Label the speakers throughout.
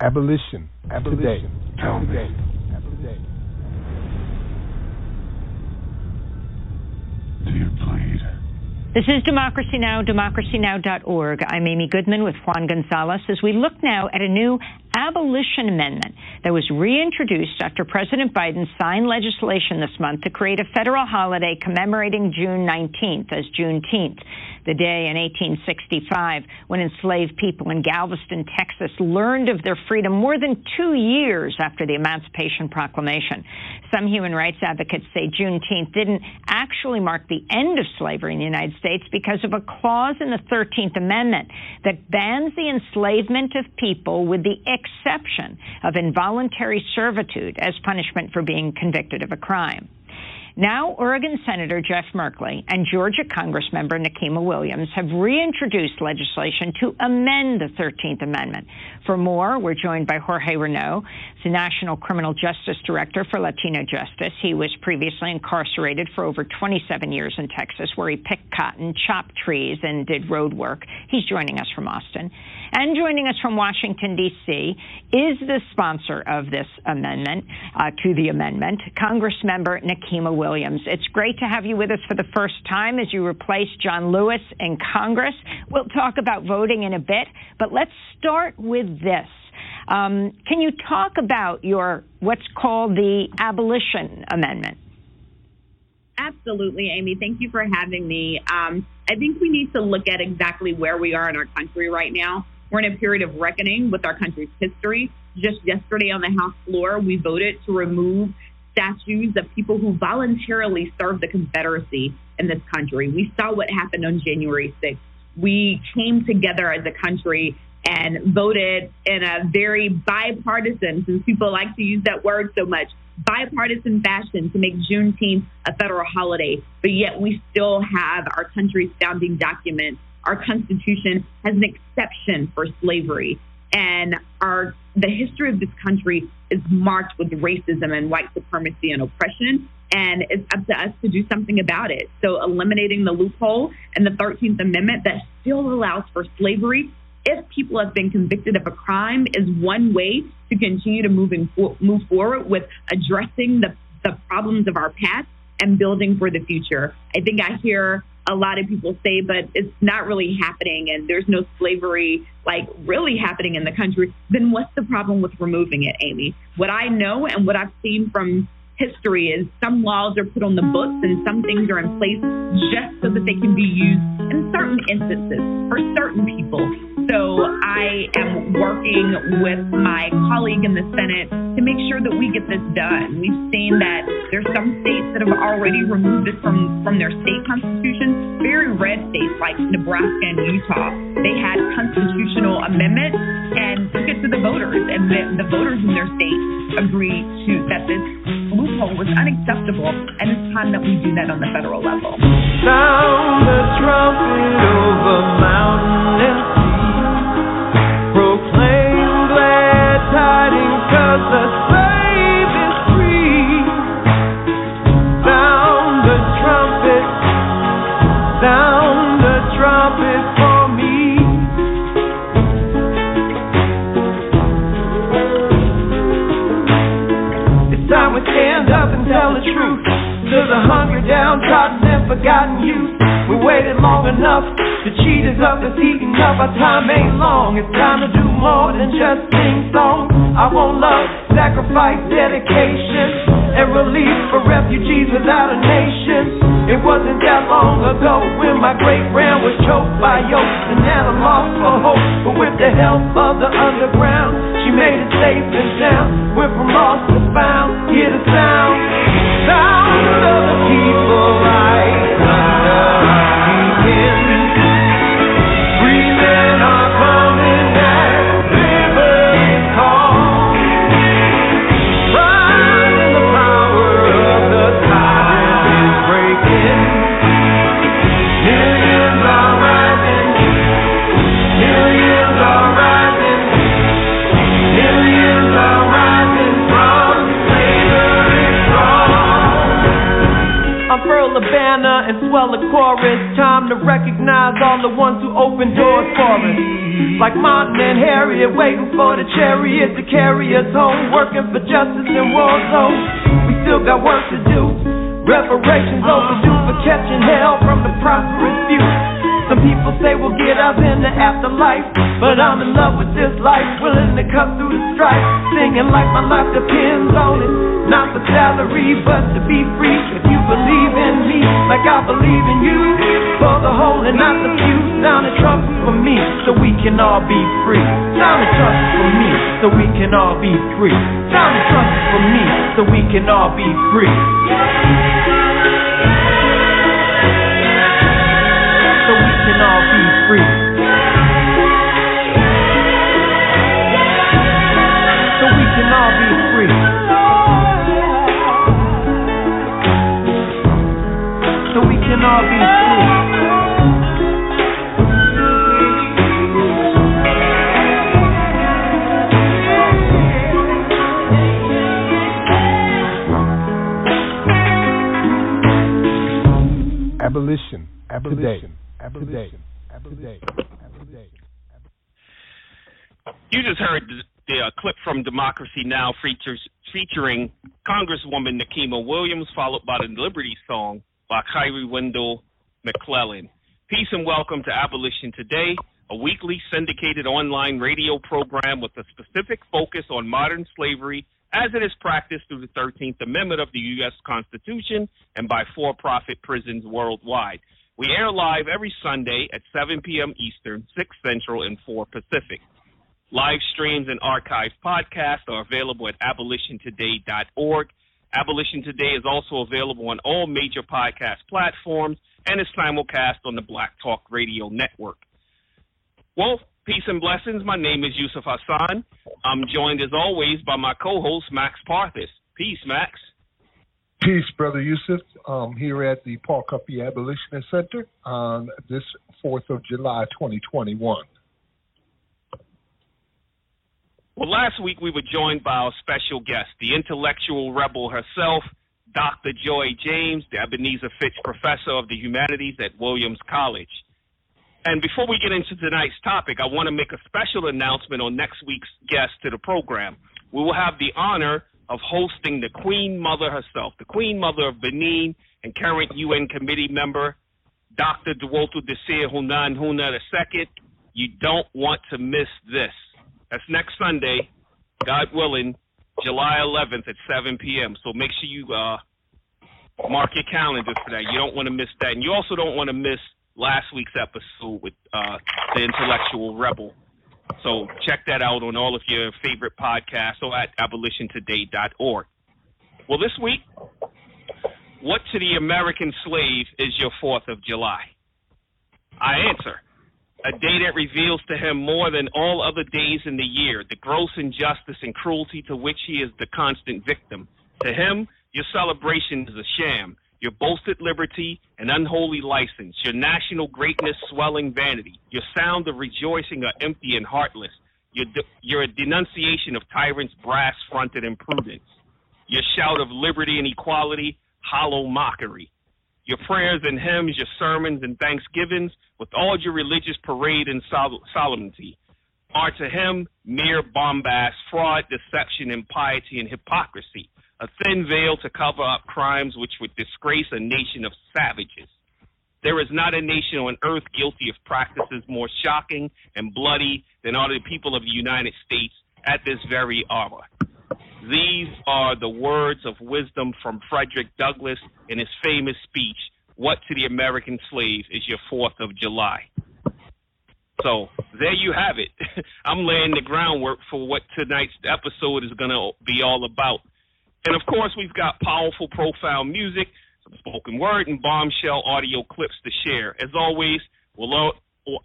Speaker 1: Abolition, Abolition. today. Tell me.
Speaker 2: Do you bleed?
Speaker 3: This is Democracy Now!, democracynow.org. I'm Amy Goodman with Juan Gonzalez as we look now at a new abolition amendment that was reintroduced after President Biden signed legislation this month to create a federal holiday commemorating June 19th as Juneteenth the day in 1865 when enslaved people in Galveston, Texas learned of their freedom more than two years after the Emancipation Proclamation. Some human rights advocates say Juneteenth didn't actually mark the end of slavery in the United States because of a clause in the 13th Amendment that bans the enslavement of people with the exception of involuntary servitude as punishment for being convicted of a crime. Now, Oregon Senator Jeff Merkley and Georgia Congressmember Nikema Williams have reintroduced legislation to amend the 13th Amendment. For more, we're joined by Jorge Renaud, the National Criminal Justice Director for Latino Justice. He was previously incarcerated for over 27 years in Texas, where he picked cotton, chopped trees, and did road work. He's joining us from Austin. And joining us from Washington, D.C., is the sponsor of this amendment uh, to the amendment, Congressmember Williams. Williams. It's great to have you with us for the first time as you replace John Lewis in Congress. We'll talk about voting in a bit, but let's start with this. Um, can you talk about your what's called the abolition amendment?
Speaker 4: Absolutely, Amy. Thank you for having me. Um, I think we need to look at exactly where we are in our country right now. We're in a period of reckoning with our country's history. Just yesterday on the House floor, we voted to remove statues of people who voluntarily served the Confederacy in this country. We saw what happened on January 6th. We came together as a country and voted in a very bipartisan, since people like to use that word so much, bipartisan fashion to make Juneteenth a federal holiday. But yet we still have our country's founding documents. Our Constitution has an exception for slavery and our the history of this country is marked with racism and white supremacy and oppression and it's up to us to do something about it so eliminating the loophole and the 13th amendment that still allows for slavery if people have been convicted of a crime is one way to continue to moving move forward with addressing the the problems of our past and building for the future i think i hear a lot of people say, but it's not really happening and there's no slavery like really happening in the country, then what's the problem with removing it, Amy? What I know and what I've seen from history is some laws are put on the books and some things are in place just so that they can be used in certain instances for certain people. So I am working with my colleague in the Senate to make sure that we get this done. We've seen that there's some states that have already removed this from, from their state constitutions. Very red states like Nebraska and Utah, they had constitutional amendments and took it to the voters, and the, the voters in their state agreed to that this loophole was unacceptable, and it's time that we do that on the federal level.
Speaker 5: Sound the trumpet over mountain and sea. Proclaim glad tidings, cause the to the hungry, downtrodden, and forgotten youth. We waited long enough. The cheat is up, it's eating up. Our time ain't long. It's time to do more than just sing songs. I want love, sacrifice, dedication, and relief for refugees without a nation. It wasn't that long ago when my great grand was choked by yokes and Nana lost for hope. But with the help of the underground, she made it safe and sound. Went from lost to found, hear the sound. Sound of the people like thunder. Swell the chorus. Time to recognize all the ones who opened doors for us. Like Martin and Harriet, waiting for the chariot to carry us home. Working for justice in war zones. We still got work to do. Reparations overdue for catching hell from the prosperous few. Some people say we'll get us in the afterlife, but I'm in love with this life, willing to cut through the strife, singing like my life depends on it. Not the salary, but to be free. If you believe in me, like I believe in you, for the whole and not the few. Sound the trumpet for me, so we can all be free. Sound the trumpet for me, so we can all be free. Sound the trumpet for me, so we can all be free.
Speaker 6: Abolition. Abolition. Abolition. Abolition. Abolition.
Speaker 7: You just heard the, the uh, clip from Democracy Now! features featuring Congresswoman Nikema Williams, followed by the Liberty song by Kyrie Wendell McClellan. Peace and welcome to Abolition Today, a weekly syndicated online radio program with a specific focus on modern slavery as it is practiced through the 13th Amendment of the U.S. Constitution and by for profit prisons worldwide. We air live every Sunday at 7 p.m. Eastern, 6 Central, and 4 Pacific. Live streams and archived podcasts are available at abolitiontoday.org. Abolition Today is also available on all major podcast platforms and is simulcast on the Black Talk Radio Network. Well, peace and blessings. My name is Yusuf Hassan. I'm joined as always by my co-host Max Parthas. Peace, Max.
Speaker 6: Peace, Brother Yusuf, um, here at the Paul Cuffe Abolitionist Center on this 4th of July, 2021.
Speaker 7: Well, last week we were joined by our special guest, the intellectual rebel herself, Dr. Joy James, the Ebenezer Fitch Professor of the Humanities at Williams College. And before we get into tonight's topic, I want to make a special announcement on next week's guest to the program. We will have the honor of hosting the Queen Mother herself, the Queen Mother of Benin and current UN committee member, Dr. Dowoti Desir Hounon Houna II. You don't want to miss this. That's next Sunday, God willing, July 11th at 7 p.m. So make sure you uh, mark your calendars for that. You don't want to miss that. And you also don't want to miss last week's episode with uh, the intellectual rebel. So check that out on all of your favorite podcasts or at abolitiontoday.org. Well, this week, what to the American slave is your 4th of July? I answer, a day that reveals to him more than all other days in the year the gross injustice and cruelty to which he is the constant victim. To him, your celebration is a sham, your boasted liberty an unholy license, your national greatness swelling vanity, your sound of rejoicing are empty and heartless, your, de- your denunciation of tyrants' brass-fronted imprudence, your shout of liberty and equality, hollow mockery, your prayers and hymns, your sermons and thanksgivings, with all your religious parade and sol- solemnity, are to him mere bombast, fraud, deception, impiety, and hypocrisy a thin veil to cover up crimes which would disgrace a nation of savages. There is not a nation on earth guilty of practices more shocking and bloody than are the people of the United States at this very hour. These are the words of wisdom from Frederick Douglass in his famous speech, What to the American Slave is Your Fourth of July? So there you have it. I'm laying the groundwork for what tonight's episode is going to be all about. And of course, we've got powerful, profound music, some spoken word, and bombshell audio clips to share. As always, we'll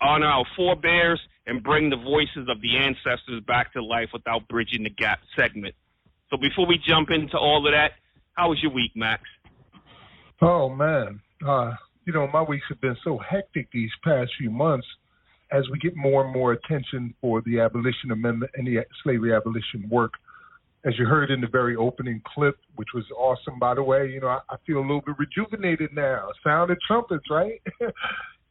Speaker 7: honor our forebears and bring the voices of the ancestors back to life without bridging the gap segment. So before we jump into all of that, how was your week, Max?
Speaker 6: Oh man, uh, you know my weeks have been so hectic these past few months as we get more and more attention for the abolition amendment and the slavery abolition work as you heard in the very opening clip, which was awesome, by the way, you know, I, I feel a little bit rejuvenated now. Sound of trumpets, right?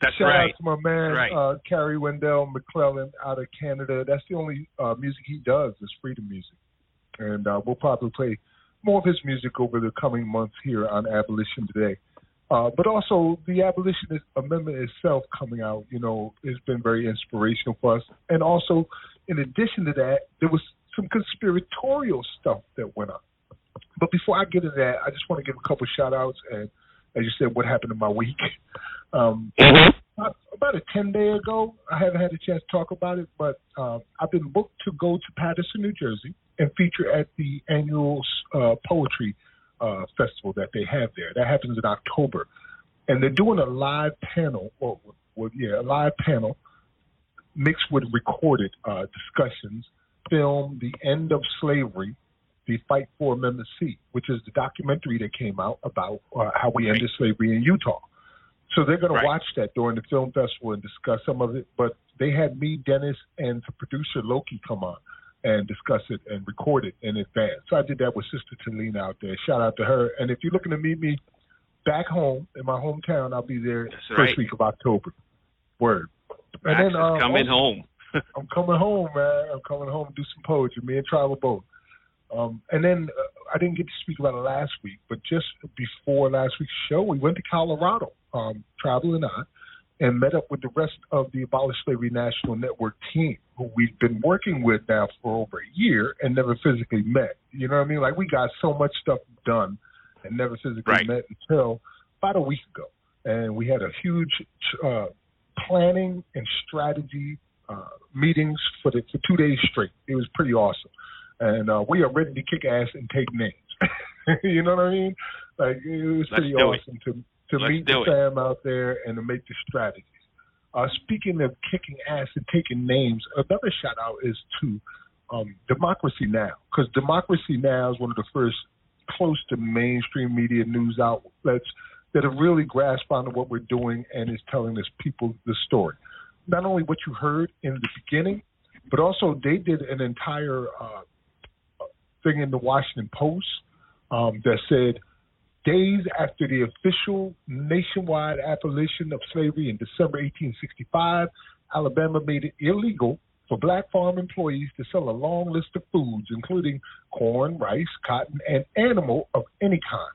Speaker 7: That's
Speaker 6: Shout
Speaker 7: right.
Speaker 6: out to my man,
Speaker 7: right.
Speaker 6: uh, Carrie Wendell McClellan out of Canada. That's the only uh, music he does is freedom music. And uh, we'll probably play more of his music over the coming months here on Abolition Today. Uh, but also the abolitionist amendment itself coming out, you know, has been very inspirational for us. And also, in addition to that, there was some conspiratorial stuff that went on. But before I get into that, I just want to give a couple shout outs and, as you said, what happened in my week. Um, about, about a 10 day ago, I haven't had a chance to talk about it, but um, I've been booked to go to Paterson, New Jersey and feature at the annual uh, poetry uh, festival that they have there. That happens in October. And they're doing a live panel, or, or yeah, a live panel mixed with recorded uh, discussions, film The End of Slavery, The Fight for Amendment C, which is the documentary that came out about uh, how we ended slavery in Utah. So they're going
Speaker 7: Right.
Speaker 6: to watch that during the film festival and discuss some of it. But they had me, Dennis, and the producer Loki come on and discuss it and record it in advance. So I did that with Sister Talina out there. Shout out to her. And if you're looking to meet me back home in my hometown, I'll be there
Speaker 7: That's
Speaker 6: first
Speaker 7: right.
Speaker 6: week of October. Word. And
Speaker 7: Max
Speaker 6: then
Speaker 7: is
Speaker 6: um,
Speaker 7: coming
Speaker 6: also-
Speaker 7: home.
Speaker 6: I'm coming home, man. I'm coming home to do some poetry. Me and Travel Boat. Um, and then uh, I didn't get to speak about it last week, but just before last week's show, we went to Colorado, um, Travel and I, and met up with the rest of the Abolish Slavery National Network team, who we've been working with now for over a year and never physically met. You know what I mean? Like we got so much stuff done and never physically
Speaker 7: Right.
Speaker 6: met until about a week ago, and we had a huge uh, planning and strategy uh, meetings for the for two days straight. It was pretty awesome, and uh, we are ready to kick ass and take names. you know what I mean? Like it was
Speaker 7: Let's
Speaker 6: pretty
Speaker 7: do it.
Speaker 6: awesome to to
Speaker 7: Let's
Speaker 6: meet the
Speaker 7: it.
Speaker 6: fam out there and to make the strategies. Uh, speaking of kicking ass and taking names, another shout out is to um, Democracy Now, because Democracy Now is one of the first close to mainstream media news outlets that have really grasped onto what we're doing and is telling us people the story. Not only what you heard in the beginning, but also they did an entire uh, thing in the Washington Post um, that said days after the official nationwide abolition of slavery in December 1865, Alabama made it illegal for black farm employees to sell a long list of foods, including corn, rice, cotton, and animal of any kind.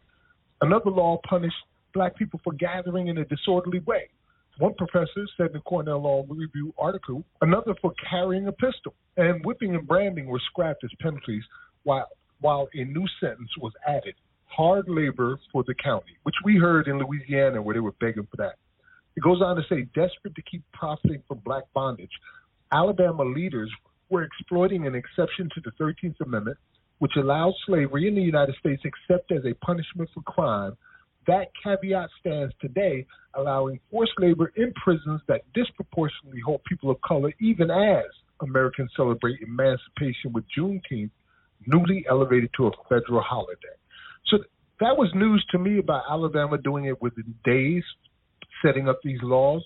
Speaker 6: Another law punished black people for gathering in a disorderly way. One professor said in a Cornell Law Review article, another for carrying a pistol. And whipping and branding were scrapped as penalties, while, while a new sentence was added hard labor for the county, which we heard in Louisiana where they were begging for that. It goes on to say, desperate to keep profiting from black bondage, Alabama leaders were exploiting an exception to the 13th Amendment, which allows slavery in the United States except as a punishment for crime. That caveat stands today, allowing forced labor in prisons that disproportionately hold people of color, even as Americans celebrate emancipation with Juneteenth newly elevated to a federal holiday. So that was news to me about Alabama doing it within days, setting up these laws,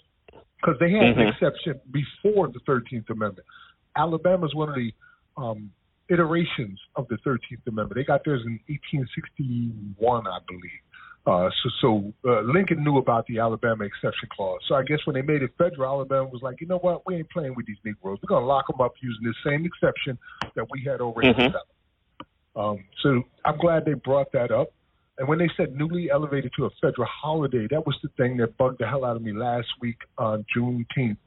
Speaker 6: because they had an
Speaker 7: Mhm.
Speaker 6: exception before the 13th Amendment. Alabama is one of the um, iterations of the 13th Amendment. They got theirs in 1861, I believe. Uh, so so uh, Lincoln knew about the Alabama exception clause. So I guess when they made it federal, Alabama was like, you know what, we ain't playing with these Negroes. We're going to lock them up using this same exception that we had already
Speaker 7: Mhm.
Speaker 6: set. Um, so I'm glad they brought that up. And when they said newly elevated to a federal holiday, that was the thing that bugged the hell out of me last week on Juneteenth.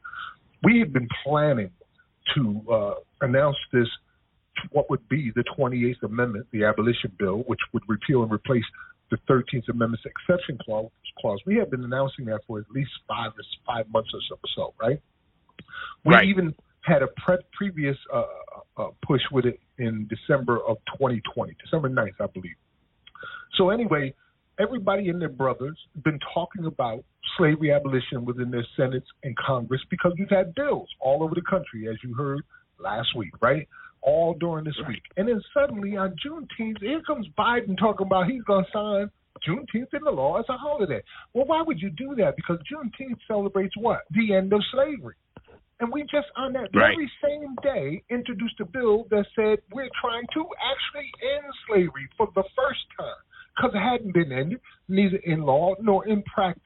Speaker 6: We had been planning to uh, announce this, what would be the 28th Amendment, the abolition bill, which would repeal and replace the 13th Amendment's exception clause. clause. We had been announcing that for at least five or five months or so, so right? We
Speaker 7: Right.
Speaker 6: even had a pre- previous uh, uh, push with it in December of 2020, December 9th, I believe. So anyway, everybody and their brothers been talking about slavery abolition within their senates and Congress because we've had bills all over the country, as you heard last week, right? All during this week. And then suddenly on Juneteenth, here comes Biden talking about he's going to sign Juneteenth in the law as a holiday. Well, why would you do that? Because Juneteenth celebrates what? The end of slavery. And we just on that
Speaker 7: Right.
Speaker 6: very same day introduced a bill that said we're trying to actually end slavery for the first time because it hadn't been ended, neither in law nor in practice.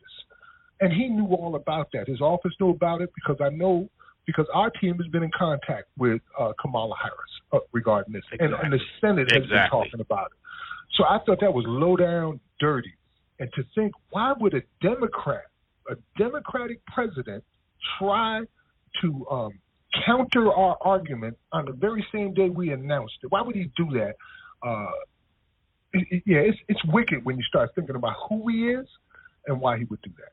Speaker 6: And he knew all about that. His office knew about it because I know because our team has been in contact with uh, Kamala Harris uh, regarding this, and, and the Senate has been talking about it. So I thought that was low down dirty. And to think, why would a Democrat, a Democratic president, try to um, counter our argument on the very same day we announced it? Why would he do that? Uh, yeah, it's it's wicked when you start thinking about who he is and why he would do that.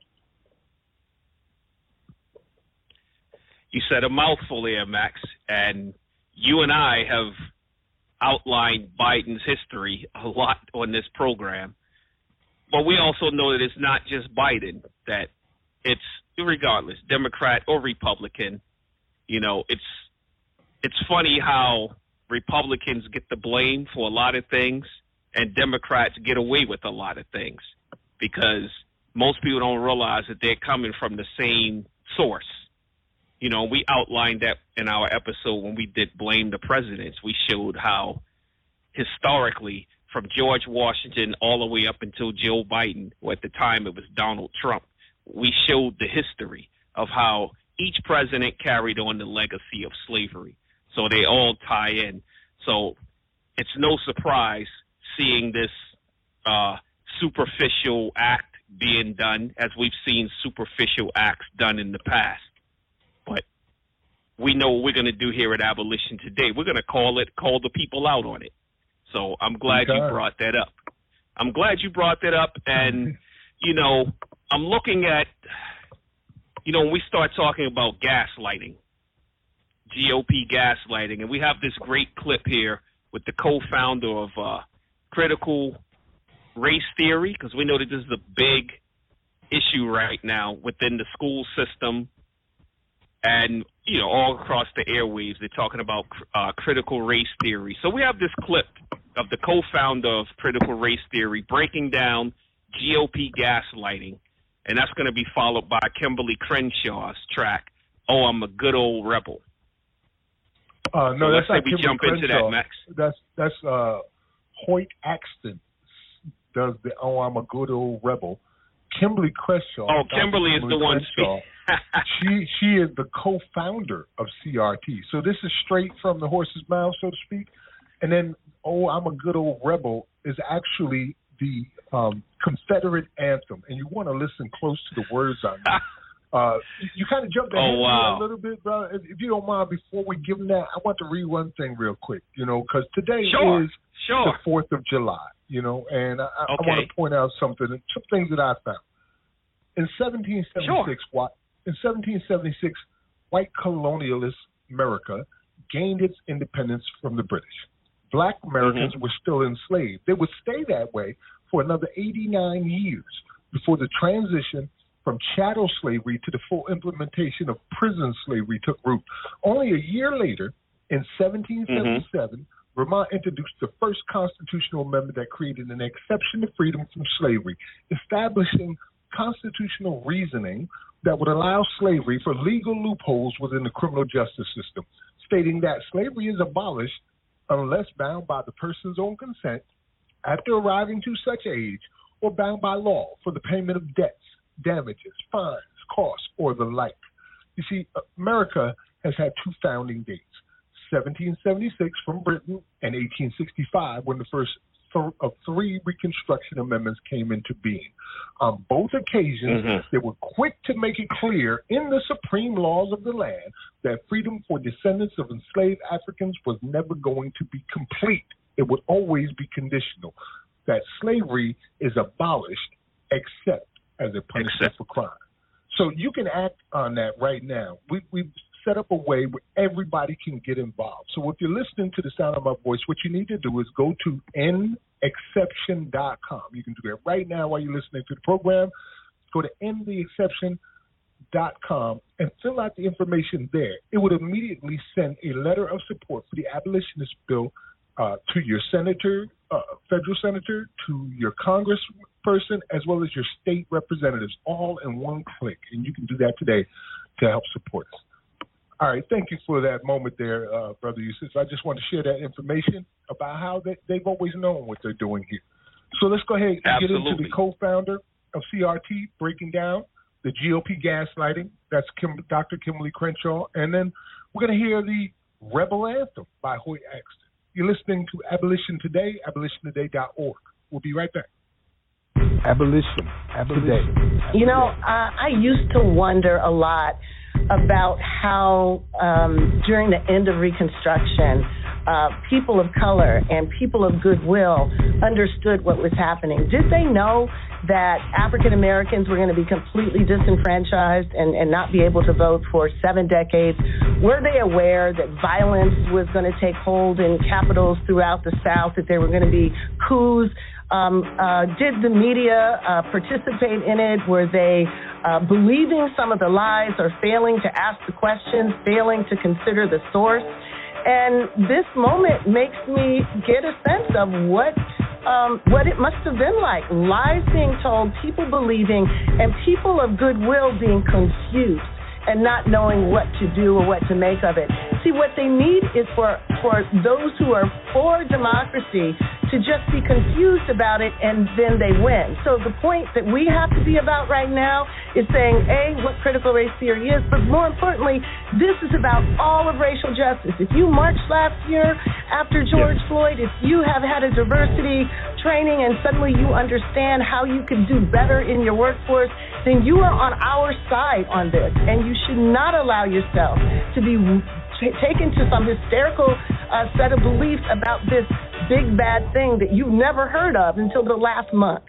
Speaker 7: You said a mouthful there, Max, and you and I have outlined Biden's history a lot on this program. But we also know that it's not just Biden, that it's regardless, Democrat or Republican, you know, it's it's funny how Republicans get the blame for a lot of things and Democrats get away with a lot of things because most people don't realize that they're coming from the same source. You know, we outlined that in our episode when we did blame the presidents. We showed how historically from George Washington all the way up until Joe Biden, or at the time it was Donald Trump, we showed the history of how each president carried on the legacy of slavery. So they all tie in. So it's no surprise seeing this uh, superficial act being done, as we've seen superficial acts done in the past. But we know what we're going to do here at Abolition today. We're going to call it, call the people out on it. So I'm glad you brought that up. I'm glad you brought that up. And, you know, I'm looking at, you know, when we start talking about gaslighting, GOP gaslighting, and we have this great clip here with the co-founder of uh, Critical Race Theory, because we know that this is a big issue right now within the school system and you know all across the airwaves. They're talking about uh, critical race theory. So we have this clip of the co-founder of critical race theory breaking down gop gaslighting and that's going to be followed by kimberly crenshaw's track oh i'm a good old rebel
Speaker 6: Uh, no,
Speaker 7: So
Speaker 6: that's
Speaker 7: let's say
Speaker 6: not
Speaker 7: we
Speaker 6: Kimberly
Speaker 7: jump into that, Max.
Speaker 6: That's that's uh, Hoyt Axton does the "Oh, I'm a good old rebel." Kimberly Crenshaw.
Speaker 7: oh
Speaker 6: Dr.
Speaker 7: kimberly is the
Speaker 6: Kimberly
Speaker 7: one
Speaker 6: she she is the co-founder of CRT. So this is straight from the horse's mouth, so to speak. And then, oh, I'm a good old rebel is actually the um, Confederate anthem, and you want to listen close to the words on it. Uh, you, you kind of jumped ahead
Speaker 7: Oh, wow.
Speaker 6: a little bit, brother. If, if you don't mind, before we give them that, I want to read one thing real quick. You know, because today
Speaker 7: Sure.
Speaker 6: is
Speaker 7: sure
Speaker 6: the Fourth of July. You know, and I, I want to point out something, some things that I found. In 1776,
Speaker 7: Sure.
Speaker 6: what in 1776, white colonialist America gained its independence from the British. Black Americans mm-hmm. were still enslaved. They would stay that way for another 89 years before the transition from chattel slavery to the full implementation of prison slavery took root. Only a year later, in 1777, mm-hmm. Vermont introduced the first constitutional amendment that created an exception to freedom from slavery, establishing constitutional reasoning that would allow slavery for legal loopholes within the criminal justice system, stating that slavery is abolished unless bound by the person's own consent after arriving to such age or bound by law for the payment of debts, damages, fines, costs, or the like. You see, America has had two founding dates 1776 from Britain and 1865 when the first th- of three Reconstruction Amendments came into being. On both occasions,
Speaker 7: Mhm.
Speaker 6: they were quick to make it clear in the supreme laws of the land that freedom for descendants of enslaved Africans was never going to be complete. It would always be conditional. That slavery is abolished except as a punishment
Speaker 7: Except.
Speaker 6: for crime. So you can act on that right now. We, we've set up a way where everybody can get involved. So if you're listening to the sound of my voice, what you need to do is go to nexception.com. You can do that right now while you're listening to the program. Go to endtheexception.com and fill out the information there. It would immediately send a letter of support for the abolitionist bill uh, to your senator, uh, federal senator, to your congressperson, as well as your state representatives, all in one click. And you can do that today to help support us.
Speaker 1: All right, thank you for that moment there, uh, Brother Yusuf. I just want to share that information about how they, they've always known what they're doing here. So let's go ahead and
Speaker 8: Absolutely.
Speaker 1: get into the co-founder of CRT breaking down the GOP gaslighting. That's Kim, Dr. Kimberly Crenshaw. And then we're going to hear the Rebel Anthem by Hoyt Axton. You're listening to Abolition Today, abolitiontoday.org. We'll be right back.
Speaker 9: Abolition, abolition.
Speaker 10: You know, uh, I used to wonder a lot about how um, during the end of Reconstruction, uh, people of color and people of goodwill understood what was happening. Did they know that African Americans were going to be completely disenfranchised and, and not be able to vote for seven decades? Were they aware that violence was going to take hold in capitals throughout the South, that there were going to be coups? Um, uh, did the media uh, participate in it? Were they uh, believing some of the lies or failing to ask the questions, failing to consider the source? And this moment makes me get a sense of what um, what it must have been like. Lies being told, people believing, and people of goodwill being confused and not knowing what to do or what to make of it. See, what they need is for, for those who are for democracy to just be confused about it and then they win. So the point that we have to be about right now is saying, A, what critical race theory is, but more importantly, this is about all of racial justice. If you marched last year after George yes. Floyd, if you have had a diversity training and suddenly you understand how you can do better in your workforce, then you are on our side on this. And you should not allow yourself to be t- taken to some hysterical uh, set of beliefs about this big bad thing that you've never heard of until the last month.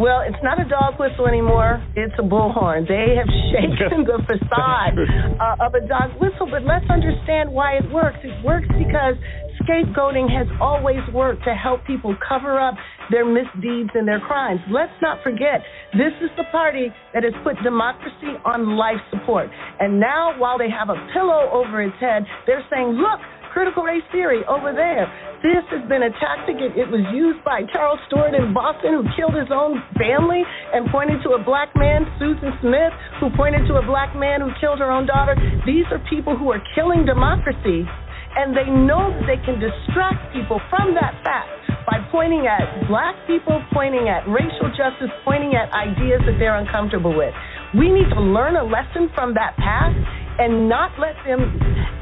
Speaker 10: Well, it's not a dog whistle anymore. It's a bullhorn. They have shaken the facade uh, of a dog whistle, but let's understand why it works. It works because scapegoating has always worked to help people cover up their misdeeds and their crimes. Let's not forget, this is the party that has put democracy on life support. And now, while they have a pillow over its head, they're saying, look, critical race theory over there. This has been a tactic. It, it, was used by Charles Stuart in Boston, who killed his own family and pointed to a black man, Susan Smith, who pointed to a black man who killed her own daughter. These are people who are killing democracy and they know that they can distract people from that fact by pointing at black people, pointing at racial justice, pointing at ideas that they're uncomfortable with. We need to learn a lesson from that past and not let them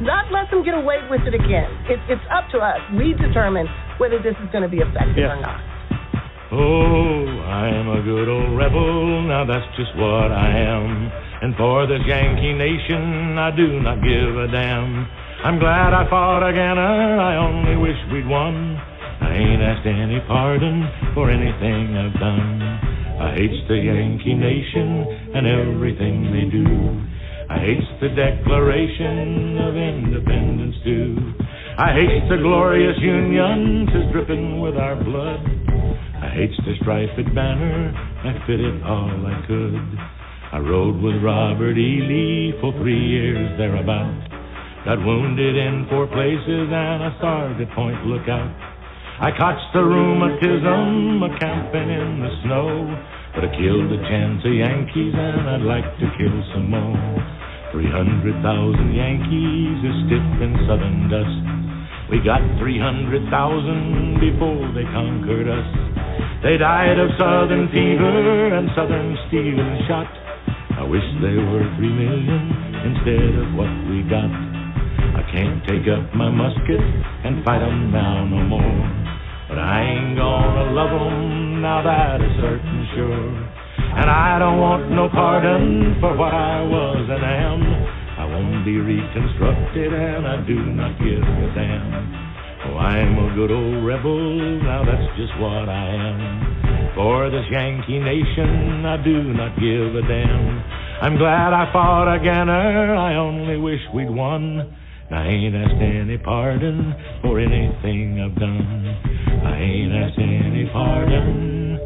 Speaker 10: not let them get away with it again. It, it's up to us. We determine whether this is going to be effective or not.
Speaker 11: Oh, I am a good old rebel. Now that's just what I am. And for this Yankee nation, I do not give a damn. I'm glad I fought again, I only wish we'd won. I ain't asked any pardon for anything I've done. I hates the Yankee nation and everything they do. I hates the Declaration of Independence too. I hates the glorious Union, tis dripping with our blood. I hates the striped banner, I fit it all I could. I rode with Robert E. Lee for three years thereabout. Got wounded in four places and started at Point Lookout. I caught the rheumatism a camping in the snow, but I killed a chance of Yankees and I'd like to kill some more. 300,000 Yankees is stiff in southern dust. We got 300,000 before they conquered us. They died of southern fever and southern steel and shot. I wish they were three million instead of what we got. I can't take up my musket and fight 'em now no more. But I ain't gonna love 'em now that is certain sure. And I don't want no pardon for what I was and am. I won't be reconstructed and I do not give a damn. Oh, I'm a good old rebel, now that's just what I am. For this Yankee nation, I do not give a damn. I'm glad I fought a again, er, I only wish we'd won. I ain't asked any pardon for anything I've done. I ain't asked any pardon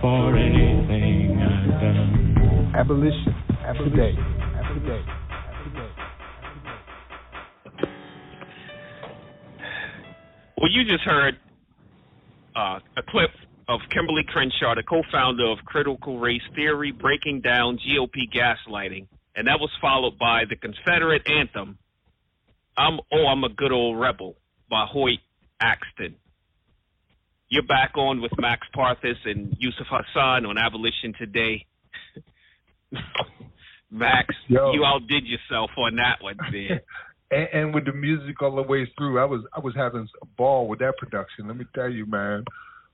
Speaker 11: for anything I've done.
Speaker 9: Abolition. Abolition. Today. Today.
Speaker 8: Well, you just heard uh, a clip of Kimberly Crenshaw, the co-founder of Critical Race Theory, breaking down GOP gaslighting
Speaker 7: and that was followed by the Confederate anthem. I'm oh I'm a good old rebel by Hoyt Axton. You're back on with Max Parthas and Yusuf Hassan on Abolition Today. Max,
Speaker 6: Yo.
Speaker 7: you outdid yourself on that one, man.
Speaker 6: and, and with the music all the way through, I was I was having a ball with that production. Let me tell you, man.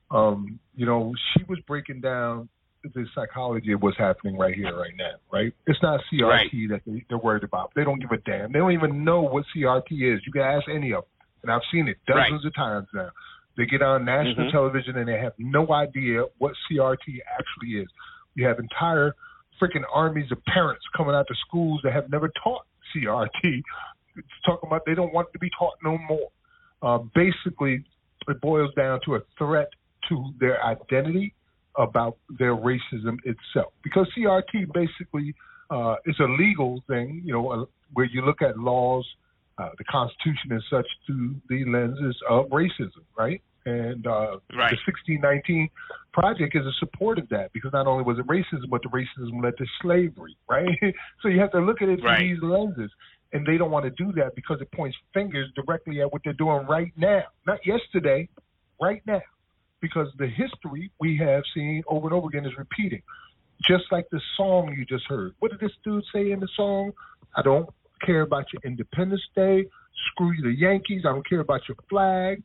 Speaker 6: Um, you know, she was breaking down the psychology of what's happening right here, right now, right? It's not CRT
Speaker 7: Right.
Speaker 6: that they, they're worried about. They don't give a damn. They don't even know what CRT is. You can ask any of them, and I've seen it dozens of times now. They get on national
Speaker 7: Mhm.
Speaker 6: television and they have no idea what CRT actually is. You have entire freaking armies of parents coming out to schools that have never taught CRT. It's talking about they don't want to be taught no more. Uh, basically, it boils down to a threat to their identity about their racism itself. Because CRT basically uh, is a legal thing, you know, uh, where you look at laws, uh, the Constitution and such through the lenses of racism, right? And uh,
Speaker 7: Right.
Speaker 6: the 1619 project is a support of that because not only was it racism, but the racism led to slavery, right? so you have to look at it through
Speaker 7: Right.
Speaker 6: these lenses. And they don't want to do that because it points fingers directly at what they're doing right now. Not yesterday, right now. Because the history we have seen over and over again is repeating. Just like the song you just heard. What did this dude say in the song? I don't care about your Independence Day. Screw you, the Yankees. I don't care about your flag.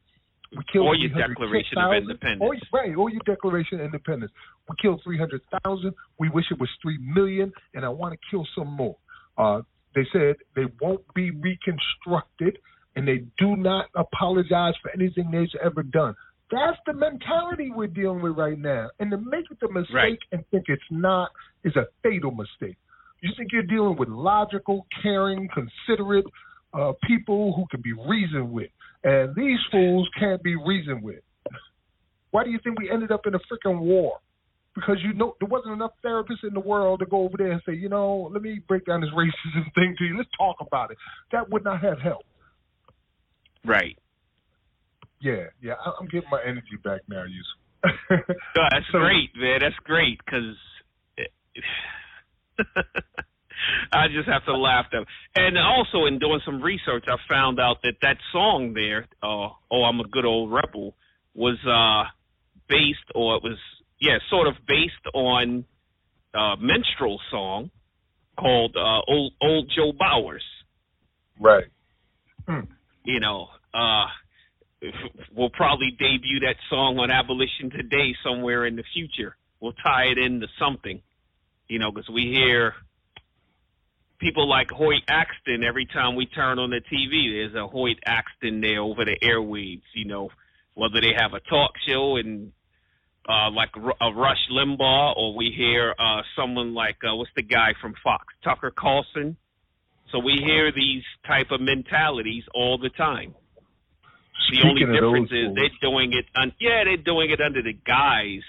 Speaker 6: We killed
Speaker 7: Or your Declaration of Independence.
Speaker 6: Or, right, or your Declaration of Independence. We killed 300,000. We wish it was 3 million, and I want to kill some more. Uh, they said they won't be reconstructed, and they do not apologize for anything they've ever done. That's the mentality we're dealing with right now. And to make the mistake
Speaker 7: Right.
Speaker 6: and think it's not is a fatal mistake. You think you're dealing with logical, caring, considerate uh, people who can be reasoned with. And these fools can't be reasoned with. Why do you think we ended up in a freaking war? Because you know there wasn't enough therapists in the world to go over there and say, you know, let me break down this racism thing to you. Let's talk about it. That would not have helped.
Speaker 7: Right.
Speaker 6: Yeah, yeah. I- I'm getting my energy back now, Yusuf.
Speaker 7: No, that's
Speaker 6: So-
Speaker 7: great, man. That's great because I just have to laugh them. And also, in doing some research, I found out that that song there, uh, "Oh, I'm a Good Old Rebel," was uh, based, or it was, yeah, sort of based on a minstrel song called uh, "Old Old Joe Bowers."
Speaker 6: Right. Hmm.
Speaker 7: you know, uh, we'll probably debut that song on Abolition Today somewhere in the future. We'll tie it into something, you know, because we hear people like Hoyt Axton every time we turn on the TV. There's a Hoyt Axton there over the airwaves, you know, whether they have a talk show and uh, like a Rush Limbaugh, or we hear uh, someone like uh, what's the guy from Fox, Tucker Carlson. So we hear these type of mentalities all the time. The only
Speaker 6: Speaking of those
Speaker 7: difference is they're doing it. Un- yeah, they're doing it under the guise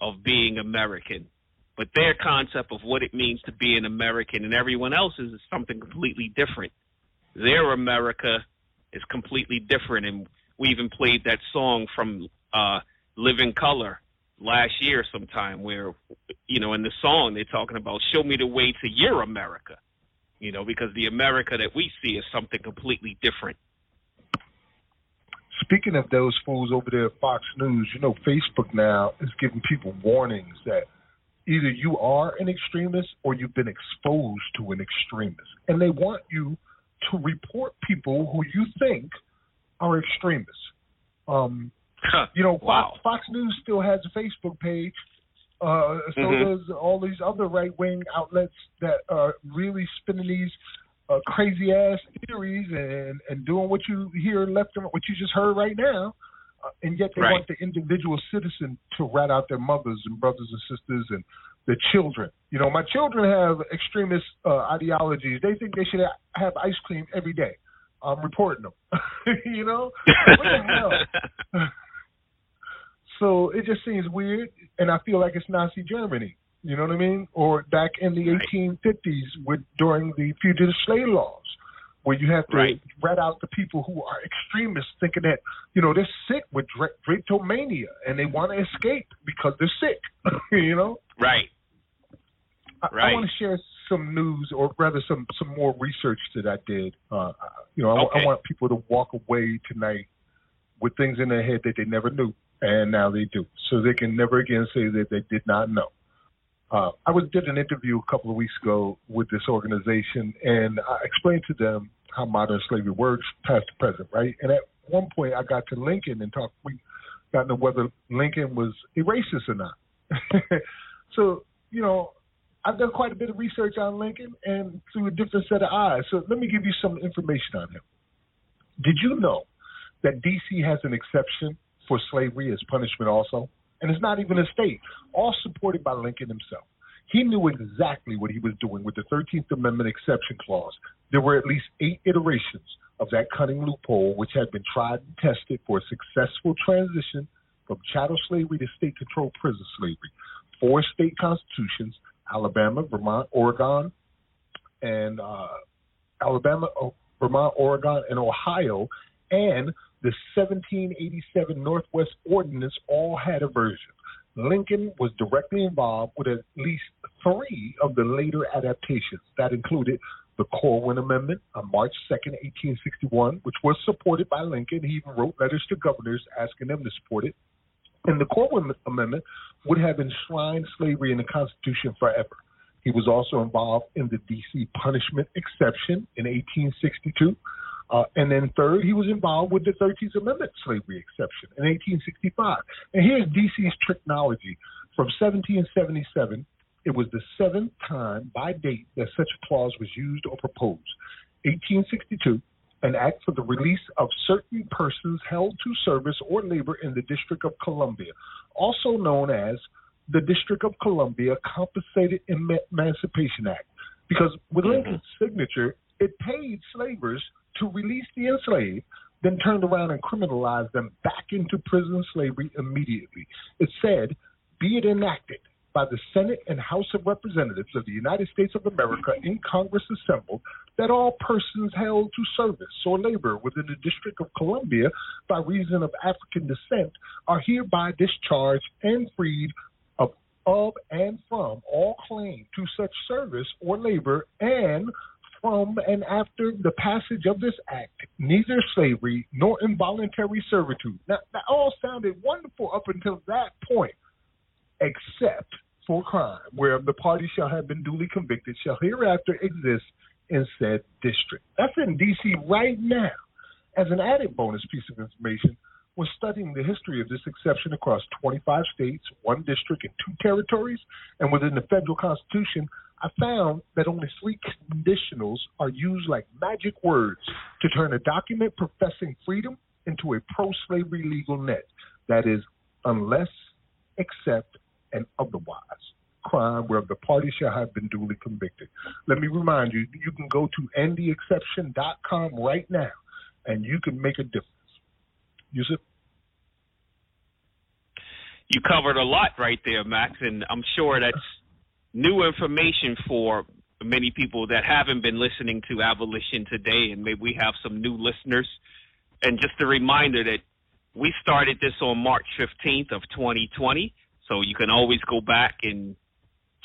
Speaker 7: of being American, but their concept of what it means to be an American and everyone else's is something completely different. Their America is completely different, and we even played that song from uh, Living Colour last year sometime, where you know in the song they're talking about "Show me the way to your America," you know, because the America that we see is something completely different.
Speaker 6: Speaking of those fools over there at Fox News, you know, Facebook now is giving people warnings that either you are an extremist or you've been exposed to an extremist. And they want you to report people who you think are extremists. Um, you know,
Speaker 7: Wow.
Speaker 6: Fox, Fox News still has a Facebook page. Uh, so
Speaker 7: Mhm.
Speaker 6: does all these other right wing outlets that are really spinning these uh, crazy ass theories and and doing what you hear left and what you just heard right now, uh, and yet they
Speaker 7: Right.
Speaker 6: want the individual citizen to rat out their mothers and brothers and sisters and their children. You know, my children have extremist uh, ideologies. They think they should ha- have ice cream every day. I'm reporting them. you know, what the hell? So it just seems weird, and I feel like it's Nazi Germany. You know what I mean? Or back in the
Speaker 7: Right.
Speaker 6: 1850s, with during the fugitive slave laws, where you have to
Speaker 7: Right.
Speaker 6: rat out the people who are extremists, thinking that you know they're sick with dra- drapetomania and they want to escape because they're sick. you know,
Speaker 7: right.
Speaker 6: I,
Speaker 7: Right.
Speaker 6: I want to share some news, or rather some some more research that I did. Uh, you know, I,
Speaker 7: okay.
Speaker 6: I want people to walk away tonight with things in their head that they never knew, and now they do, so they can never again say that they did not know. Uh, I was did an interview a couple of weeks ago with this organization, and I explained to them how modern slavery works, past to present, right? And at one point, I got to Lincoln and talked. We got into whether Lincoln was a racist or not. so, you know, I've done quite a bit of research on Lincoln and through a different set of eyes. So let me give you some information on him. Did you know that D.C. has an exception for slavery as punishment also? And it's not even a state, all supported by Lincoln himself. He knew exactly what he was doing with the 13th Amendment exception clause. There were at least eight iterations of that cunning loophole, which had been tried and tested for a successful transition from chattel slavery to state controlled prison slavery. Four state constitutions Alabama, Vermont, Oregon, and uh, Alabama, Vermont, Oregon, and Ohio, and the 1787 Northwest Ordinance all had a version. Lincoln was directly involved with at least three of the later adaptations. That included the Corwin Amendment on March 2, 1861, which was supported by Lincoln. He even wrote letters to governors asking them to support it. And the Corwin Amendment would have enshrined slavery in the Constitution forever. He was also involved in the D.C. punishment exception in 1862. Uh, and then third, he was involved with the 13th Amendment slavery exception in 1865. And here's D.C.'s technology. From 1777, it was the seventh time by date that such a clause was used or proposed. 1862, an act for the release of certain persons held to service or labor in the District of Columbia, also known as the District of Columbia Compensated Emancipation Act. Because with Lincoln's signature, it paid slavers to release the enslaved, then turned around and criminalized them back into prison slavery immediately. It said, be it enacted by the Senate and House of Representatives of the United States of America in Congress assembled that all persons held to service or labor within the District of Columbia by reason of African descent are hereby discharged and freed of, of and from all claim to such service or labor and from and after the passage of this act, neither slavery nor involuntary servitude. Now, that all sounded wonderful up until that point, except for crime, where the party shall have been duly convicted, shall hereafter exist in said district. That's in D.C. right now. As an added bonus piece of information, when studying the history of this exception across 25 states, one district, and two territories, and within the federal constitution, I found that only three conditionals are used like magic words to turn a document professing freedom into a pro slavery legal net. That is, unless, except, and otherwise. Crime where the party shall have been duly convicted. Let me remind you, you can go to endtheexception.com right now and you can make a difference. Yusuf?
Speaker 7: You covered a lot right there, Max, and I'm sure that's new information for many people that haven't been listening to Abolition today, and maybe we have some new listeners. And just a reminder that we started this on March 15th of 2020, so you can always go back and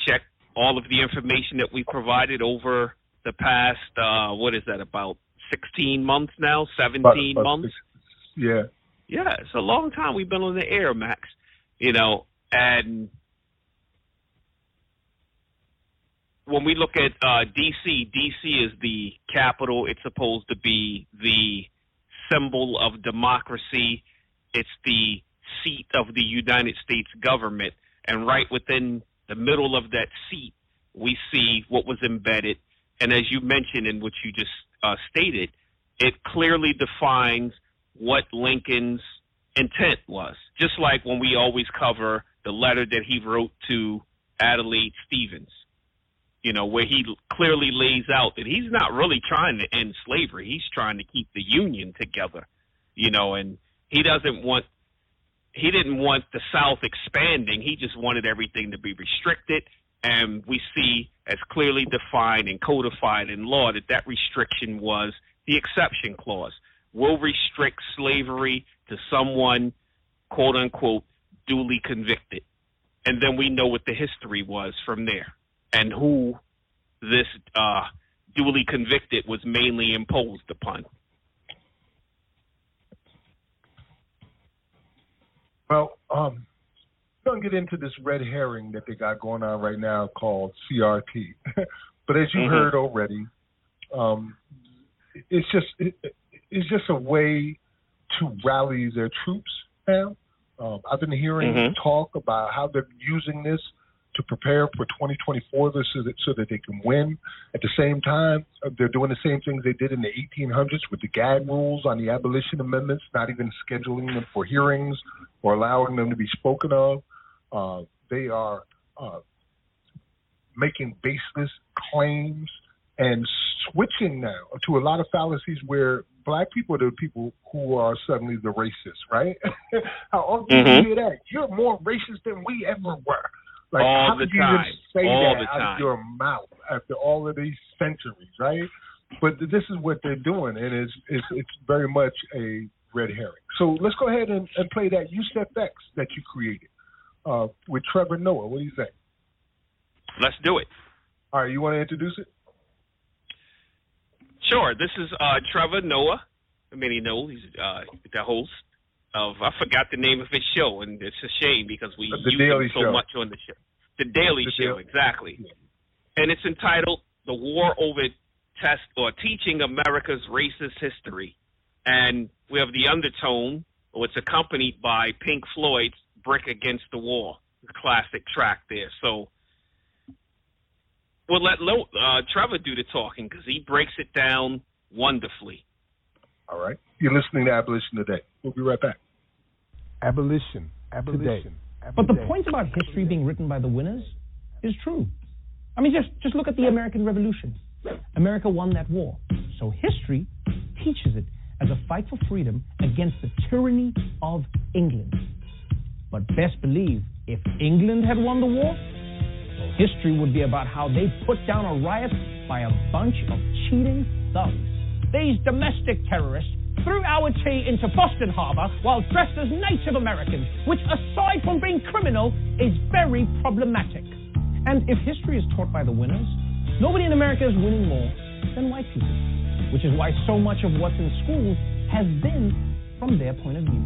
Speaker 7: check all of the information that we provided over the past, uh, what is that, about 16 months now, 17
Speaker 6: About- about
Speaker 7: months?
Speaker 6: six- Yeah.
Speaker 7: Yeah, it's a long time we've been on the air, Max. You know, and when we look at uh, DC, DC is the capital. It's supposed to be the symbol of democracy. It's the seat of the United States government. And right within the middle of that seat, we see what was embedded. And as you mentioned in what you just uh, stated, it clearly defines what Lincoln's intent was. Just like when we always cover the letter that he wrote to Alexander Stephens, you know, where he clearly lays out that he's not really trying to end slavery. He's trying to keep the Union together, you know, and he doesn't want, he didn't want the South expanding. He just wanted everything to be restricted. And we see as clearly defined and codified in law that that restriction was the exception clause will restrict slavery to someone, quote unquote, duly convicted. And then we know what the history was from there and who this uh, duly convicted was mainly imposed upon?
Speaker 6: Well, um, don't get into this red herring that they got going on right now called CRT. but as you
Speaker 7: Mhm.
Speaker 6: heard already, um, it's just it, it's just a way to rally their troops now. Um, I've been hearing
Speaker 7: Mhm.
Speaker 6: talk about how they're using this to prepare for 2024 so that, so that they can win. At the same time, uh, they're doing the same things they did in the 1800s with the gag rules on the abolition amendments, not even scheduling them for hearings or allowing them to be spoken of. Uh, they are uh, making baseless claims and switching now to a lot of fallacies where black people are the people who are suddenly the racists, right? How often do
Speaker 7: Mhm.
Speaker 6: you hear that? You're more racist than we ever were. Like,
Speaker 7: All
Speaker 6: how
Speaker 7: the
Speaker 6: could you
Speaker 7: time. All
Speaker 6: that
Speaker 7: the
Speaker 6: out
Speaker 7: time.
Speaker 6: of your mouth after all of these centuries, right? But th- this is what they're doing, and it's it's, it's very much a red herring. So let's go ahead and, and play that USFX that you created uh, with Trevor Noah. What do you think?
Speaker 7: Let's do it.
Speaker 6: All right, you want to introduce it?
Speaker 7: Sure. This is uh, Trevor Noah. Many know he's uh, the host of I forgot the name of his show, and it's a shame because we
Speaker 6: The
Speaker 7: use
Speaker 6: Daily
Speaker 7: him so
Speaker 6: Show.
Speaker 7: much on the show. The Daily
Speaker 6: The
Speaker 7: Show,
Speaker 6: Daily-
Speaker 7: exactly. And it's entitled "The War Over Test or Teaching America's Racist History," and we have the undertone, or it's accompanied by Pink Floyd's "Brick Against the Wall," the classic track there. So. We'll let Lo, uh, Trevor do the talking because he breaks it down wonderfully.
Speaker 6: All right. You're listening to Abolition Today. We'll be right back.
Speaker 12: Abolition. Abolition.
Speaker 13: But the point about history being written by the winners is true. I mean, just, just look at the American Revolution. America won that war. So history teaches it as a fight for freedom against the tyranny of England. But best believe, if England had won the war, history would be about how they put down a riot by a bunch of cheating thugs. These domestic terrorists threw our tea into Boston Harbor while dressed as Native Americans, which, aside from being criminal, is very problematic. And if history is taught by the winners, nobody in America is winning more than white people, which is why so much of what's in schools has been from their point of view.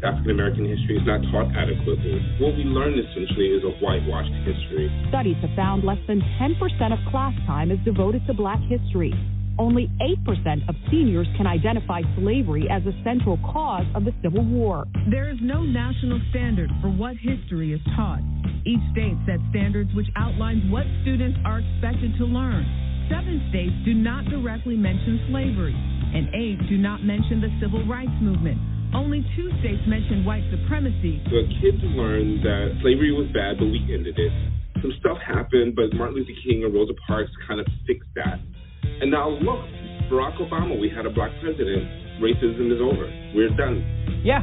Speaker 14: African American history is not taught adequately. What we learn essentially is a whitewashed history.
Speaker 15: Studies have found less than 10% of class time is devoted to black history. Only 8% of seniors can identify slavery as a central cause of the Civil War.
Speaker 16: There is no national standard for what history is taught. Each state sets standards which outlines what students are expected to learn. Seven states do not directly mention slavery, and eight do not mention the civil rights movement. Only two states mention white supremacy.
Speaker 14: The kids learned that slavery was bad, but we ended it. Some stuff happened, but Martin Luther King and Rosa Parks kind of fixed that. And now look, Barack Obama, we had a black president. Racism is over. We're done.
Speaker 13: Yeah,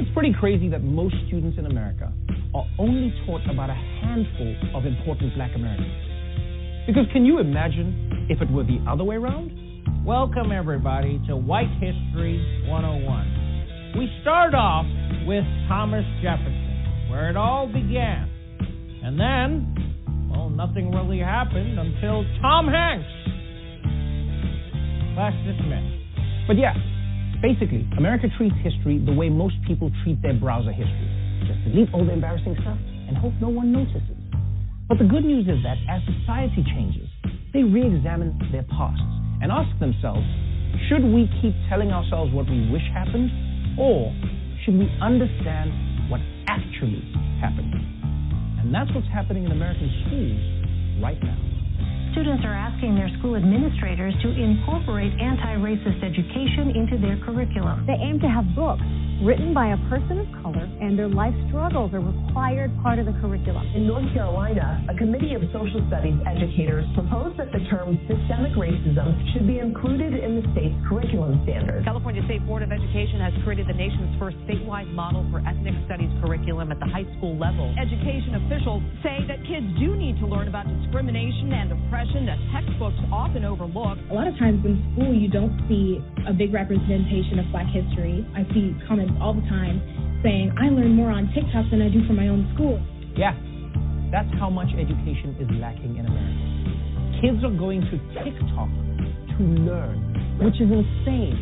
Speaker 13: it's pretty crazy that most students in America are only taught about a handful of important black Americans. Because can you imagine if it were the other way around?
Speaker 17: Welcome, everybody, to White History 101. We start off with Thomas Jefferson, where it all began. And then, well, nothing really happened until Tom Hanks. Class dismissed.
Speaker 13: But yeah, basically, America treats history the way most people treat their browser history. Just delete all the embarrassing stuff and hope no one notices. But the good news is that as society changes, they re examine their pasts and ask themselves should we keep telling ourselves what we wish happened, or should we understand what actually happened? And that's what's happening in American schools right now.
Speaker 18: Students are asking their school administrators to incorporate anti-racist education into their curriculum.
Speaker 19: They aim to have books written by a person of color and their life struggles a required part of the curriculum.
Speaker 20: In North Carolina, a committee of social studies educators proposed that the term systemic racism should be included in the state's curriculum standards.
Speaker 21: California State Board of Education has created the nation's first statewide model for ethnic studies curriculum at the high school level.
Speaker 22: Education officials say that kids do need to learn about discrimination and oppression that textbooks often overlook.
Speaker 23: A lot of times in school, you don't see a big representation of Black history. I see comments all the time saying, I learn more on TikTok than I do from my own school.
Speaker 13: Yeah, that's how much education is lacking in America. Kids are going to TikTok to learn, which is insane.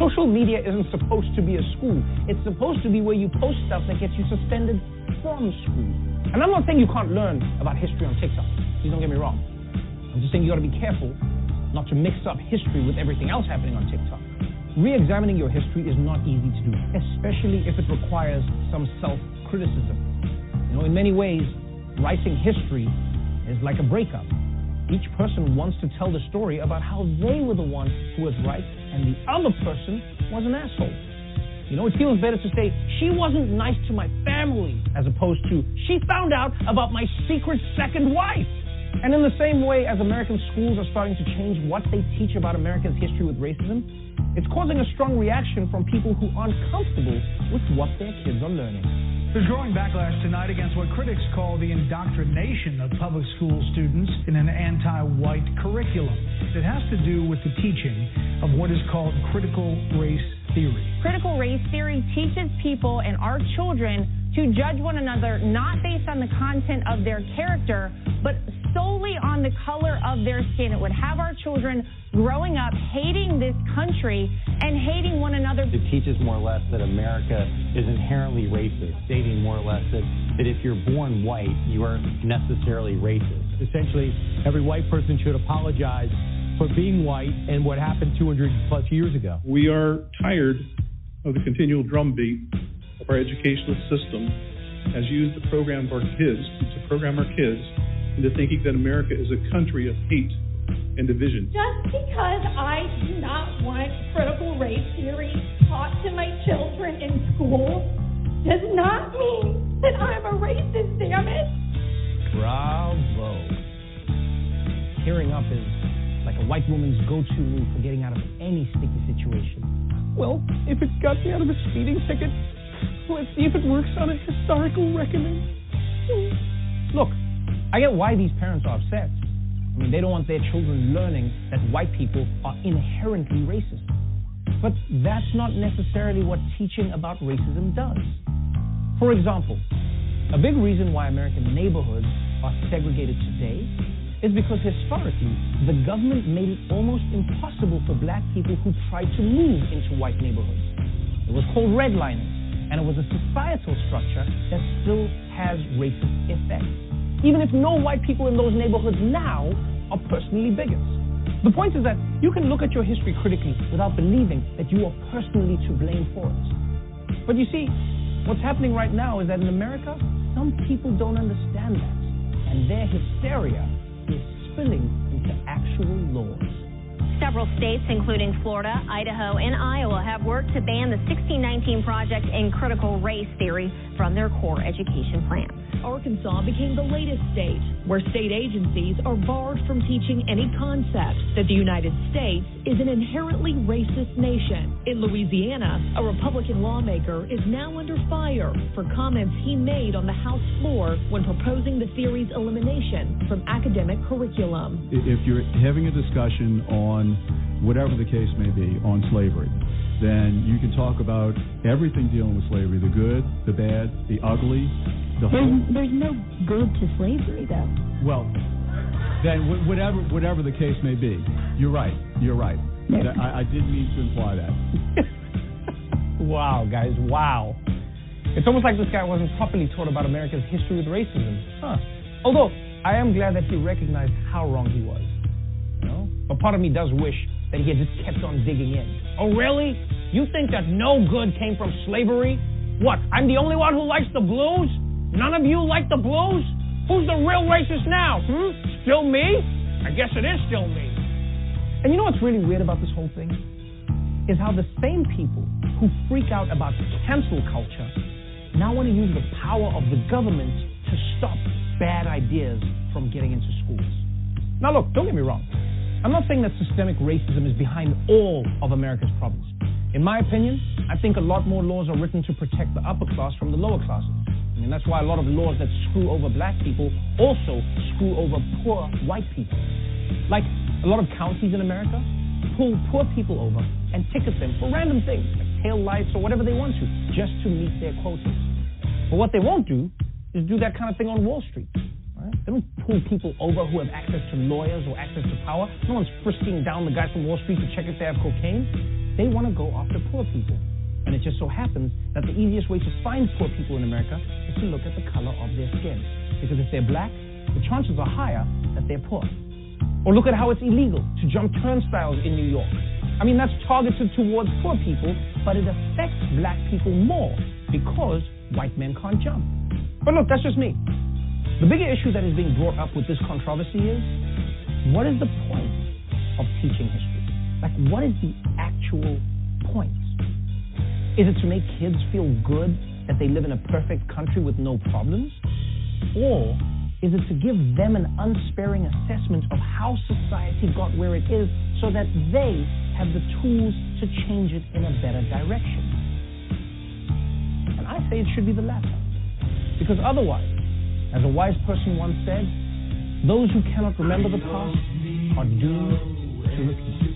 Speaker 13: Social media isn't supposed to be a school. It's supposed to be where you post stuff that gets you suspended from school. And I'm not saying you can't learn about history on TikTok. Please don't get me wrong. I'm just saying you got to be careful not to mix up history with everything else happening on TikTok. Re-examining your history is not easy to do, especially if it requires some self-criticism. You know, in many ways, writing history is like a breakup. Each person wants to tell the story about how they were the one who was right and the other person was an asshole. You know, it feels better to say, she wasn't nice to my family, as opposed to, she found out about my secret second wife. And in the same way as American schools are starting to change what they teach about America's history with racism, it's causing a strong reaction from people who aren't comfortable with what their kids are learning.
Speaker 24: There's growing backlash tonight against what critics call the indoctrination of public school students in an anti white curriculum. It has to do with the teaching of what is called critical race theory.
Speaker 25: Critical race theory teaches people and our children to judge one another not based on the content of their character, but solely on the color of their skin. It would have our children growing up hating this country and hating one another.
Speaker 26: It teaches more or less that America is inherently racist, stating more or less that, that if you're born white, you are necessarily racist.
Speaker 27: Essentially, every white person should apologize for being white and what happened 200 plus years ago.
Speaker 28: We are tired of the continual drumbeat of our educational system as used to program of our kids, to program our kids into thinking that America is a country of hate and division.
Speaker 29: Just because I do not want critical race theory taught to my children in school does not mean that I'm a racist, damn it.
Speaker 13: Bravo. Tearing up is like a white woman's go-to move for getting out of any sticky situation. Well, if it got me out of a speeding ticket, let's see if it works on a historical reckoning. Look, I get why these parents are upset. I mean, they don't want their children learning that white people are inherently racist. But that's not necessarily what teaching about racism does. For example, a big reason why American neighborhoods are segregated today is because historically, the government made it almost impossible for black people who tried to move into white neighborhoods. It was called redlining, and it was a societal structure that still has racist effects even if no white people in those neighborhoods now are personally bigots. The point is that you can look at your history critically without believing that you are personally to blame for it. But you see, what's happening right now is that in America, some people don't understand that, and their hysteria is spilling into actual laws.
Speaker 30: Several states, including Florida, Idaho, and Iowa, have worked to ban the 1619 Project and critical race theory from their core education plans.
Speaker 16: Arkansas became the latest state where state agencies are barred from teaching any concept that the United States is an inherently racist nation. In Louisiana, a Republican lawmaker is now under fire for comments he made on the House floor when proposing the theory's elimination from academic curriculum.
Speaker 31: If you're having a discussion on whatever the case may be on slavery, then you can talk about everything dealing with slavery the good, the bad, the ugly, the
Speaker 32: there's,
Speaker 31: whole.
Speaker 32: there's no good to slavery, though.
Speaker 31: Well, then wh- whatever whatever the case may be, you're right. You're right. That- I, I didn't mean to imply that.
Speaker 13: Wow, guys, wow. It's almost like this guy wasn't properly taught about America's history with racism. Huh. Although, I am glad that he recognized how wrong he was. But part of me does wish that he had just kept on digging in. Oh, really? You think that no good came from slavery? What, I'm the only one who likes the blues? None of you like the blues? Who's the real racist now? Hmm? Still me? I guess it is still me. And you know what's really weird about this whole thing? Is how the same people who freak out about cancel culture now want to use the power of the government to stop bad ideas from getting into schools. Now, look, don't get me wrong. I'm not saying that systemic racism is behind all of America's problems. In my opinion, I think a lot more laws are written to protect the upper class from the lower classes. I mean, that's why a lot of laws that screw over black people also screw over poor white people. Like a lot of counties in America pull poor people over and ticket them for random things, like tail lights or whatever they want to, just to meet their quotas. But what they won't do is do that kind of thing on Wall Street. Right? They don't pull people over who have access to lawyers or access to power. No one's frisking down the guys from Wall Street to check if they have cocaine. They want to go after poor people. And it just so happens that the easiest way to find poor people in America is to look at the color of their skin. Because if they're black, the chances are higher that they're poor. Or look at how it's illegal to jump turnstiles in New York. I mean, that's targeted towards poor people, but it affects black people more because white men can't jump. But look, that's just me. The bigger issue that is being brought up with this controversy is what is the point of teaching history? Like, what is the actual point? Is it to make kids feel good that they live in a perfect country with no problems? Or is it to give them an unsparing assessment of how society got where it is so that they have the tools to change it in a better direction? And I say it should be the latter. Because otherwise, as a wise person once said, those who cannot remember the past are doomed to repeat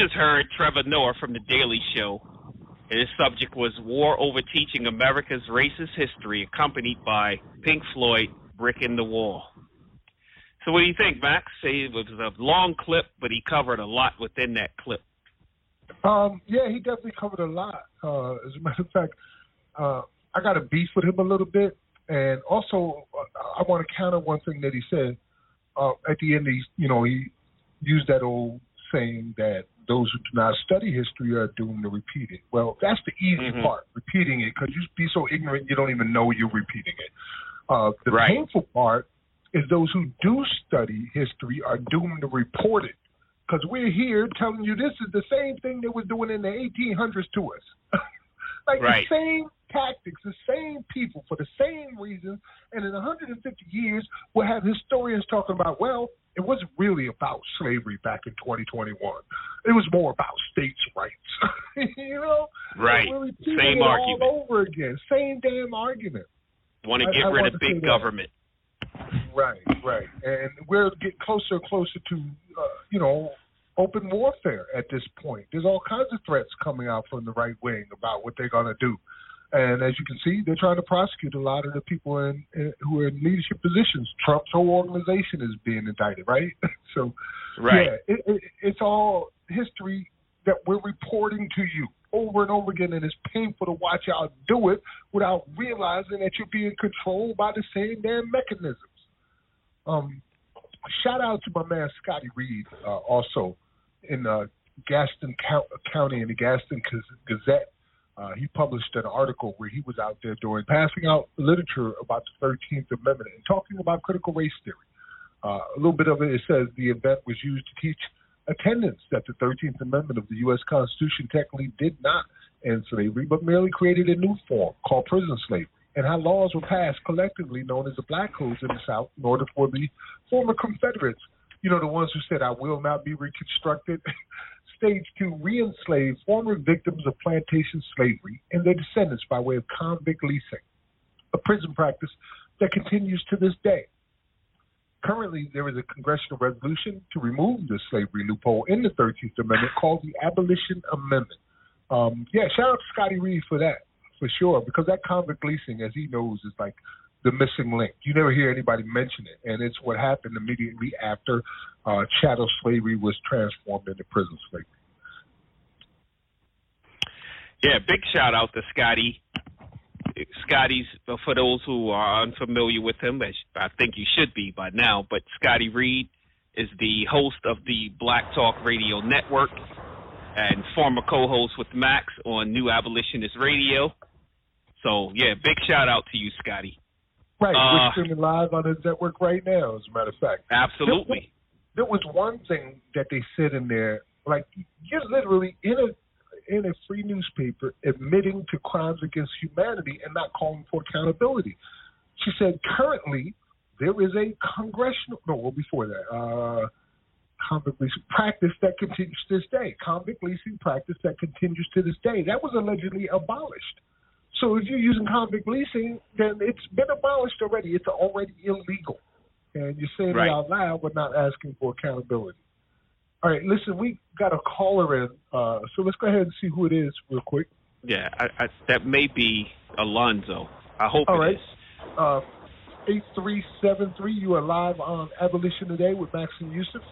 Speaker 7: just heard Trevor Noah from The Daily Show. And his subject was War Over Teaching America's Racist History, accompanied by Pink Floyd, Brick in the Wall. So, what do you think, Max? It was a long clip, but he covered a lot within that clip.
Speaker 6: Um, yeah, he definitely covered a lot. Uh, as a matter of fact, uh, I got a beef with him a little bit, and also uh, I want to counter one thing that he said. Uh, at the end, he, you know, he used that old saying that those who do not study history are doomed to repeat it. Well, that's the easy
Speaker 7: Mhm.
Speaker 6: part, repeating it, because you be so ignorant you don't even know you're repeating it. Uh, the
Speaker 7: Right.
Speaker 6: painful part is those who do study history are doomed to report it. Because we're here telling you this is the same thing they was doing in the 1800s to us. like
Speaker 7: Right.
Speaker 6: the same tactics, the same people for the same reasons. And in 150 years, we'll have historians talking about, well, it wasn't really about slavery back in 2021. It was more about states' rights. you know?
Speaker 7: Right.
Speaker 6: We're
Speaker 7: Same argument.
Speaker 6: all over again. Same damn argument.
Speaker 7: Want to get
Speaker 6: I
Speaker 7: rid
Speaker 6: want
Speaker 7: of big
Speaker 6: that.
Speaker 7: government.
Speaker 6: Right, right. And we're getting closer and closer to, uh, you know, open warfare at this point. There's all kinds of threats coming out from the right wing about what they're going to do. And as you can see, they're trying to prosecute a lot of the people in, in who are in leadership positions. Trump's whole organization is being indicted, right? so,
Speaker 7: Right.
Speaker 6: yeah, it, it, it's all history that we're reporting to you over and over again, and it's painful to watch y'all do it without realizing that you're being controlled by the same damn mechanisms. Um, shout out to my man Scotty Reed, uh, also in uh, Gaston County in the Gaston Gazette. Uh, he published an article where he was out there doing passing out literature about the 13th Amendment and talking about critical race theory. Uh, a little bit of it, it says the event was used to teach attendance that the 13th Amendment of the U.S. Constitution technically did not end slavery, but merely created a new form called prison slavery, and how laws were passed collectively known as the Black Codes in the South in order for the former Confederates, you know, the ones who said, I will not be reconstructed, Stage two re enslave former victims of plantation slavery and their descendants by way of convict leasing, a prison practice that continues to this day. Currently, there is a congressional resolution to remove the slavery loophole in the 13th Amendment called the Abolition Amendment. Um, yeah, shout out to Scotty Reed for that, for sure, because that convict leasing, as he knows, is like the missing link. You never hear anybody mention it, and it's what happened immediately after uh, chattel slavery was transformed into prison slavery.
Speaker 7: Yeah, big shout out to Scotty. Scotty's for those who are unfamiliar with him, as I think you should be by now. But Scotty Reed is the host of the Black Talk Radio Network. and former co-host with Max on New Abolitionist Radio. So yeah, big shout out to you, Scotty.
Speaker 6: Right,
Speaker 7: Uh,
Speaker 6: we're streaming live on his network right now. As a matter of fact,
Speaker 7: Absolutely.
Speaker 6: There, there was one thing that they said in there, like you're literally in a in a free newspaper admitting to crimes against humanity and not calling for accountability. She said currently there is a congressional no, well before that, uh convict leasing practice that continues to this day. Convict leasing practice that continues to this day. That was allegedly abolished. So if you're using convict leasing, then it's been abolished already. It's already illegal. And you're saying
Speaker 7: Right.
Speaker 6: it out loud, but not asking for accountability. All right, listen, we got a caller in, uh, so let's go ahead and see who it is real quick.
Speaker 7: Yeah, I, I, that may be Alonzo. I hope
Speaker 6: All
Speaker 7: it
Speaker 6: right. Uh, 8373, you are live on Abolition Today with Max and Yusuf.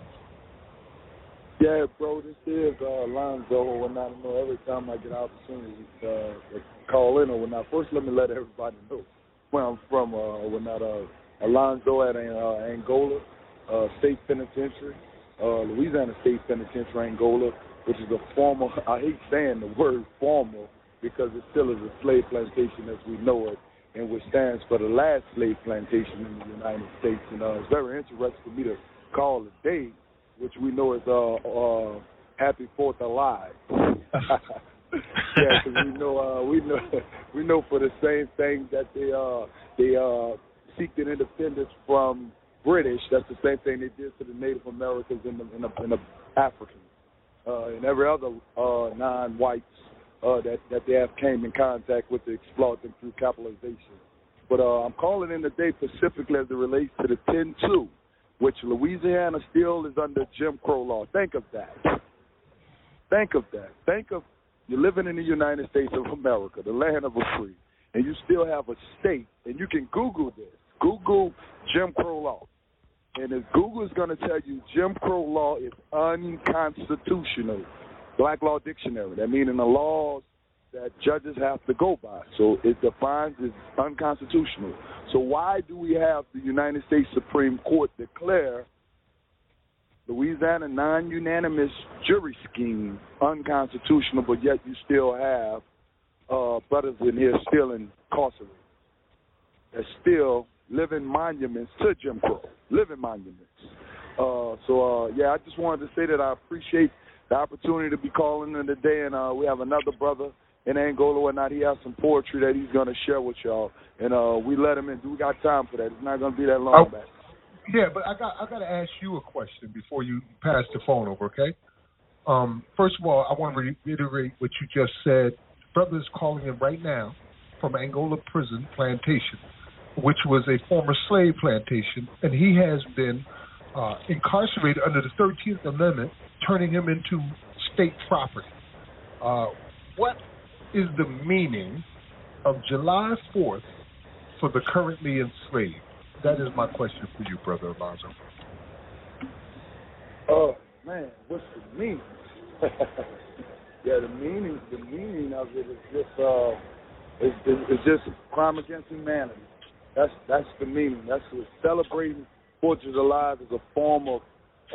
Speaker 33: Yeah, bro, this is uh, Alonzo or whatnot. I know every time I get an opportunity uh, to call in or whatnot. First, let me let everybody know where I'm from uh, or whatnot. Uh, Alonzo at uh, Angola uh, State Penitentiary, uh, Louisiana State Penitentiary, Angola, which is a former, I hate saying the word formal because it still is a slave plantation as we know it, and which stands for the last slave plantation in the United States. And uh, it's very interesting for me to call today which we know is uh uh Happy Fourth of July. yeah, because we know uh we know we know for the same thing that they uh they uh seek their independence from British. That's the same thing they did to the Native Americans and the in the, in the Africans uh, and every other uh non-whites uh that that they have came in contact with to exploit them through capitalization. But uh, I'm calling in today specifically as it relates to the 10-2, which Louisiana still is under Jim Crow law. Think of that. Think of that. Think of you're living in the United States of America, the land of the free, and you still have a state, and you can Google this. Google Jim Crow law. And if Google is going to tell you Jim Crow law is unconstitutional, Black Law Dictionary, that meaning the laws that judges have to go by. So it defines as unconstitutional. So why do we have the United States Supreme Court declare Louisiana non-unanimous jury scheme unconstitutional, but yet you still have uh, brothers in here still incarcerated. They're still living monuments to Jim Crow, living monuments. Uh, so uh, yeah, I just wanted to say that I appreciate the opportunity to be calling in today, and uh, we have another brother in Angola or not. He has some poetry that he's going to share with y'all, and uh, we let him in. We got time for that. It's not going to be that long,
Speaker 6: Oh.
Speaker 33: man.
Speaker 6: Yeah, but I got I got to ask you a question before you pass the phone over, okay? Um, first of all, I want to reiterate what you just said. Brother is calling in right now from Angola Prison Plantation, which was a former slave plantation, and he has been uh, incarcerated under the 13th Amendment, turning him into state property. Uh, what is the meaning of July 4th for the currently enslaved? That is my question for you, Brother Alonzo.
Speaker 33: Oh man, what's the meaning? yeah, the meaning the meaning of it is just uh it's, it's, just crime against humanity. That's that's the meaning. That's what celebrating Fourth of July is a form of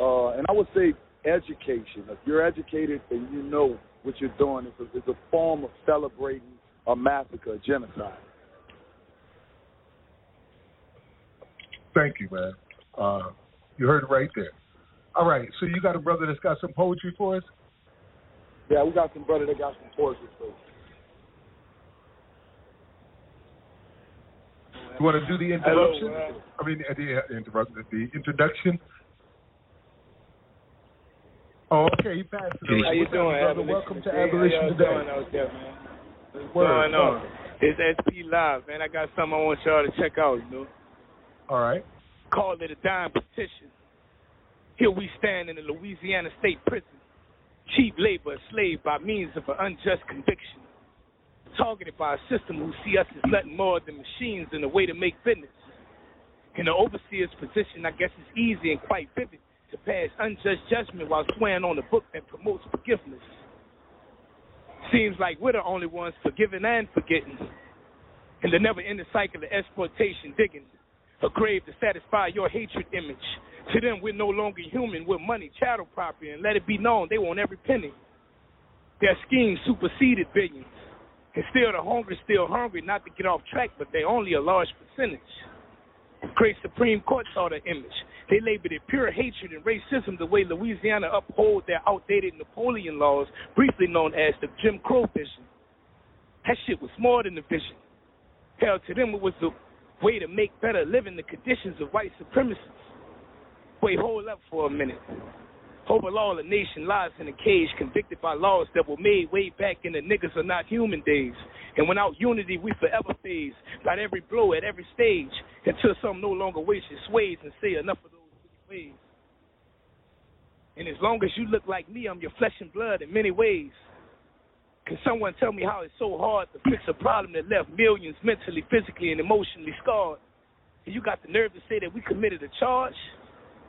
Speaker 33: uh and I would say education. If you're educated and you know what you're doing, is a, it's a form of celebrating a massacre, a genocide.
Speaker 6: Thank you, man. Uh, you heard it right there. All right, so you got a brother that's got some poetry for us?
Speaker 33: Yeah, we got some brother that got some poetry for us.
Speaker 6: You want to do the introduction?
Speaker 33: Hello.
Speaker 6: I mean, uh, the uh, interrupt the introduction. Oh, okay. He passed it.
Speaker 34: How you doing,
Speaker 6: brother? Welcome to? Abolition Today.
Speaker 34: out there, man? What's
Speaker 6: Word,
Speaker 34: going on?
Speaker 6: word.
Speaker 34: It's SP Live, man. I got something I want y'all to check out, you know.
Speaker 6: All right.
Speaker 34: Call it a dime petition. Here we stand in the Louisiana State Prison. Cheap labor, enslaved by means of an unjust conviction. Targeted by a system who see us as nothing more than machines in a way to make business. In the overseer's position, I guess it's easy and quite vivid to pass unjust judgment while swearing on a book that promotes forgiveness. Seems like we're the only ones forgiving and forgetting. In the never ending cycle of exploitation, digging a grave to satisfy your hatred image. To them, we're no longer human, we're money, chattel property, and let it be known they want every penny. Their schemes superseded billions. And still, the hungry still hungry, not to get off track, but they're only a large percentage. Great Supreme Court saw the image. They labeled it pure hatred and racism the way Louisiana uphold their outdated Napoleon laws, briefly known as the Jim Crow vision. That shit was more than a vision. Hell, to them, it was the way to make better living the conditions of white supremacists. Wait, hold up for a minute. Overall, the nation lies in a cage, convicted by laws that were made way back in the niggas are not human days. And without unity, we forever phase, Got every blow at every stage, until some no longer waste your sways and say enough of And as long as you look like me, I'm your flesh and blood in many ways. Can someone tell me how it's so hard to fix a problem that left millions mentally, physically, and emotionally scarred? And you got the nerve to say that we committed a charge?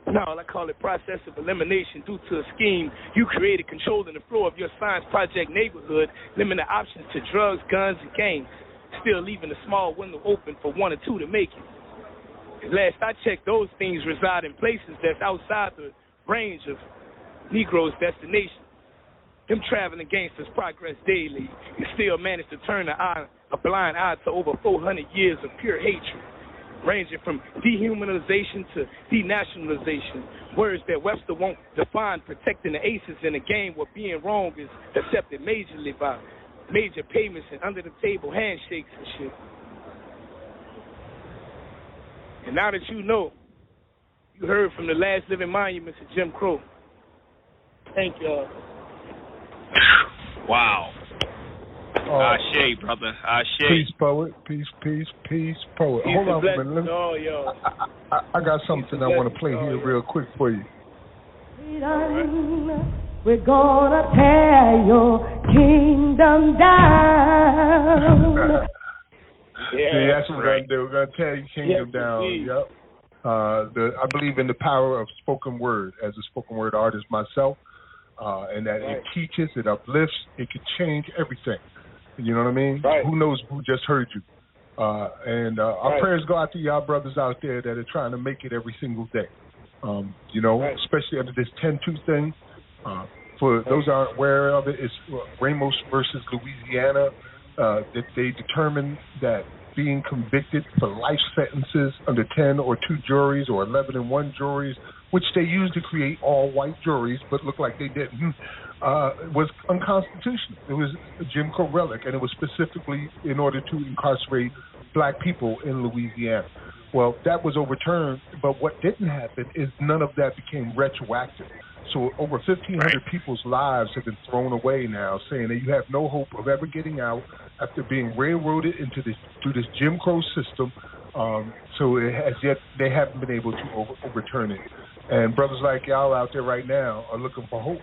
Speaker 34: No, I call it process of elimination due to a scheme you created controlling the floor of your science project neighborhood, limiting options to drugs, guns, and gangs, still leaving a small window open for one or two to make it. Last I checked, those things reside in places that's outside the range of Negroes' destination. Them traveling gangsters progress daily and still manage to turn eye, a blind eye to over 400 years of pure hatred ranging from dehumanization to denationalization. Words that Webster won't define, protecting the aces in a game where being wrong is accepted majorly by major payments and under the table handshakes and shit. And now that you know, you heard from the last living monuments of Jim Crow. Thank y'all.
Speaker 7: Wow. Oh. Ashe, brother. Ashe.
Speaker 6: Peace, poet. Peace, peace, peace, poet.
Speaker 34: Peace
Speaker 6: Hold on
Speaker 34: a
Speaker 6: minute.
Speaker 34: Let oh, yo.
Speaker 6: I, I, I got something I want to play here real quick for you.
Speaker 35: We're gonna tear your kingdom down.
Speaker 6: yeah, See, that's what we're gonna do. We're gonna tear your kingdom yes, down. Indeed. Yep. Uh, the, I believe in the power of spoken word as a spoken word artist myself, uh, and that right. it teaches, it uplifts, it can change everything. You know what I mean?
Speaker 34: Right.
Speaker 6: Who knows who just heard you? Uh, and uh, our
Speaker 34: right.
Speaker 6: prayers go out to y'all brothers out there that are trying to make it every single day. Um, you know,
Speaker 34: right.
Speaker 6: especially under this 10-2 thing. Uh, for those aren't aware of it, it's Ramos versus Louisiana. Uh, that they determined that being convicted for life sentences under 10 or 2 juries or 11 and 1 juries, which they used to create all white juries, but looked like they didn't, uh, was unconstitutional. It was a Jim Crow relic, and it was specifically in order to incarcerate black people in Louisiana. Well, that was overturned, but what didn't happen is none of that became retroactive. So over 1,500 people's lives have been thrown away now, saying that you have no hope of ever getting out after being railroaded into this through this Jim Crow system. Um, so it has yet they haven't been able to over, overturn it. And brothers like y'all out there right now are looking for hope.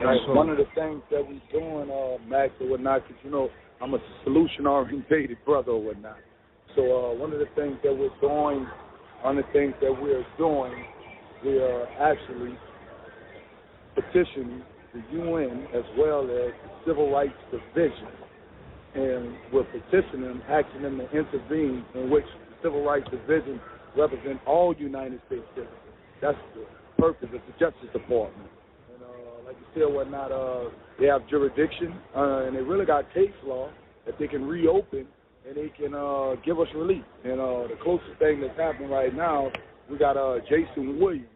Speaker 33: Right. One of the things that we're doing, uh, Max or whatnot, because you know I'm a solution-oriented brother or whatnot. So uh, one of the things that we're doing, one of the things that we're doing, we are actually petitioning the UN as well as the Civil Rights Division, and we're petitioning them, asking them to intervene, in which the Civil Rights Division represents all United States citizens. That's the purpose of the Justice Department like you said, whatnot, uh, they have jurisdiction, uh, and they really got case law that they can reopen and they can uh, give us relief. And uh, the closest thing that's happening right now, we got uh, Jason Williams, uh,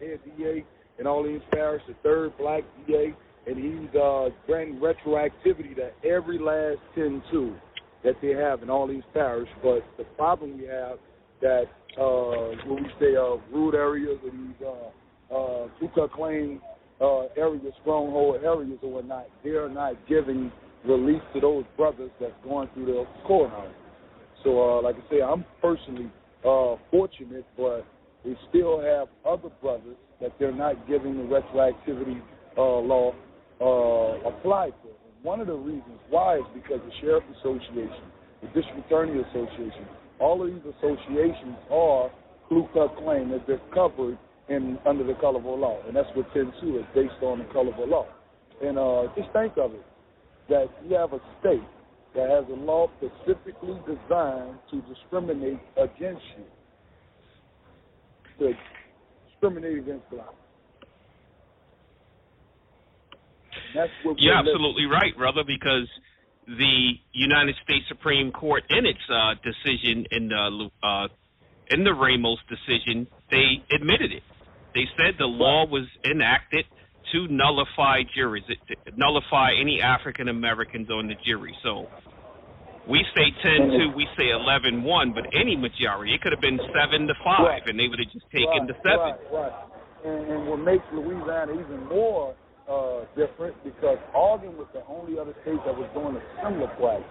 Speaker 33: head DA in Orleans Parish, the third black DA, and he's uh, granting retroactivity to every last 10-2 that they have in Orleans Parish. But the problem we have that uh, when we say uh, rude areas or these uh, uh, Klux uh, areas, stronghold areas or whatnot, they are not giving relief to those brothers that's going through the courthouse. So, uh, like I say, I'm personally uh, fortunate, but we still have other brothers that they're not giving the retroactivity uh, law uh, applied to. And one of the reasons why is because the Sheriff Association, the District Attorney Association, all of these associations are Ku Klux Klan that they're covered in under the color of law, and that's what 10 is based on the color of law. And uh, just think of it that you have a state that has a law specifically designed to discriminate against you, to discriminate against blacks.
Speaker 7: You're
Speaker 33: we're living.
Speaker 7: absolutely right, brother, because the United States Supreme Court, in its uh, decision in the uh, in the Ramos decision, they admitted it. They said the law was enacted to nullify juries, nullify any African Americans on the jury. So we say 10-2, we say 11-1, but any majority, it could have been seven to five,
Speaker 33: Right.
Speaker 7: and they would have just taken
Speaker 33: right,
Speaker 7: the seven.
Speaker 33: Right, right. And, and what makes Louisiana even more uh, different because Oregon was the only other state that was doing a similar practice.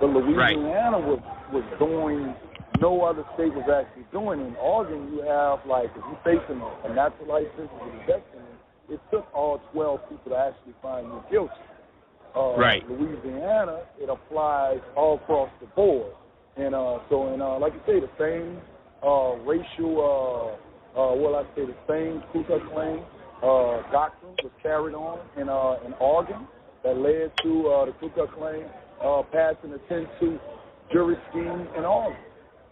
Speaker 33: But Louisiana was was doing no other state was actually doing. In Oregon, you have like if you're facing a natural life sentence with a death sentence, it took all 12 people to actually find you guilty. Uh,
Speaker 7: Right.
Speaker 33: Louisiana, it applies all across the board. And uh, so, and uh, like you say, the same uh, racial, uh, uh, well, I say the same Ku Klux Klan uh, doctrine was carried on in uh, in Oregon that led to uh, the Ku Klux Klan uh, passing the 10-2 jury scheme in Oregon.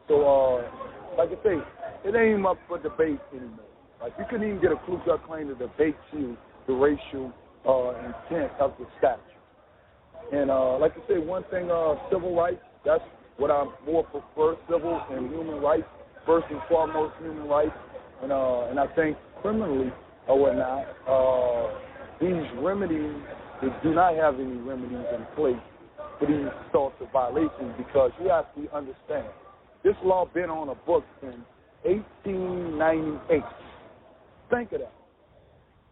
Speaker 33: So, uh, like I say, it ain't up for debate anymore. Like you couldn't even get a Ku Klux Klan to debate you the racial uh, intent of the statute. And uh, like I say, one thing, uh, civil rights, that's what I more prefer, civil and human rights, first and foremost human rights. And uh, and I think criminally or whatnot, uh, these remedies, they do not have any remedies in place for these sorts of violations because you have to understand, this law been on a book since 1898. Think of that.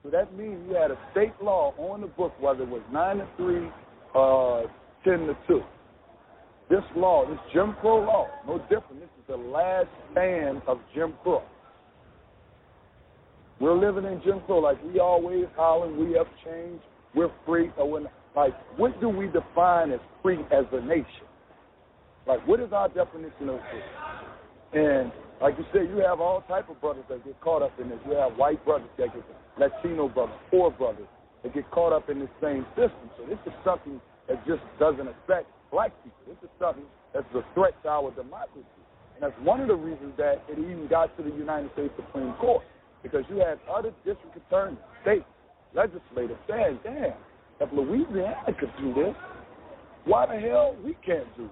Speaker 33: So that means you had a state law on the book, whether it was 9 to 3, uh, 10 to 2. This law, this Jim Crow law, no different. This is the last stand of Jim Crow. We're living in Jim Crow like we always hollering, we have changed, we're free. Or when, like, what do we define as free as a nation? Like, what is our definition of free? And like you said, you have all type of brothers that get caught up in this. You have white brothers that get Latino brothers, poor brothers that get caught up in this same system. So this is something that just doesn't affect black people. This is something that's a threat to our democracy. And that's one of the reasons that it even got to the United States Supreme Court. Because you had other district attorneys, state legislators saying, damn, if Louisiana could do this, why the hell we can't do it?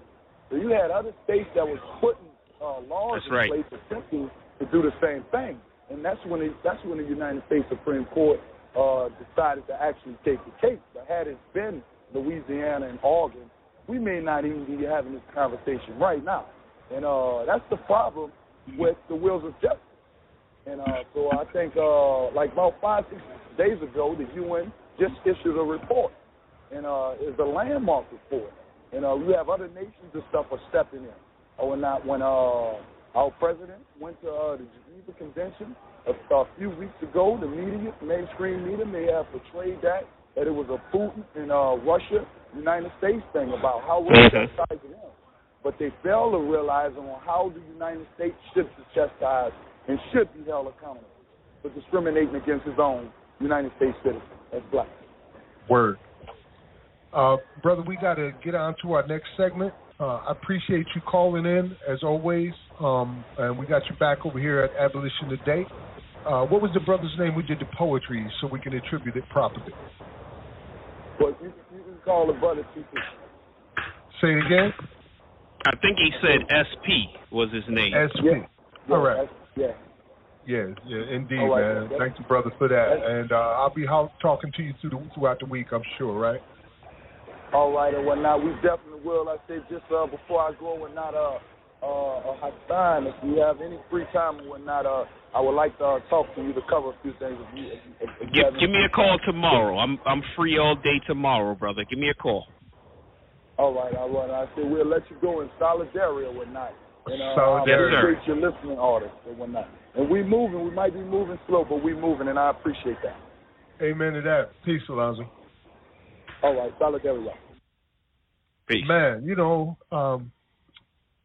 Speaker 33: So you had other states that was putting uh, laws
Speaker 7: That's
Speaker 33: in
Speaker 7: right.
Speaker 33: place attempting to do the same thing. And that's when it, that's when the United States Supreme Court uh, decided to actually take the case. But had it been Louisiana and Oregon, we may not even be having this conversation right now. And uh, that's the problem with the wheels of justice. And uh, so I think, uh, like about five, six days ago, the UN just issued a report, and uh, it's a landmark report. And uh, we have other nations and stuff are stepping in. Or when not, when uh, our president went to uh, the Geneva Convention a, a few weeks ago, the media, mainstream media, may have portrayed that that it was a Putin and uh, Russia, United States thing about how we're chastising them. But they fail to realize on how the United States should be chastised and should be held accountable for discriminating against his own United States citizens as black.
Speaker 6: Word. Uh, brother, we got to get on to our next segment. Uh, I appreciate you calling in, as always. Um, and we got you back over here at Abolition Today. Uh, what was the brother's name? We did the poetry so we can attribute it properly.
Speaker 33: But you, you can call the brother TC.
Speaker 6: Say it again.
Speaker 7: I think he said SP was his name.
Speaker 6: SP. All right.
Speaker 33: Yeah.
Speaker 6: Yeah, yeah, indeed,
Speaker 33: All right,
Speaker 6: man.
Speaker 33: yeah.
Speaker 6: Thank you, brother, for that. And uh, I'll be ho- talking to you through the, throughout the week, I'm sure, right?
Speaker 33: All right, and whatnot. We definitely will. I said, just uh, before I go and whatnot, uh, uh, uh, Hassan, if you have any free time and whatnot, uh, I would like to uh, talk to you to cover a few things. If you, if, if, if you
Speaker 7: Give,
Speaker 33: have any-
Speaker 7: give me a call tomorrow. I'm I'm free all day tomorrow, brother. Give me a call.
Speaker 33: All right, all right. I said we'll let you go in solidarity or whatnot. And, uh,
Speaker 6: Solidarity.
Speaker 33: I appreciate your listening orders and whatnot. And we moving. We might be moving slow, but we moving, and I appreciate that.
Speaker 6: Amen to that. Peace, Alonzo.
Speaker 33: All right, solidarity. y'all.
Speaker 7: Peace.
Speaker 6: Man, you know, um,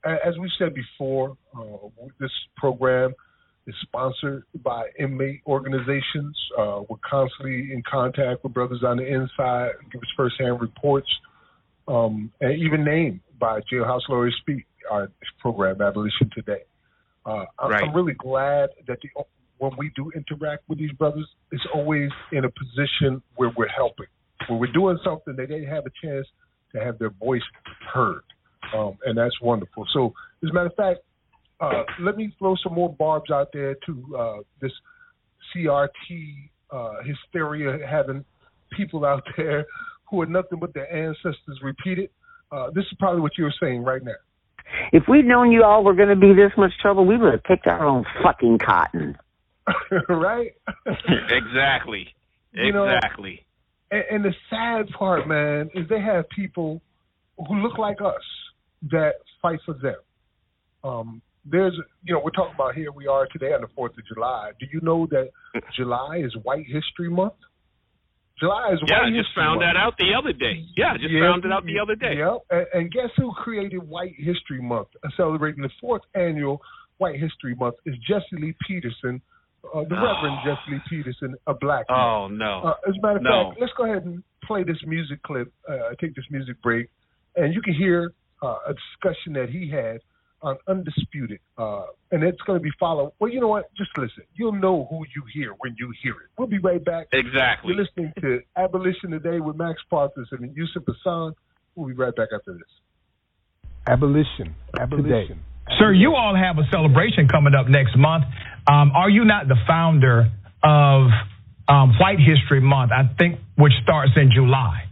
Speaker 6: as we said before, uh, this program is sponsored by inmate organizations. Uh, we're constantly in contact with brothers on the inside, give us firsthand reports, um, and even named by Jailhouse Lawyers Speak, our program, Abolition Today. Uh, I'm,
Speaker 7: Right.
Speaker 6: I'm really glad that the, when we do interact with these brothers, it's always in a position where we're helping. When we're doing something, they they have a chance to have their voice heard, um, and that's wonderful. So, as a matter of fact, uh, let me throw some more barbs out there to uh, this CRT uh, hysteria having people out there who are nothing but their ancestors repeated. Uh, this is probably what you're saying right now.
Speaker 36: If we'd known you all were going to be this much trouble, we would have picked our own fucking cotton.
Speaker 6: right?
Speaker 7: exactly.
Speaker 6: You know,
Speaker 7: Exactly.
Speaker 6: And, and the sad part, man, is they have people who look like us that fight for them. Um, there's, you know, we're talking about here we are today on the Fourth of July. Do you know that July is White History Month? July is
Speaker 7: yeah,
Speaker 6: White
Speaker 7: I just
Speaker 6: History
Speaker 7: found
Speaker 6: Month.
Speaker 7: that out the other day. Yeah, I just
Speaker 6: Yeah,
Speaker 7: found it out the other day.
Speaker 6: Yep. And, and guess who created White History Month, celebrating the fourth annual White History Month? Is Jesse Lee Peterson, uh, the Reverend Jesse Lee Peterson, a black man.
Speaker 7: Oh no.
Speaker 6: Uh, as a matter of
Speaker 7: No.
Speaker 6: fact, let's go ahead and play this music clip. Uh, take this music break, and you can hear uh, a discussion that he had on Undisputed, uh, and it's going to be followed. Well, you know what? Just listen. You'll know who you hear when you hear it. We'll be right back.
Speaker 7: Exactly.
Speaker 6: You're listening to Abolition Today with Max Parthas and Yusuf Hassan. We'll be right back after this.
Speaker 33: Abolition. Abolition.
Speaker 37: Sir, you all have a celebration coming up next month. Um, are you not the founder of um, White History Month? I think which starts in July.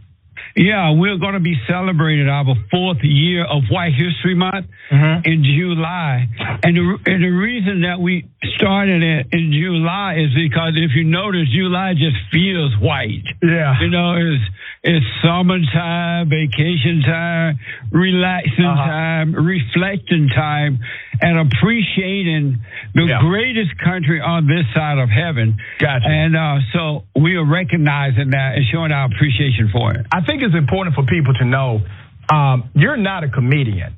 Speaker 38: Yeah, we're going to be celebrating our fourth year of White History Month
Speaker 37: Mm-hmm.
Speaker 38: in July, and the, and the reason that we started it in July is because if you notice, July just feels white.
Speaker 37: Yeah.
Speaker 38: You know, it's it's summertime, vacation time, relaxing
Speaker 37: Uh-huh.
Speaker 38: time, reflecting time, and appreciating the
Speaker 37: Yeah.
Speaker 38: greatest country on this side of heaven.
Speaker 37: Gotcha.
Speaker 38: And uh, so we are recognizing that and showing our appreciation for it.
Speaker 37: I think it's important for people to know um, you're not a comedian.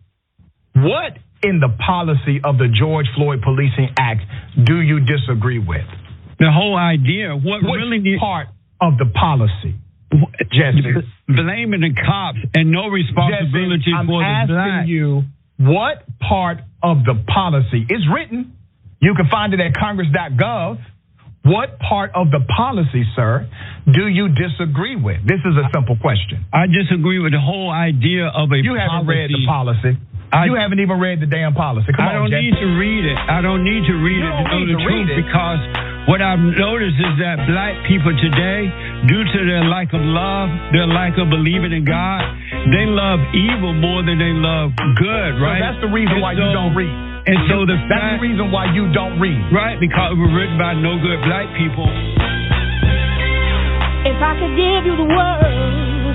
Speaker 37: What in the policy of the George Floyd Policing Act do you disagree with?
Speaker 38: The whole idea, what
Speaker 37: Which
Speaker 38: really
Speaker 37: part of the policy, Jesse?
Speaker 38: blaming the cops and no responsibility
Speaker 37: Jesse, I'm
Speaker 38: for the
Speaker 37: asking
Speaker 38: black.
Speaker 37: you what part of the policy is written. You can find it at congress.gov. What part of the policy, sir, do you disagree with? This is a simple question.
Speaker 38: I disagree with the whole idea of a
Speaker 37: You haven't read the
Speaker 38: policy.
Speaker 37: policy.
Speaker 38: I-
Speaker 37: you haven't even read the damn policy. Come
Speaker 38: I
Speaker 37: on,
Speaker 38: don't need to read it. I don't need to read
Speaker 37: You
Speaker 38: it to know the truth because what I've noticed is that black people today, due to their lack of love, their lack of believing in God, they love evil more than they love good, right?
Speaker 37: So
Speaker 38: right?
Speaker 37: that's the reason
Speaker 38: And
Speaker 37: why you don't read.
Speaker 38: And so the
Speaker 37: that's
Speaker 38: fact,
Speaker 37: the reason why you don't read.
Speaker 38: right? Because it was written by no good black people.
Speaker 5: If I could give you the world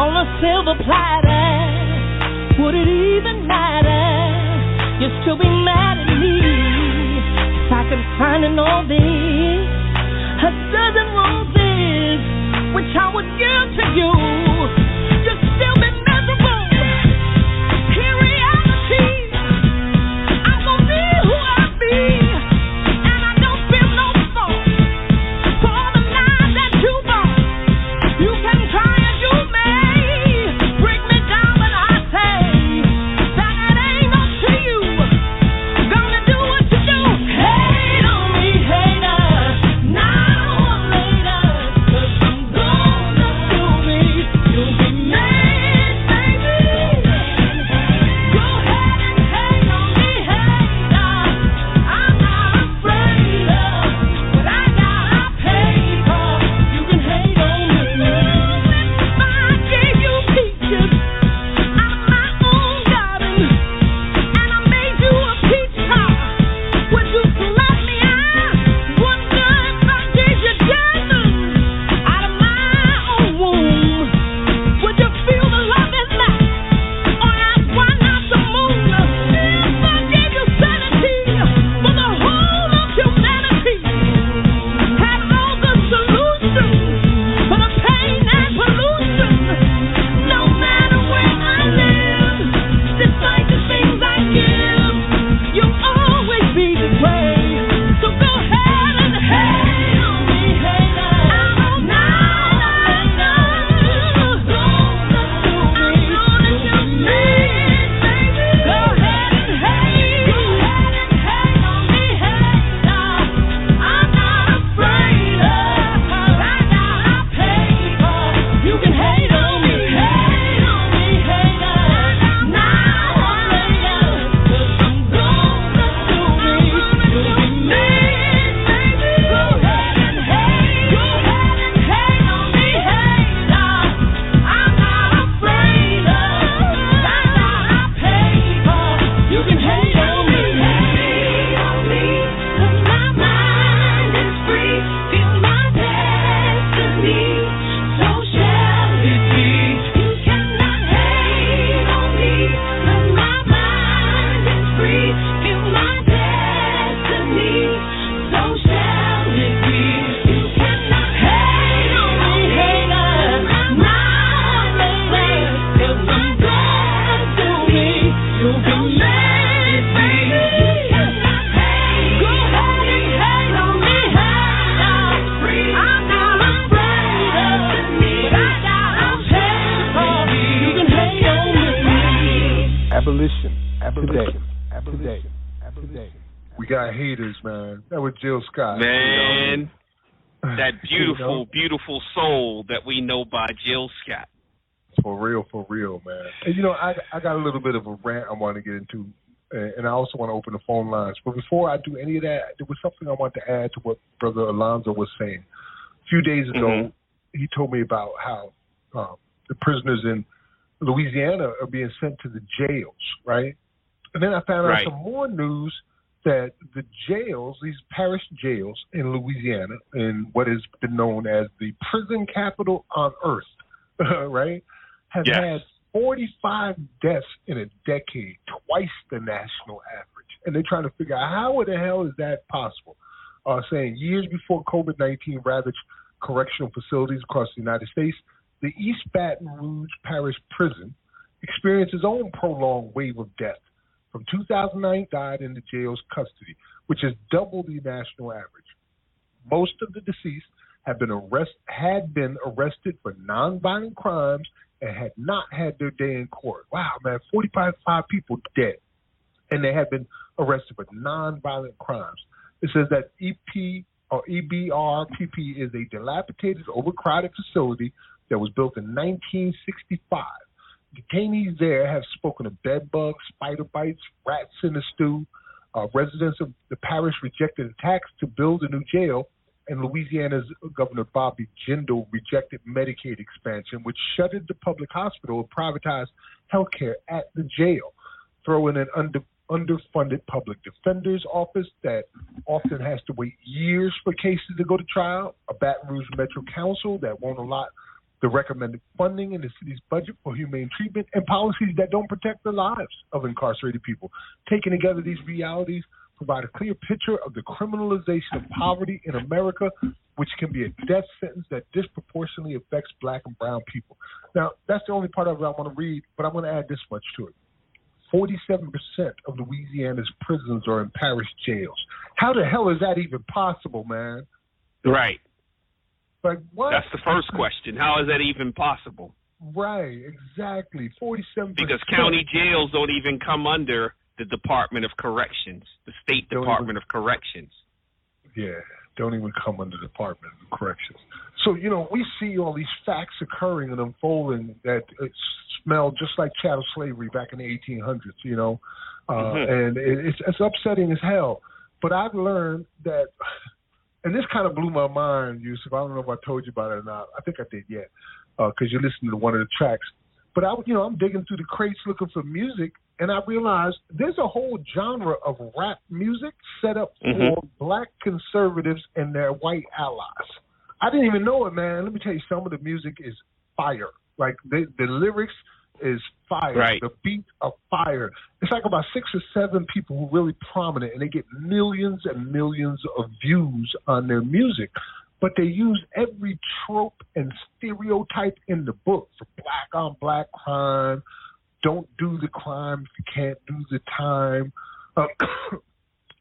Speaker 5: on a silver platter, would it even matter? You'd still be mad at me. An old this, a dozen roses, which I would give to you,
Speaker 6: Jill Scott.
Speaker 7: Man,
Speaker 6: you know?
Speaker 7: that beautiful, beautiful soul that we know by Jill Scott.
Speaker 6: For real, for real, man. And you know, I I got a little bit of a rant I want to get into, and I also want to open the phone lines. But before I do any of that, there was something I want to add to what Brother Alonzo was saying. A few days ago,
Speaker 7: Mhm.
Speaker 6: he told me about how um, the prisoners in Louisiana are being sent to the jails, right? And then I found out
Speaker 7: Right.
Speaker 6: some more news that the jails, these parish jails in Louisiana, in what has been known as the prison capital on earth, right, have
Speaker 7: Yes.
Speaker 6: had 45 deaths in a decade, twice the national average. And they're trying to figure out how in the hell is that possible? Uh, saying years before COVID 19 ravaged correctional facilities across the United States, the East Baton Rouge Parish Prison experienced its own prolonged wave of death. From 2009, died in the jail's custody, which is double the national average. Most of the deceased have been arrest had been arrested for nonviolent crimes and had not had their day in court. Wow, man, 45 five people dead, and they had been arrested for nonviolent crimes. It says that EP or EBRPP is a dilapidated, overcrowded facility that was built in 1965. Detainees there have spoken of bed bugs, spider bites, rats in the stew. Uh, residents of the parish rejected a tax to build a new jail, and Louisiana's Governor Bobby Jindal rejected Medicaid expansion, which shuttered the public hospital and privatized health care at the jail. Throw in an under, underfunded public defender's office that often has to wait years for cases to go to trial, a Baton Rouge Metro Council that won't allot the recommended funding in the city's budget for humane treatment, and policies that don't protect the lives of incarcerated people. Taken together, these realities provide a clear picture of the criminalization of poverty in America, which can be a death sentence that disproportionately affects black and brown people. Now, that's the only part of it I want to read, but I'm going to add this much to it. 47% of Louisiana's prisons are in parish jails. How the hell is that even possible, man?
Speaker 7: Right.
Speaker 6: Like, what?
Speaker 7: That's the first question. How is that even possible?
Speaker 6: Right, exactly. 47%.
Speaker 7: Because county jails don't even come under the Department of Corrections, the State
Speaker 6: Don't
Speaker 7: Department of Corrections.
Speaker 6: Yeah, don't even come under the Department of Corrections. So, you know, we see all these facts occurring and unfolding that uh, smell just like chattel slavery back in the 1800s, you know, uh,
Speaker 7: Mhm.
Speaker 6: and it, it's, it's upsetting as hell. But I've learned that, and this kind of blew my mind, Yusuf. I don't know if I told you about it or not. I think I did yet, because you're listening to one of the tracks. But I, you know, I'm digging through the crates looking for music, and I realized there's a whole genre of rap music set up for
Speaker 7: Mhm.
Speaker 6: black conservatives and their white allies. I didn't even know it, man. Let me tell you, some of the music is fire. Like the the lyrics is fire.
Speaker 7: Right.
Speaker 6: The beats of fire. It's like about six or seven people who are really prominent, and they get millions and millions of views on their music. But they use every trope and stereotype in the book for black on black crime. Don't do the crime if you can't do the time. Uh,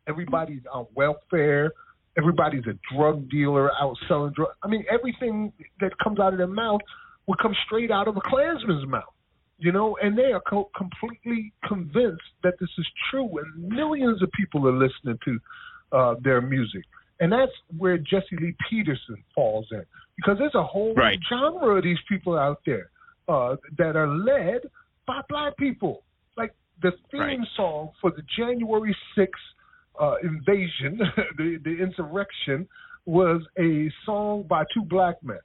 Speaker 6: everybody's on welfare. Everybody's a drug dealer out selling drugs. I mean, everything that comes out of their mouth would come straight out of a Klansman's mouth, you know, and they are co- completely convinced that this is true, and millions of people are listening to uh, their music. And that's where Jesse Lee Peterson falls in, because there's a whole
Speaker 7: Right.
Speaker 6: genre of these people out there uh, that are led by black people. Like the theme
Speaker 7: Right.
Speaker 6: song for the January 6th uh, invasion, the, the insurrection, was a song by two black men.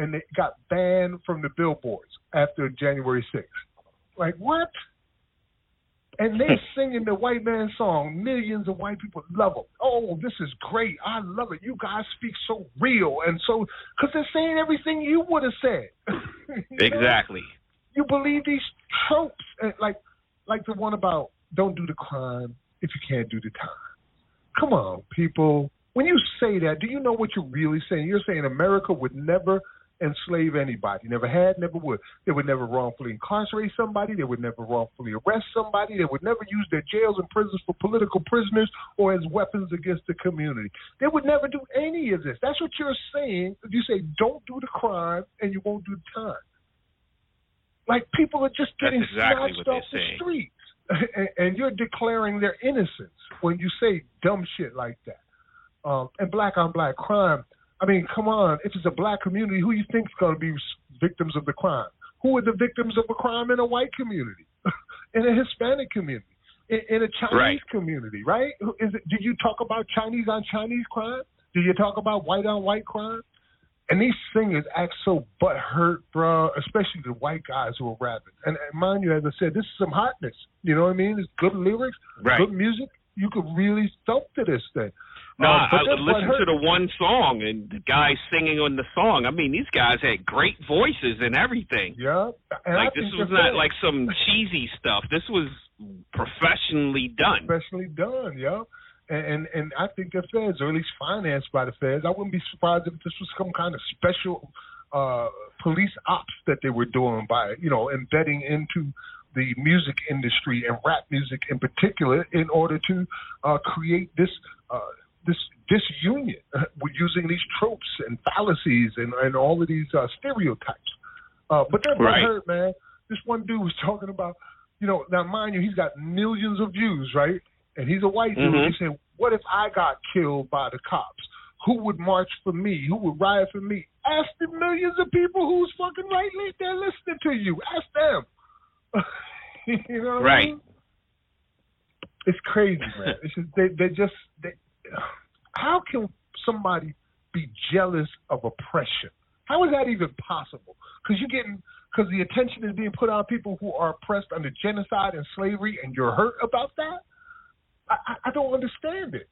Speaker 6: And it got banned from the billboards after January 6th. Like, what? And they're singing the white man song. Millions of white people love them. Oh, this is great. I love it. You guys speak so real. And so, because they're saying everything you would have said. You know?
Speaker 7: Exactly.
Speaker 6: you believe these tropes, and like like the one about don't do the crime if you can't do the time. Come on, people. When you say that, do you know what you're really saying? You're saying America would never enslave anybody. Never had, never would. They would never wrongfully incarcerate somebody. They would never wrongfully arrest somebody. They would never use their jails and prisons for political prisoners or as weapons against the community. They would never do any of this. That's what you're saying. You say don't do the crime and you won't do the time. Like people are just
Speaker 7: That's
Speaker 6: getting
Speaker 7: exactly
Speaker 6: snatched off the
Speaker 7: saying.
Speaker 6: streets. and, and you're declaring their innocence when you say dumb shit like that. Um, and black on black crime. I mean, come on. If it's a black community, who you think's going to be victims of the crime? Who are the victims of a crime in a white community, in a Hispanic community, in, in a Chinese
Speaker 7: Right.
Speaker 6: community? Right? Who- Is it? Do you talk about Chinese on Chinese crime? Do you talk about white on white crime? And these singers act so butthurt, bro, especially the white guys who are rapping. And, and mind you, as I said, this is some hotness. You know what I mean? It's good lyrics,
Speaker 7: Right.
Speaker 6: good music. You could really thump to this thing.
Speaker 7: No,
Speaker 6: Um,
Speaker 7: I,
Speaker 6: but
Speaker 7: I to the one song and the guy singing on the song. I mean, these guys had great voices and everything.
Speaker 6: Yeah, and I
Speaker 7: like this was not like some cheesy stuff. This was professionally done.
Speaker 6: professionally done, yeah. And, and and I think the feds, or at least financed by the feds, I wouldn't be surprised if this was some kind of special uh police ops that they were doing by, you know, embedding into the music industry and rap music in particular in order to uh create this uh this disunion with using these tropes and fallacies and, and all of these uh, stereotypes. Uh, but they're
Speaker 7: Right.
Speaker 6: hurt, man. This one dude was talking about, you know, now mind you, he's got millions of views, right? And he's a white dude.
Speaker 7: Mhm.
Speaker 6: He said, "What if I got killed by the cops? Who would march for me? Who would riot for me? Ask the millions of people who's fucking right there listening to you. Ask them. you know what I
Speaker 7: Right.
Speaker 6: mean? It's crazy, man. It's just they they just they, how can somebody be jealous of oppression? How is that even possible? Because you're getting because the attention is being put on people who are oppressed under genocide and slavery, and you're hurt about that. I, I, I don't understand it.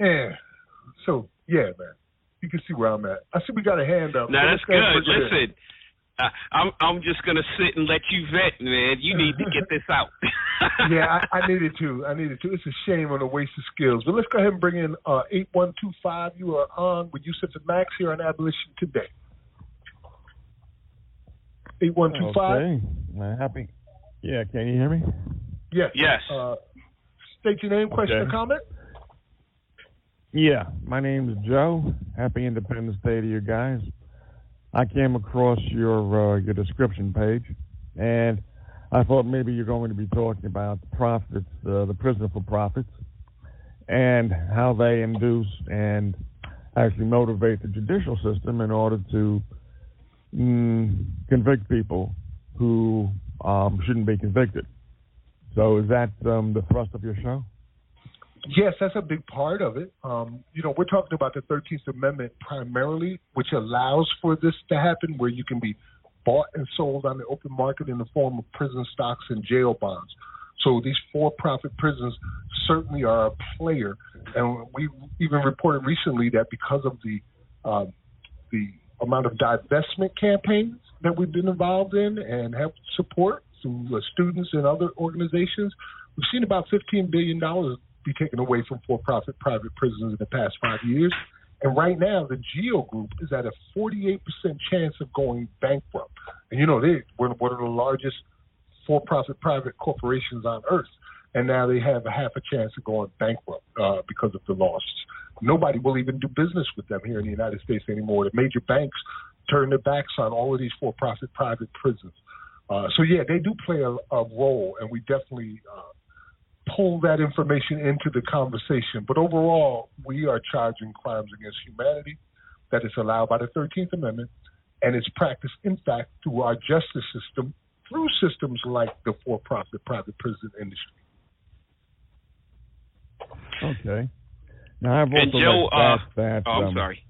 Speaker 6: Yeah. So yeah, man. You can see where I'm at. I see we got a hand up.
Speaker 7: Now
Speaker 6: So
Speaker 7: that's
Speaker 6: let's go ahead and
Speaker 7: good. Listen, uh, I'm I'm just gonna sit and let you vet, man. You need to get this out.
Speaker 6: yeah, I, I needed to. I needed to. It's a shame on the waste of skills. But let's go ahead and bring in uh, 8125. You are on with Yusuf and Max here on Abolition Today. 8125.
Speaker 39: Okay. Uh, happy. Yeah, can you hear me?
Speaker 6: Yes.
Speaker 7: Yes.
Speaker 6: Uh, state your name, question,
Speaker 39: Okay.
Speaker 6: or comment.
Speaker 39: Yeah, my name is Joe. Happy Independence Day to you guys. I came across your uh, your description page, and I thought maybe you're going to be talking about profits, uh, the prison for profits, and how they induce and actually motivate the judicial system in order to mm, convict people who um, shouldn't be convicted. So is that um, the thrust of your show?
Speaker 6: Yes, that's a big part of it. Um, you know, we're talking about the 13th Amendment primarily, which allows for this to happen, where you can be bought and sold on the open market in the form of prison stocks and jail bonds. So these for-profit prisons certainly are a player, and we even reported recently that because of the um, the amount of divestment campaigns that we've been involved in and have support through uh, students and other organizations, we've seen about $15 billion be taken away from for-profit private prisons in the past five years. And right now, the Geo Group is at a 48% chance of going bankrupt. And you know, they were one of the largest for-profit private corporations on earth. And now they have a half a chance of going bankrupt uh, because of the losses. Nobody will even do business with them here in the United States anymore. The major banks turn their backs on all of these for-profit private prisons. Uh, so yeah, they do play a, a role, and we definitely uh, pull that information into the conversation. But overall, we are charging crimes against humanity that is allowed by the 13th Amendment, and it's practiced, in fact, through our justice system, through systems like the for-profit private prison industry.
Speaker 39: Okay. Now I've also
Speaker 7: and Joe,
Speaker 39: read
Speaker 7: uh,
Speaker 39: stats that.
Speaker 7: oh, I'm
Speaker 39: um,
Speaker 7: sorry.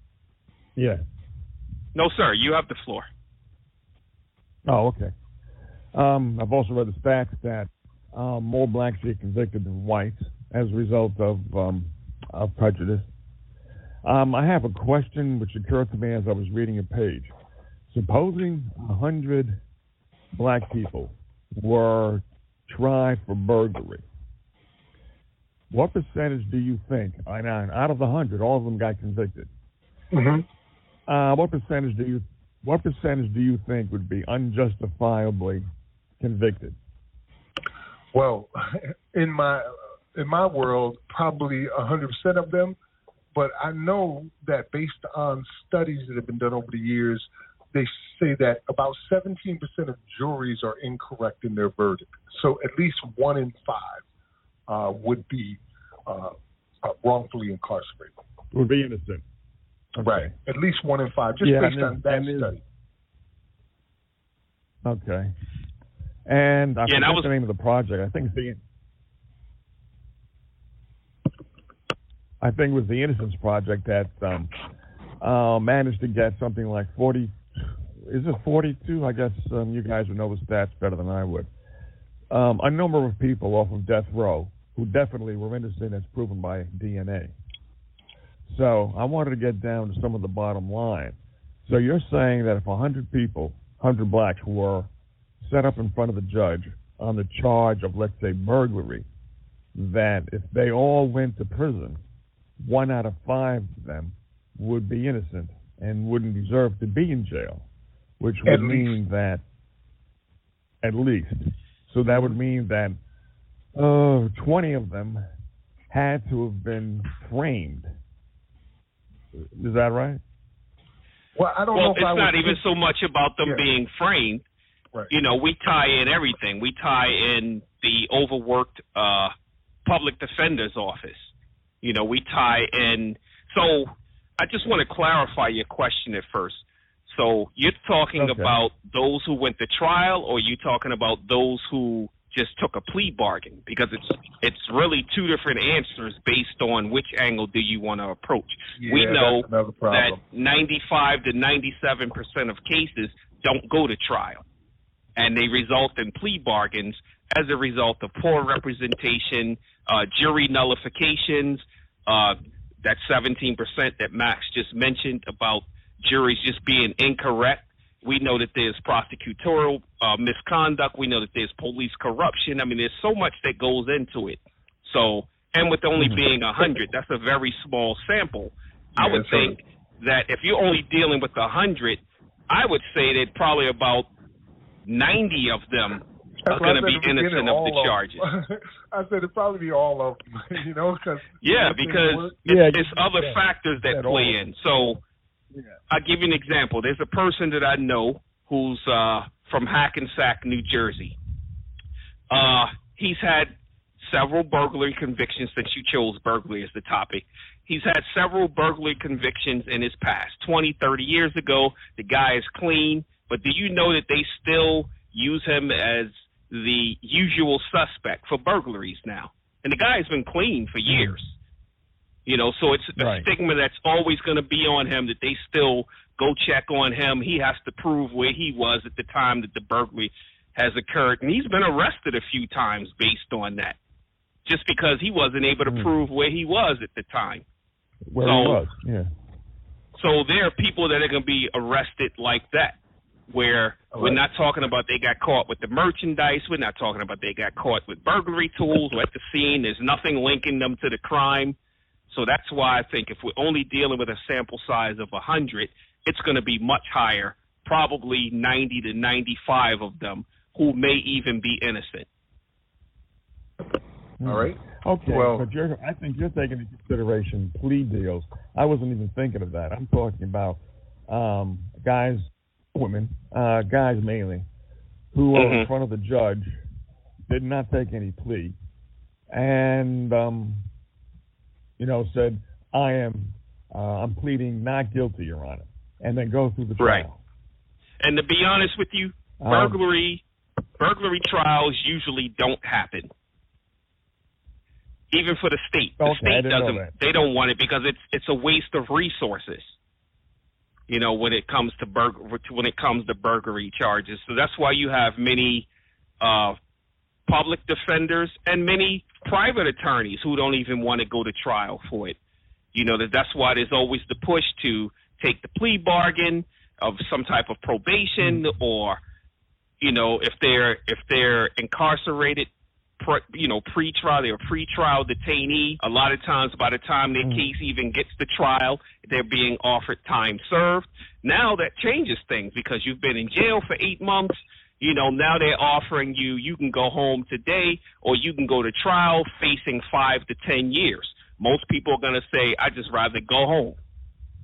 Speaker 39: Yeah.
Speaker 7: No, sir. You have the floor.
Speaker 39: Oh, okay. Um, I've also read the stats that um, more blacks get convicted than whites as a result of um, of prejudice. Um, I have a question which occurred to me as I was reading a page. Supposing a hundred black people were tried for burglary, what percentage do you think? I know out of the hundred, all of them got convicted.
Speaker 6: Mm-hmm.
Speaker 39: Uh, what percentage do you what percentage do you think would be unjustifiably convicted?
Speaker 6: Well, in my in my world, probably a hundred percent of them. But I know that based on studies that have been done over the years, they say that about 17% of juries are incorrect in their verdict. So at least one in five uh, would be uh, uh, wrongfully incarcerated.
Speaker 39: Would be innocent.
Speaker 6: Right. At least one in five, just
Speaker 39: Yeah,
Speaker 6: based
Speaker 39: and
Speaker 6: on that study.
Speaker 39: Okay. And I
Speaker 7: Yeah,
Speaker 39: forget
Speaker 7: was-
Speaker 39: the name of the project. I think it's the I think it was the Innocence Project that um, uh, managed to get something like forty. Is it forty-two? I guess um, you guys would know the stats better than I would. Um, a number of people off of death row who definitely were innocent as proven by DNA. So I wanted to get down to some of the bottom line. So you're saying that if 100 people, 100 blacks were set up in front of the judge on the charge of, let's say, burglary, that if they all went to prison, one out of five of them would be innocent and wouldn't deserve to be in jail, which would
Speaker 6: least.
Speaker 39: mean that at least. So that would mean that uh, 20 of them had to have been framed. Is that right?
Speaker 6: Well, I don't
Speaker 7: well,
Speaker 6: know
Speaker 7: it's
Speaker 6: I
Speaker 7: not
Speaker 6: would
Speaker 7: even
Speaker 6: think-
Speaker 7: so much about them
Speaker 6: Yeah.
Speaker 7: being framed.
Speaker 6: Right.
Speaker 7: You know, we tie in everything. We tie in the overworked uh, public defender's office. You know, we tie in. So I just want to clarify your question at first. So you're talking
Speaker 39: Okay.
Speaker 7: about those who went to trial, or you talking about those who just took a plea bargain? Because it's it's really two different answers based on which angle do you want to approach. we know that 95 to 97 percent of cases don't go to trial, and they result in plea bargains as a result of poor representation, uh, jury nullifications. Uh, that 17 percent that Max just mentioned about juries just being incorrect. We know that there's prosecutorial uh, misconduct. We know that there's police corruption. I mean, there's so much that goes into it. So, and with only
Speaker 6: Mm-hmm.
Speaker 7: being a hundred, that's a very small sample. I would think that if you're only dealing with a hundred, I would say that probably about ninety of them are
Speaker 6: That's what I
Speaker 7: going to be
Speaker 6: at the beginning,
Speaker 7: innocent of the
Speaker 6: all
Speaker 7: charges.
Speaker 6: I said it'd probably be all of them, you know, because
Speaker 7: Yeah, because
Speaker 39: Yeah,
Speaker 7: it's, it's other
Speaker 39: yeah.
Speaker 7: factors that
Speaker 39: Said all
Speaker 7: play
Speaker 39: of
Speaker 7: in. So I'll give you an example. There's a person that I know who's uh, from Hackensack, New Jersey. Uh, he's had several burglary convictions since you chose burglary as the topic. He's had several burglary convictions in his past. 20, 30 years ago, the guy is clean, but do you know that they still use him as the usual suspect for burglaries now? And the guy's been clean for years. You know, so it's a
Speaker 39: Right.
Speaker 7: stigma that's always going to be on him that they still go check on him. He has to prove where he was at the time that the burglary has occurred. And he's been arrested a few times based on that, just because he wasn't able to
Speaker 39: Hmm.
Speaker 7: prove where he was at the time.
Speaker 39: Where
Speaker 7: So-
Speaker 39: he was, yeah.
Speaker 7: So there are people that are going to be arrested like that, where we're not talking about they got caught with the merchandise. We're not talking about they got caught with burglary tools or at the scene. There's nothing linking them to the crime. So that's why I think if we're only dealing with a sample size of 100, it's going to be much higher, probably 90 to 95 of them who may even be innocent.
Speaker 6: All right.
Speaker 39: Okay,
Speaker 6: Well-
Speaker 39: but you're, I think you're taking into consideration plea deals. I wasn't even thinking of that. I'm talking about um, guys, women, uh, guys mainly, who are in front of the judge, did not take any plea, and um, you know said, "I am, uh, I'm pleading not guilty, Your Honor," and then go through the trial. Right.
Speaker 7: And to be honest with you,
Speaker 39: Um,
Speaker 7: burglary burglary trials usually don't happen. Even for the state, the
Speaker 39: Okay,
Speaker 7: state doesn't. They don't want it because it's it's a waste of resources. You know, when it comes to when it comes to burglary charges, so that's why you have many uh, public defenders and many private attorneys who don't even want to go to trial for it. You know that that's why there's always the push to take the plea bargain of some type of probation or you know if they're if they're incarcerated pre, you know pre-trial they're a pre-trial detainee. A lot of times by the time their mm. case even gets to trial they're being offered time served. Now that changes things because you've been in jail for 8 months. You know now they're offering you you can go home today or you can go to trial facing 5 to 10 years. Most people are going to say I just rather go home.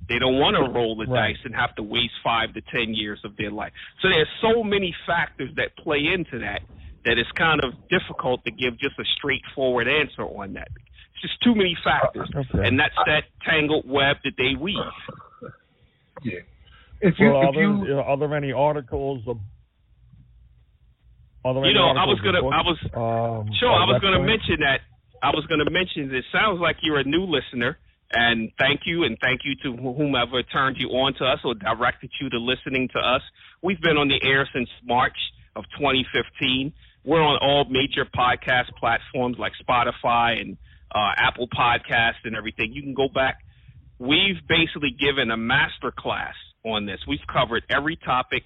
Speaker 7: They don't want to roll the
Speaker 39: Right.
Speaker 7: dice and have to waste five to ten years of their life. So there's so many factors that play into that that it's kind of difficult to give just a straightforward answer on that. It's just too many factors,
Speaker 39: Okay.
Speaker 7: and that's that tangled web that they weave.
Speaker 6: Yeah. If you
Speaker 39: well,
Speaker 6: if
Speaker 39: are, there,
Speaker 6: you
Speaker 39: are there any articles? Of, are there
Speaker 7: You
Speaker 39: any
Speaker 7: know, I was gonna-
Speaker 39: or
Speaker 7: I was-
Speaker 39: um,
Speaker 7: Sure, I was going to
Speaker 39: websites?
Speaker 7: mention that. I was going to mention it sounds like you're a new listener, and thank you, and thank you to whomever turned you on to us or directed you to listening to us. We've been on the air since March of 2015. We're on all major podcast platforms like Spotify and uh, Apple Podcasts and everything. You can go back. We've basically given a master class on this. We've covered every topic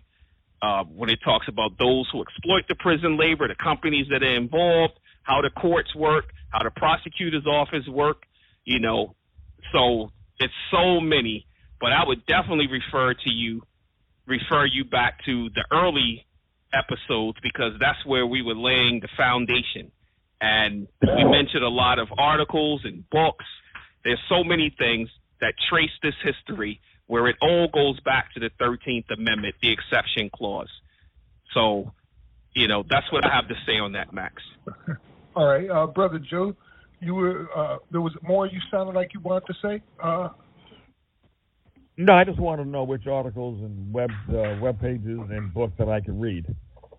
Speaker 7: uh, when it talks about those who exploit the prison labor, the companies that are involved, how the courts work, how the prosecutor's office work, you know. So it's so many, but I would definitely refer to you, refer you back to the early episodes because that's where we were laying the foundation. And we mentioned a lot of articles and books. There's so many things that trace this history where it all goes back to the 13th Amendment, the exception clause. So, you know, that's what I have to say on that, Max.
Speaker 6: all right, uh, brother Joe, you were uh, there was more you sounded like you wanted to say. Uh,
Speaker 39: No, I just want to know which articles and web uh, web pages and books that I can read,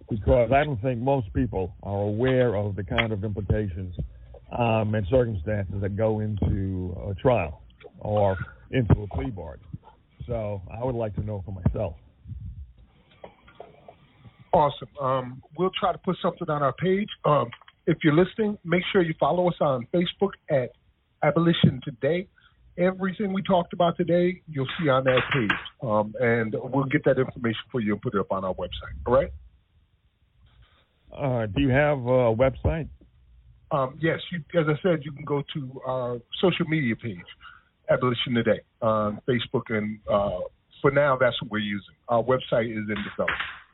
Speaker 39: because I don't think most people are aware of the kind of implications um, and circumstances that go into a trial or into a plea bargain. So I would like to know for myself.
Speaker 6: Awesome. Um, we'll try to put something on our page. Um, if you're listening, make sure you follow us on Facebook at Abolition Today. Everything we talked about today, you'll see on that page. Um, and we'll get that information for you and put it up on our website. All right?
Speaker 39: Uh, do you have a website?
Speaker 6: Um, yes, you, as I said, you can go to our social media page, Abolition Today, on Facebook. And uh, for now, that's what we're using. Our website is in development.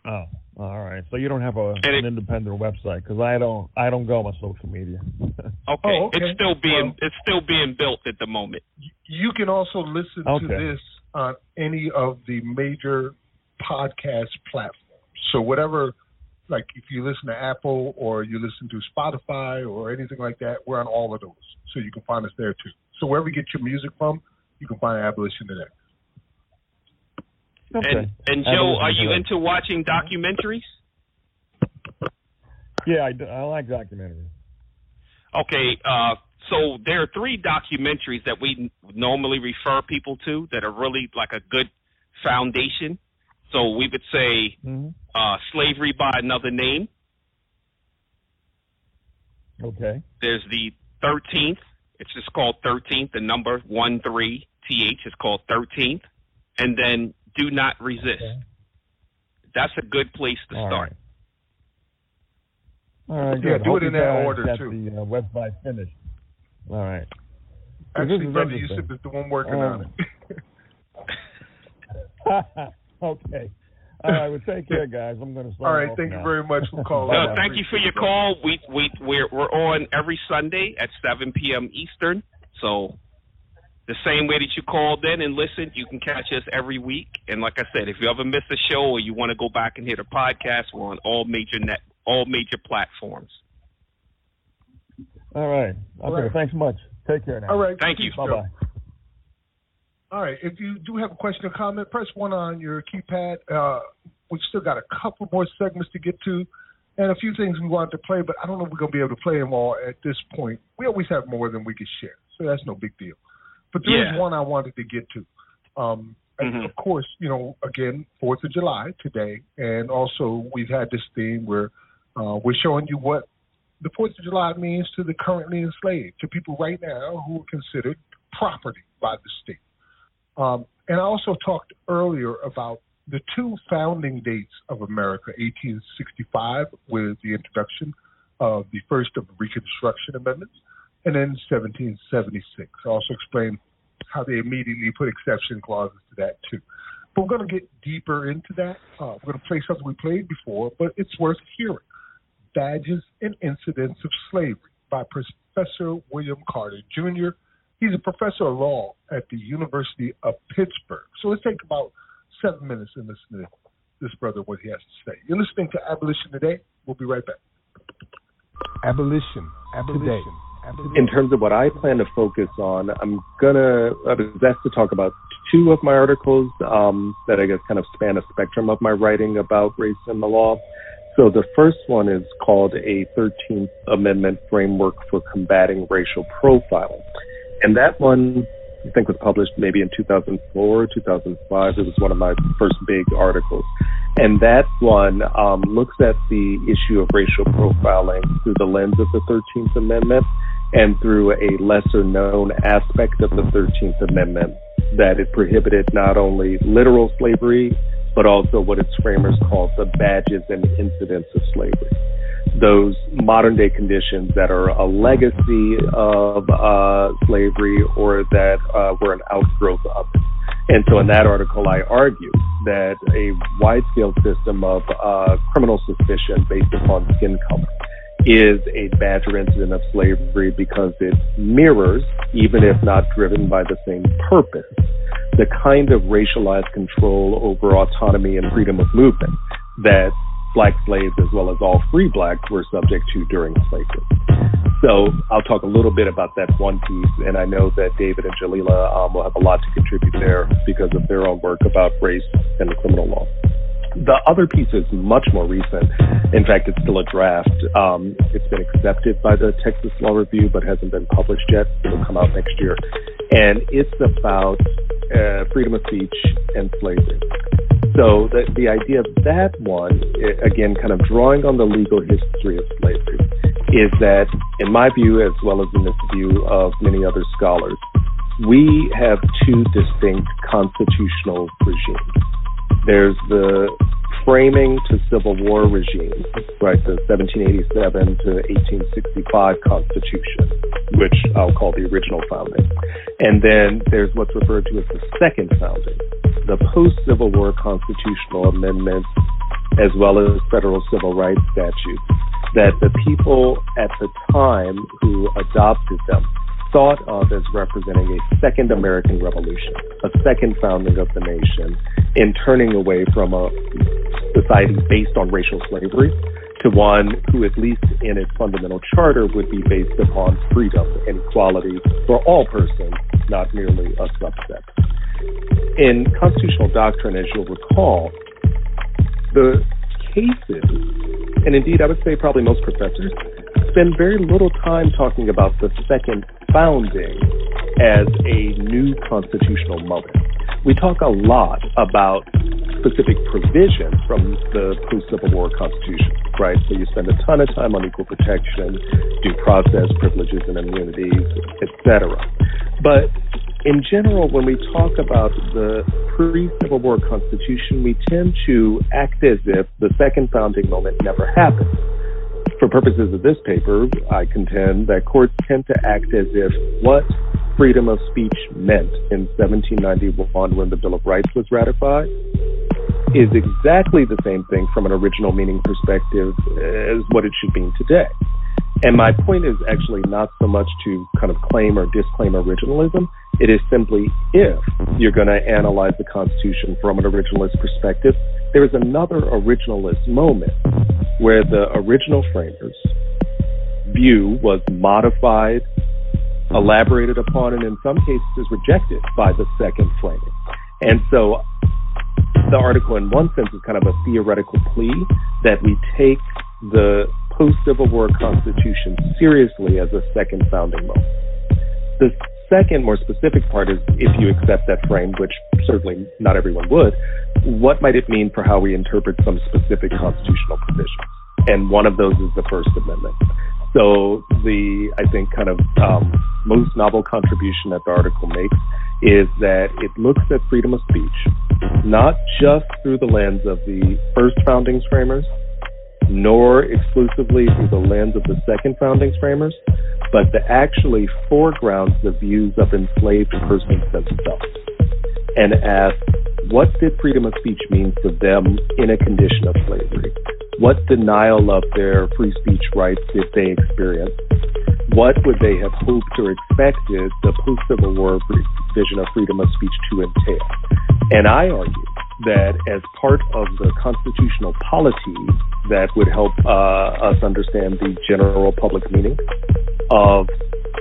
Speaker 39: Oh, all right. So you don't have a, an independent website because I don't. I don't go on social media.
Speaker 7: Okay.
Speaker 6: Oh, okay.
Speaker 7: It's still being it's still being built at the moment.
Speaker 6: You can also listen
Speaker 39: Okay.
Speaker 6: to this on any of the major podcast platforms. So whatever, like if you listen to Apple or you listen to Spotify or anything like that, we're on all of those. So you can find us there too. So wherever you get your music from, you can find Abolition Today.
Speaker 7: And and Joe, are you into watching documentaries?
Speaker 39: Yeah, I, I like documentaries.
Speaker 7: Okay, uh, so there are three documentaries that we normally refer people to that are really like a good foundation. So we would say uh, "Slavery by Another Name."
Speaker 39: Okay.
Speaker 7: There's the Thirteenth. It's just called Thirteenth. The number one three th is called Thirteenth, and then "Do Not Resist." That's a good place to
Speaker 39: All
Speaker 7: start.
Speaker 39: All right.
Speaker 6: Yeah,
Speaker 39: good.
Speaker 6: do
Speaker 39: Hope
Speaker 6: it in
Speaker 39: you
Speaker 6: that
Speaker 39: guys
Speaker 6: order,
Speaker 39: got
Speaker 6: too.
Speaker 39: The uh, website finished. All right. So
Speaker 6: Actually,
Speaker 39: is
Speaker 6: Brother
Speaker 39: interesting.
Speaker 6: Yusuf is the one working
Speaker 39: Um,
Speaker 6: on it.
Speaker 39: okay. All right. Well, take care, guys. I'm going to.
Speaker 6: All right, thank you very much for calling.
Speaker 7: No, thank you for your call. We we we're we're on every Sunday at 7 p.m. Eastern. So the same way that you called in and listened, you can catch us every week. And like I said, if you ever miss a show or you want to go back and hear the podcast, we're on all major net all major platforms.
Speaker 39: All right. Okay.
Speaker 6: All right.
Speaker 39: Thanks much. Take care now.
Speaker 6: All right.
Speaker 7: Thank you.
Speaker 39: Bye bye.
Speaker 6: All right. If you do have a question or comment, press one on your keypad. Uh, we've still got a couple more segments to get to and a few things we wanted to play, but I don't know if we're going to be able to play them all at this point. We always have more than we can share, so that's no big deal. But there is
Speaker 7: Yeah.
Speaker 6: one I wanted to get to. Um, and
Speaker 7: Mhm.
Speaker 6: Of course, you know, again, 4th of July today, and also we've had this theme where uh, we're showing you what the 4th of July means to the currently enslaved, to people right now who are considered property by the state. Um, and I also talked earlier about the two founding dates of America 1865, with the introduction of the first of the Reconstruction Amendments, and then 1776. I also explain how they immediately put exception clauses to that, too. But we're going to get deeper into that. Uh, we're going to play something we played before, but it's worth hearing Badges and Incidents of Slavery by Professor William Carter Jr. He's a professor of law at the University of Pittsburgh. So let's take about seven minutes and listen to this brother what he has to say. You're listening to Abolition Today. We'll be right back.
Speaker 40: Abolition, abolition. Today.
Speaker 41: In terms of what I plan to focus on, I'm gonna I was asked to talk about two of my articles um, that I guess kind of span a spectrum of my writing about race and the law. So the first one is called a 13th Amendment Framework for Combating Racial Profiling. And that one, I think, was published maybe in 2004, 2005. It was one of my first big articles. And that one um, looks at the issue of racial profiling through the lens of the 13th Amendment and through a lesser known aspect of the 13th Amendment that it prohibited not only literal slavery, but also what its framers called the badges and incidents of slavery. Those modern day conditions that are a legacy of uh, slavery or that uh, were an outgrowth of it. And so in that article, I argue that a wide scale system of uh, criminal suspicion based upon skin color is a badger incident of slavery because it mirrors, even if not driven by the same purpose, the kind of racialized control over autonomy and freedom of movement that black slaves as well as all free blacks were subject to during slavery. So I'll talk a little bit about that one piece, and I know that David and Jalila um, will have a lot to contribute there because of their own work about race and the criminal law. The other piece is much more recent. In fact, it's still a draft. Um, it's been accepted by the Texas Law Review, but hasn't been published yet. It'll come out next year. And it's about uh, freedom of speech and slavery. So the, the idea of that one, again, kind of drawing on the legal history of slavery, is that, in my view, as well as in the view of many other scholars, we have two distinct constitutional regimes. There's the framing to Civil War regime, right, the 1787 to 1865 Constitution, which I'll call the original founding. And then there's what's referred to as the second founding, the post Civil War constitutional amendments, as well as federal civil rights statutes, that the people at the time who adopted them thought of as representing a second American Revolution, a second founding of the nation, in turning away from a society based on racial slavery to one who, at least in its fundamental charter, would be based upon freedom and equality for all persons, not merely a subset. In constitutional doctrine, as you'll recall, the cases, and indeed I would say probably most professors, spend very little time talking about the second founding as a new constitutional moment. We talk a lot about specific provisions from the post-Civil War Constitution, right? So you spend a ton of time on equal protection, due process, privileges and immunities, etc. But in general, when we talk about the pre-Civil War Constitution, we tend to act as if the second founding moment never happened. For purposes of this paper, I contend that courts tend to act as if what freedom of speech meant in 1791 when the Bill of Rights was ratified is exactly the same thing from an original meaning perspective as what it should mean today. And my point is actually not so much to kind of claim or disclaim originalism. It is simply if you're going to analyze the Constitution from an originalist perspective, there is another originalist moment where the original framers' view was modified, elaborated upon, and in some cases rejected by the second framing. And so the article, in one sense, is kind of a theoretical plea that we take the post Civil War Constitution seriously as a second founding moment. The second, more specific part is if you accept that frame, which certainly not everyone would, what might it mean for how we interpret some specific constitutional provisions? And one of those is the First Amendment. So the, I think, kind of um, most novel contribution that the article makes is that it looks at freedom of speech, not just through the lens of the first founding framers, nor exclusively through the lens of the second founding framers, but that actually foregrounds the views of enslaved persons themselves and asks, what did freedom of speech mean to them in a condition of slavery? What denial of their free speech rights did they experience? what would they have hoped or expected the post Civil War vision of freedom of speech to entail? And I argue that as part of the constitutional polity that would help uh, us understand the general public meaning of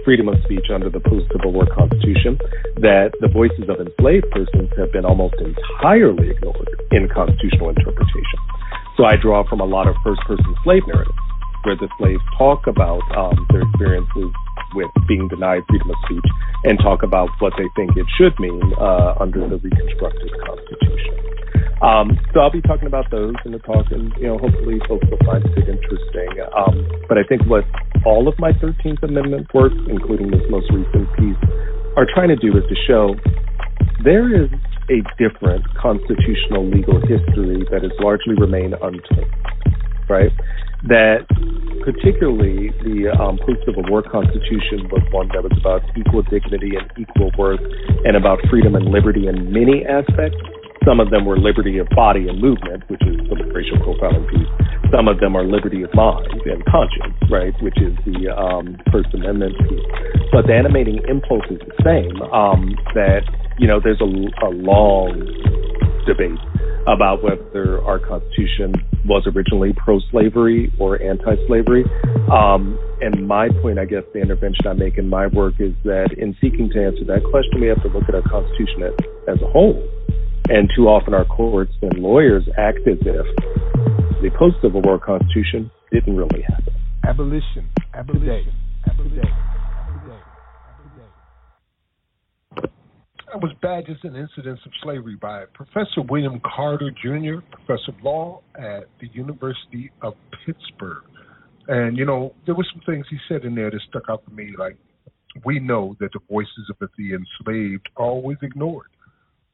Speaker 41: freedom of speech under the post Civil War Constitution, that the voices of enslaved persons have been almost entirely ignored in constitutional interpretation. So I draw from a lot of first person slave narratives where the slaves talk about um, their experiences with being denied freedom of speech and talk about what they think it should mean uh, under the Reconstructed Constitution. Um, so I'll be talking about those in the talk, and you know, hopefully folks will find it interesting. Um, but I think what all of my 13th Amendment work, including this most recent piece, are trying to do is to show there is a different constitutional legal history that has largely remained untold, right? That particularly the um, post-Civil War Constitution was one that was about equal dignity and equal worth and about freedom and liberty in many aspects. Some of them were liberty of body and movement, which is the racial profiling piece. Some of them are liberty of mind and conscience, right, which is the um, First Amendment piece. But the animating impulse is the same. Um, that you know, there's a, a long debate about whether our Constitution was originally pro-slavery or anti-slavery. Um, and my point, I guess, the intervention I make in my work is that in seeking to answer that question, we have to look at our Constitution as, as a whole. And too often our courts and lawyers act as if the post-Civil War Constitution didn't really happen.
Speaker 40: Abolition. Abolition. Abolition.
Speaker 6: That was Badges and Incidents of Slavery by Professor William Carter Jr., Professor of Law at the University of Pittsburgh. And, you know, there were some things he said in there that stuck out to me, like, we know that the voices of the enslaved are always ignored.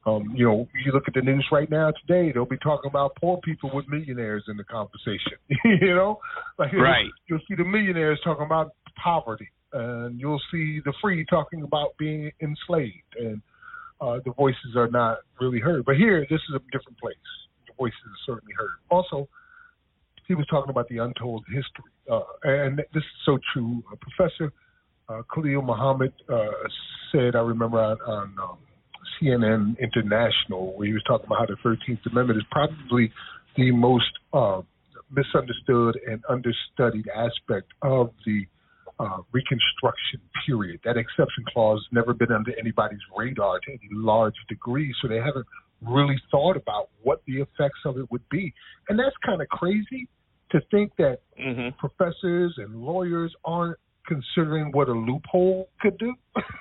Speaker 6: Um, you know, you look at the news right now today, they'll be talking about poor people with millionaires in the conversation. you know, like
Speaker 7: right.
Speaker 6: you'll see the millionaires talking about poverty, and you'll see the free talking about being enslaved, and uh, the voices are not really heard. But here, this is a different place. The voices are certainly heard. Also, he was talking about the untold history, uh, and this is so true. Uh, Professor Khalil Muhammad uh, said, I remember on, on um, CNN International, where he was talking about how the 13th Amendment is probably the most uh, misunderstood and understudied aspect of the uh, Reconstruction period. That exception clause has never been under anybody's radar to any large degree, so they haven't really thought about what the effects of it would be. And that's kind of crazy to think that
Speaker 7: mm-hmm.
Speaker 6: professors and lawyers aren't considering what a loophole could do.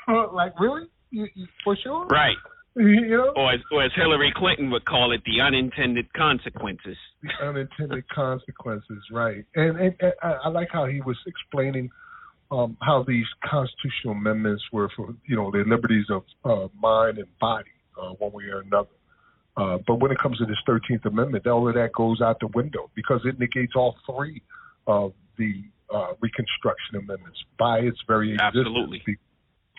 Speaker 6: like, really? You, you, for sure?
Speaker 7: Right.
Speaker 6: You know?
Speaker 7: Or as, or as Hillary Clinton would call it, the unintended consequences.
Speaker 6: The unintended consequences, right. And, and, and I like how he was explaining – um, how these constitutional amendments were for you know the liberties of uh, mind and body, uh, one way or another. Uh, but when it comes to this 13th Amendment, all of that goes out the window because it negates all three of the uh, Reconstruction Amendments by its very existence.
Speaker 7: Absolutely.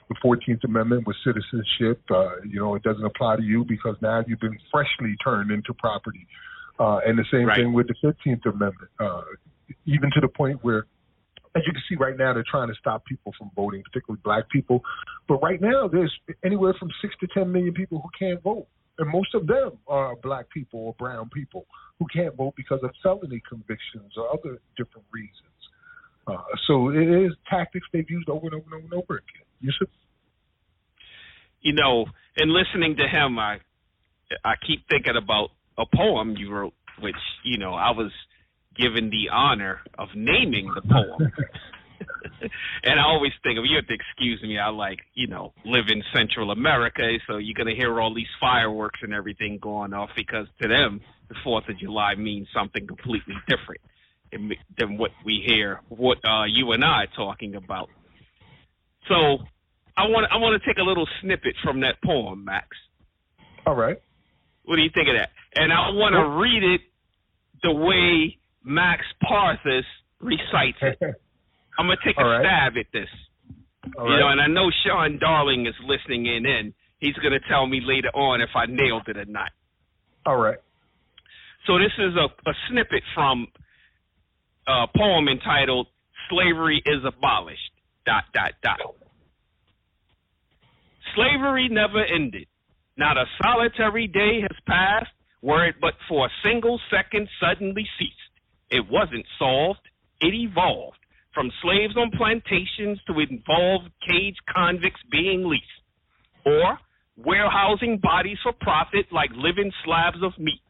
Speaker 6: The 14th Amendment with citizenship, uh, you know, it doesn't apply to you because now you've been freshly turned into property. Uh, and the same
Speaker 7: right.
Speaker 6: thing with the 15th Amendment, uh, even to the point where as you can see right now, they're trying to stop people from voting, particularly black people. But right now, there's anywhere from six to 10 million people who can't vote. And most of them are black people or brown people who can't vote because of felony convictions or other different reasons. Uh, so it is tactics they've used over and over and over and over again. Yusuf?
Speaker 7: You know, in listening to him, I I keep thinking about a poem you wrote, which you know I was given the honor of naming the poem. and I always think of you have to excuse me. I like you know live in Central America, so you're gonna hear all these fireworks and everything going off because to them the Fourth of July means something completely different than what we hear, what uh, you and I are talking about. So I want I want to take a little snippet from that poem, Max.
Speaker 6: All right.
Speaker 7: What do you think of that? And I want to read it the way Max Parthas recites it. I'm gonna take
Speaker 6: All
Speaker 7: a
Speaker 6: right.
Speaker 7: stab at this.
Speaker 6: All
Speaker 7: you
Speaker 6: right.
Speaker 7: know, and I know Sean Darling is listening in. and he's gonna tell me later on if I nailed it or not.
Speaker 6: All right.
Speaker 7: So this is a, a snippet from a poem entitled "Slavery is Abolished," dot dot dot. Slavery never ended. Not a solitary day has passed where it but for a single second suddenly ceased. It wasn't solved, it evolved from slaves on plantations to involved caged convicts being leased, or warehousing bodies for profit like living slabs of meat.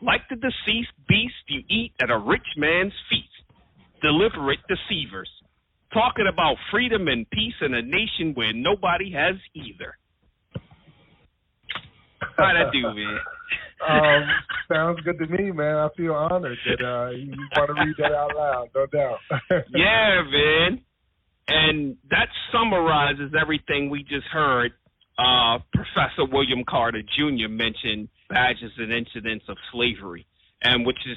Speaker 7: Like the deceased beast you eat at a rich man's feast. Deliberate deceivers. Talking about freedom and peace in a nation where nobody has either. How'd I do, man?
Speaker 6: um, sounds good to me, man. I feel honored that uh, you want to read that out loud, no doubt.
Speaker 7: yeah, man. And that summarizes everything we just heard. Uh, Professor William Carter Jr. mentioned badges and incidents of slavery, and which is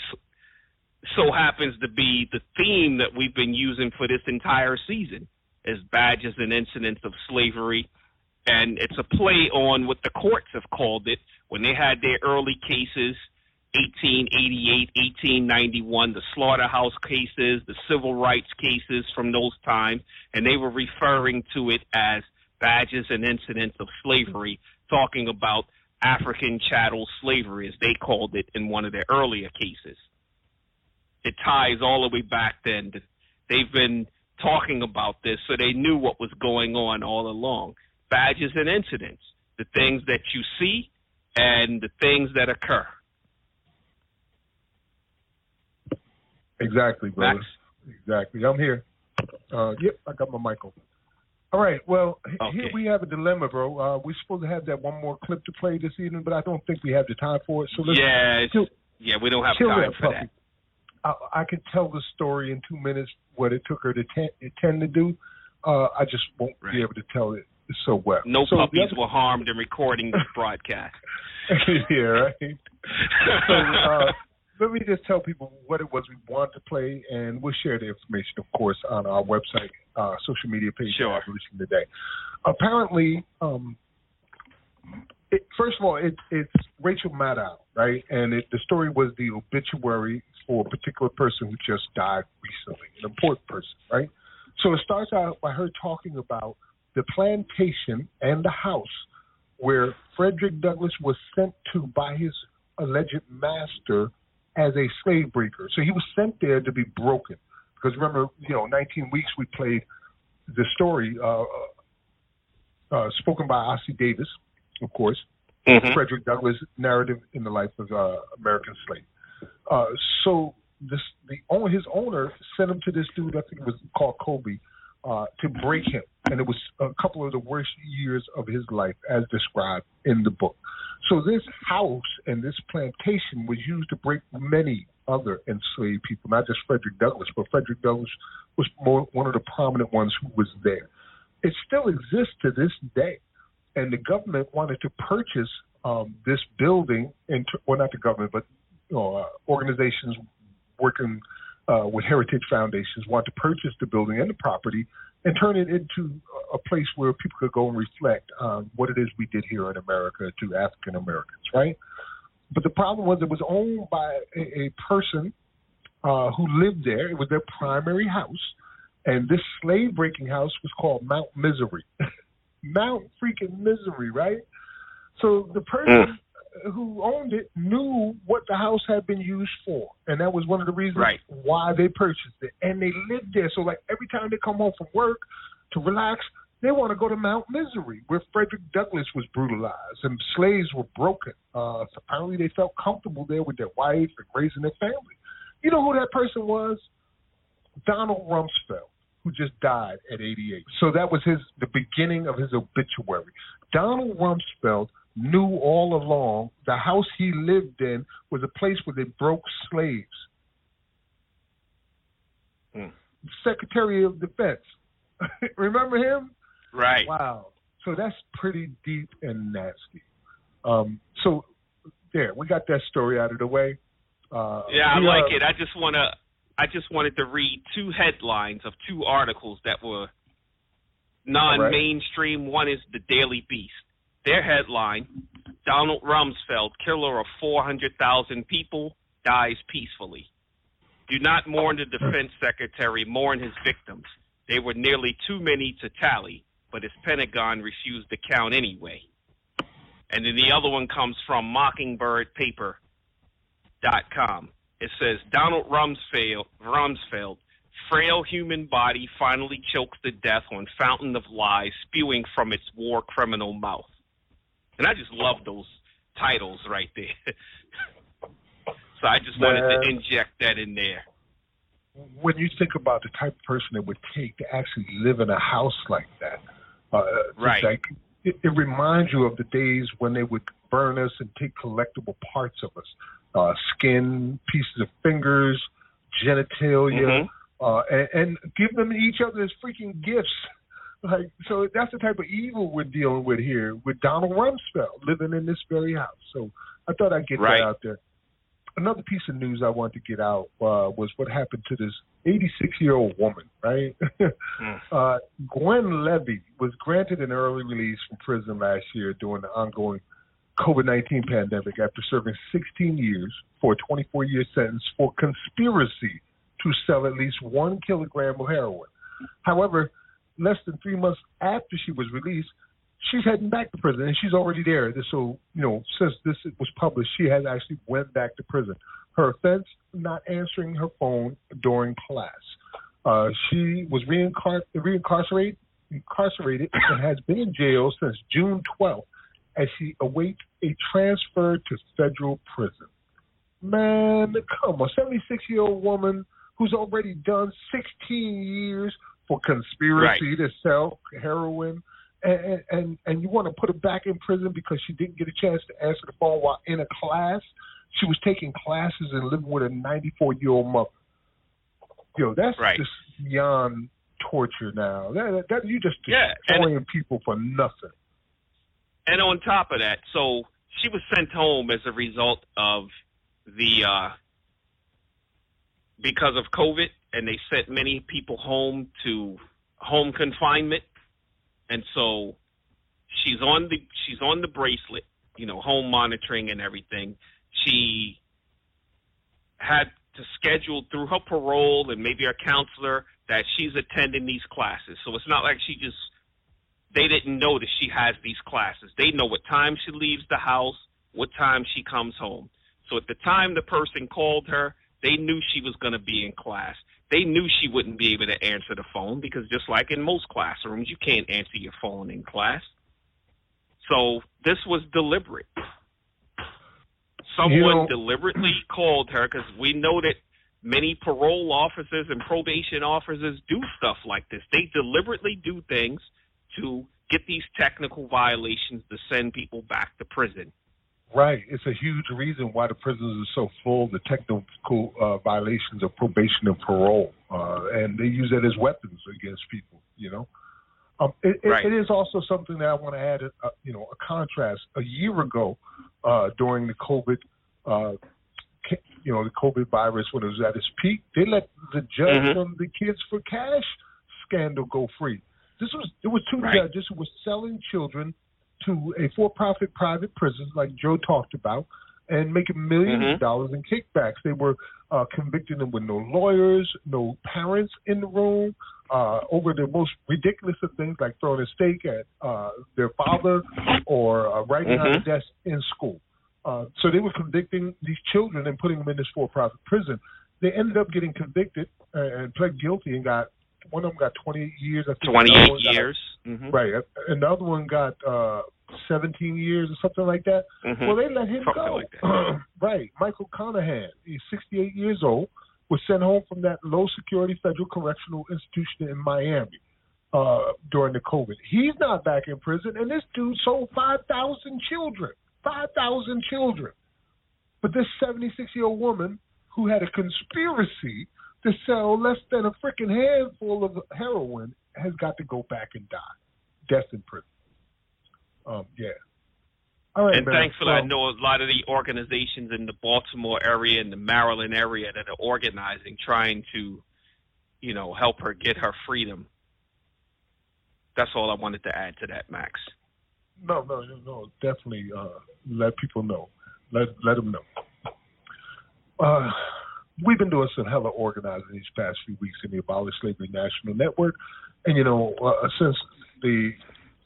Speaker 7: so happens to be the theme that we've been using for this entire season is badges and incidents of slavery and it's a play on what the courts have called it when they had their early cases 1888 1891 the slaughterhouse cases the civil rights cases from those times and they were referring to it as badges and incidents of slavery talking about african chattel slavery as they called it in one of their earlier cases. It ties all the way back then. They've been talking about this so they knew what was going on all along. Badges and incidents, the things that you see and the things that occur.
Speaker 6: Exactly, brother.
Speaker 7: Max?
Speaker 6: Exactly. I'm here. Uh, yep, I got my mic open. All right. Well,
Speaker 7: okay.
Speaker 6: here we have a dilemma, bro. Uh, we're supposed to have that one more clip to play this evening, but I don't think we have the time for it. So let's
Speaker 7: yeah,
Speaker 6: chill,
Speaker 7: yeah, we don't have time for
Speaker 6: puppy.
Speaker 7: that.
Speaker 6: I, I could tell the story in two minutes what it took her to ten, tend to do. Uh, I just won't
Speaker 7: Right.
Speaker 6: be able to tell it so well.
Speaker 7: No
Speaker 6: so
Speaker 7: puppies were harmed in recording this broadcast.
Speaker 6: yeah, right. so uh, let me just tell people what it was we wanted to play, and we'll share the information, of course, on our website, uh, social media page,
Speaker 7: Sure.
Speaker 6: Abolition Today. Apparently, um, it, first of all, it, it's Rachel Maddow, right? And it, the story was the obituary for a particular person who just died recently, an important person, right? So it starts out by her talking about the plantation and the house where Frederick Douglass was sent to by his alleged master as a slave breaker. So he was sent there to be broken. Because remember, you know, 19 weeks we played the story uh, uh, spoken by Ossie Davis, of course,
Speaker 7: Mhm.
Speaker 6: Frederick Douglass narrative in the life of uh, American slave. Uh, so this the owner, his owner sent him to this dude. I think it was called Covey uh, to break him, and it was a couple of the worst years of his life, as described in the book. So this house and this plantation was used to break many other enslaved people, not just Frederick Douglass, but Frederick Douglass was more, one of the prominent ones who was there. It still exists to this day, and the government wanted to purchase um, this building, and well, not the government, but uh, organizations working uh, with heritage foundations want to purchase the building and the property and turn it into a place where people could go and reflect on what it is we did here in America to African Americans, right? But the problem was it was owned by a, a person uh, who lived there. It was their primary house, and this slave breaking house was called Mount Misery. Mount freaking Misery, right? So the person who owned it knew what the house had been used for, and that was one of the reasons
Speaker 7: Right.
Speaker 6: why they purchased it. And they lived there, so like every time they come home from work to relax, they want to go to Mount Misery, where Frederick Douglass was brutalized and slaves were broken. Uh, apparently, they felt comfortable there with their wife and raising their family. You know who that person was? Donald Rumsfeld, who just died at 88. So that was his the beginning of his obituary. Donald Rumsfeld knew all along the house he lived in was a place where they broke slaves.
Speaker 7: Hmm.
Speaker 6: Secretary of Defense. Remember him?
Speaker 7: Right.
Speaker 6: Wow. So that's pretty deep and nasty. Um, so there, we got that story out of the way. Uh,
Speaker 7: Yeah, I like it. I just want to. I just wanted to read two headlines of two articles that were non-mainstream. One is the Daily Beast. Their headline: Donald Rumsfeld, killer of 400,000 people, dies peacefully. Do not mourn the defense secretary, mourn his victims. They were nearly too many to tally, but his Pentagon refused to count anyway. And then the other one comes from mockingbirdpaper.com. It says Donald Rumsfeld, Rumsfeld, frail human body finally chokes to death on fountain of lies spewing from its war criminal mouth. And I just love those titles right there. so I just wanted
Speaker 6: Man.
Speaker 7: to inject that in there.
Speaker 6: when you think about the type of person it would take to actually live in a house like that, uh,
Speaker 7: Right.
Speaker 6: Like, it, it reminds you of the days when they would burn us and take collectible parts of us, uh, skin, pieces of fingers, genitalia,
Speaker 7: Mhm.
Speaker 6: uh, and, and give them each other as freaking gifts. Like so, that's the type of evil we're dealing with here with Donald Rumsfeld living in this very house. So I thought I'd get
Speaker 7: Right.
Speaker 6: that out there another piece of news I wanted to get out uh, was what happened to this 86 year old woman, right? uh, Gwen Levi was granted an early release from prison last year during the ongoing COVID 19 pandemic after serving 16 years for a 24 year sentence for conspiracy to sell at least one kilogram of heroin. However, less than three months after she was released, she's heading back to prison, and she's already there. So, you know, since this was published, she has actually went back to prison. Her offense: not answering her phone during class. Uh, she was reincar- reincarcerated, incarcerated, and has been in jail since June 12th, as she awaits a transfer to federal prison. Man, come on, 76 year old woman who's already done 16 years for conspiracy to sell heroin and, and and you want to put her back in prison because she didn't get a chance to answer the phone while in a class. She was taking classes and living with a 94 year old mother. Yo, that's
Speaker 7: Right.
Speaker 6: just beyond torture now. That, that, that you just
Speaker 7: Yeah, and-
Speaker 6: people for nothing.
Speaker 7: And on top of that, so she was sent home as a result of the uh because of COVID and they sent many people home to home confinement. And so she's on the she's on the bracelet, you know, home monitoring and everything. She had to schedule through her parole and maybe her counselor that she's attending these classes. So it's not like she just they didn't know that she has these classes. They know what time she leaves the house, what time she comes home. So at the time the person called her, they knew she was going to be in class. They knew she wouldn't be able to answer the phone because just like in most classrooms, you can't answer your phone in class. So this was deliberate. Someone
Speaker 6: You know-
Speaker 7: deliberately called her because we know that many parole officers and probation officers do stuff like this. They deliberately do things to get these technical violations to send people back to prison.
Speaker 6: Right. It's a huge reason why the prisons are so full, the technical uh, violations of probation and parole. Uh, and they use it as weapons against people, you know. Um, it, it- it is also something that I want to add, a, you know, a contrast. A year ago, uh, during the COVID, uh, you know, the COVID virus when it was at its peak, they let the judge
Speaker 7: Mhm.
Speaker 6: on the kids for cash scandal go free. This was it was two
Speaker 7: Right.
Speaker 6: judges who were selling children to a for-profit private prison, like Joe talked about, and making 1000000s
Speaker 7: Mhm.
Speaker 6: of dollars in kickbacks. They were uh, convicting them with no lawyers, no parents in the room, uh, over the most ridiculous of things like throwing a steak at uh, their father or uh, writing on a
Speaker 7: Mhm.
Speaker 6: desk in school. Uh, so they were convicting these children and putting them in this for-profit prison. They ended up getting convicted uh, and pled guilty and got one of them got 28 years. I think another
Speaker 7: 28
Speaker 6: one got-
Speaker 7: years. Mhm.
Speaker 6: Right. And the other one got uh, 17 years or something like that.
Speaker 7: Mhm.
Speaker 6: Well, they let him
Speaker 7: Something
Speaker 6: go.
Speaker 7: like
Speaker 6: right. Michael Conahan, he's 68 years old, was sent home from that low security federal correctional institution in Miami uh, during the COVID. He's not back in prison, and this dude sold 5,000 children. 5,000 children. But this 76 year old woman who had a conspiracy to sell less than a freaking handful of heroin has got to go back and die. Death in prison. Um, yeah. All right,
Speaker 7: and
Speaker 6: man.
Speaker 7: thankfully, I know a lot of the organizations in the Baltimore area and the Maryland area that are organizing, trying to, you know, help her get her freedom. That's all I wanted to add to that, Max.
Speaker 6: No, no, no, no. Definitely uh, let people know. Let let them know. Uh, we've been doing some hella organizing these past few weeks in the Abolish Slavery National Network, and you know, uh, since the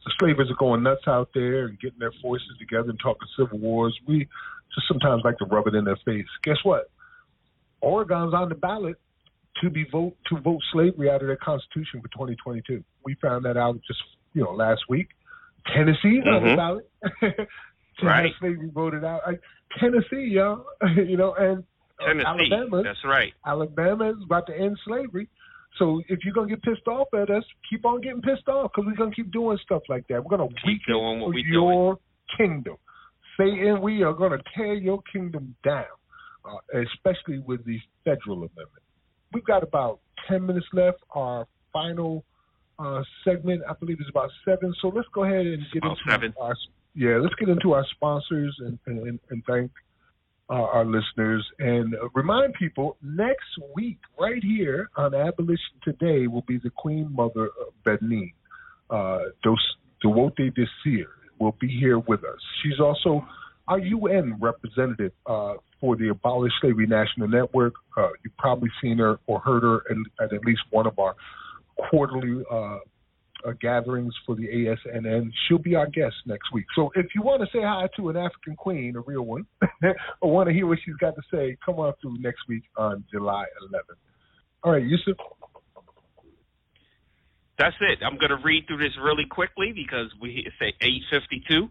Speaker 6: the slavers are going nuts out there and getting their forces together and talking civil wars, we just sometimes like to rub it in their face. Guess what? Oregon's on the ballot to be vote to vote slavery out of their constitution for 2022. We found that out just you know last week. Tennessee mm-hmm. on the
Speaker 7: ballot. right.
Speaker 6: slavery voted out. Tennessee, y'all. you know, and
Speaker 7: uh, Tennessee.
Speaker 6: Alabama.
Speaker 7: That's right.
Speaker 6: Alabama is about to end slavery. So if you're gonna get pissed off at us, keep on getting pissed off because we're gonna keep doing stuff like that. We're gonna
Speaker 7: keep doing what we
Speaker 6: your kingdom. Satan, we are gonna tear your kingdom down, uh, especially with these federal amendments. We've got about ten minutes left. Our final uh, segment, I believe, is about seven. So let's go ahead and get
Speaker 7: about
Speaker 6: into
Speaker 7: seven.
Speaker 6: our yeah, let's get into our sponsors and and, and thank uh, our listeners and remind people next week, right here on Abolition Today, will be the Queen Mother of Benin, uh, Dos, Dowoti Desir, will be here with us. She's also our UN representative uh, for the Abolish Slavery National Network. Uh, you've probably seen her or heard her at, at, at least one of our quarterly uh, gatherings for the ASNN. She'll be our guest next week. So if you want to say hi to an African queen, a real one, or want to hear what she's got to say, come on through next week on July 11th. All right, Yusuf.
Speaker 7: That's it. I'm going to read through this really quickly because we say 852.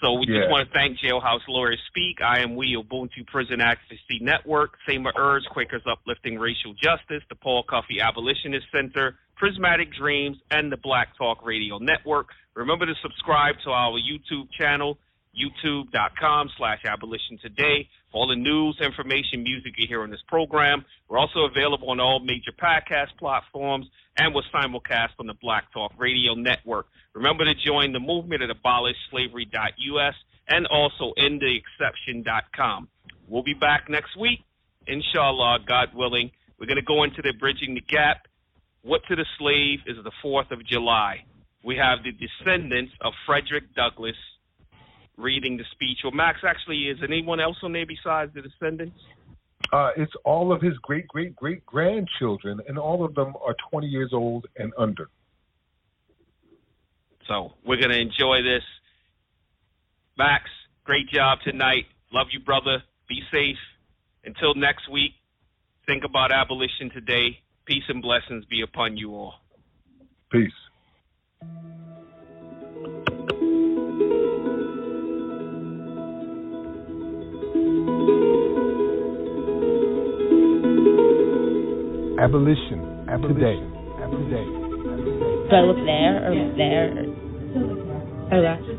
Speaker 7: So we
Speaker 6: yeah.
Speaker 7: just want to thank Jailhouse Lawyers Speak, I Am We, Ubuntu Prison Advocacy Network, Seymour Urge, Quakers Uplifting Racial Justice, the Paul Coffey Abolitionist Center, Prismatic Dreams, and the Black Talk Radio Network. Remember to subscribe to our YouTube channel, youtube.com slash abolition today for all the news, information, music you hear on this program. We're also available on all major podcast platforms and we're simulcast on the Black Talk Radio Network. Remember to join the movement at abolishslavery.us and also endtheexception.com. We'll be back next week, inshallah, God willing. We're going to go into the Bridging the Gap what to the Slave is the 4th of July. We have the descendants of Frederick Douglass reading the speech. Well, Max, actually, is anyone else on there besides the descendants?
Speaker 6: Uh, it's all of his great, great, great grandchildren, and all of them are 20 years old and under.
Speaker 7: So we're going to enjoy this. Max, great job tonight. Love you, brother. Be safe. Until next week, think about abolition today. Peace and blessings be upon you all.
Speaker 6: Peace. Abolition. Abolition. Today. Today.
Speaker 42: Do I look there or yeah. there? Oh, okay.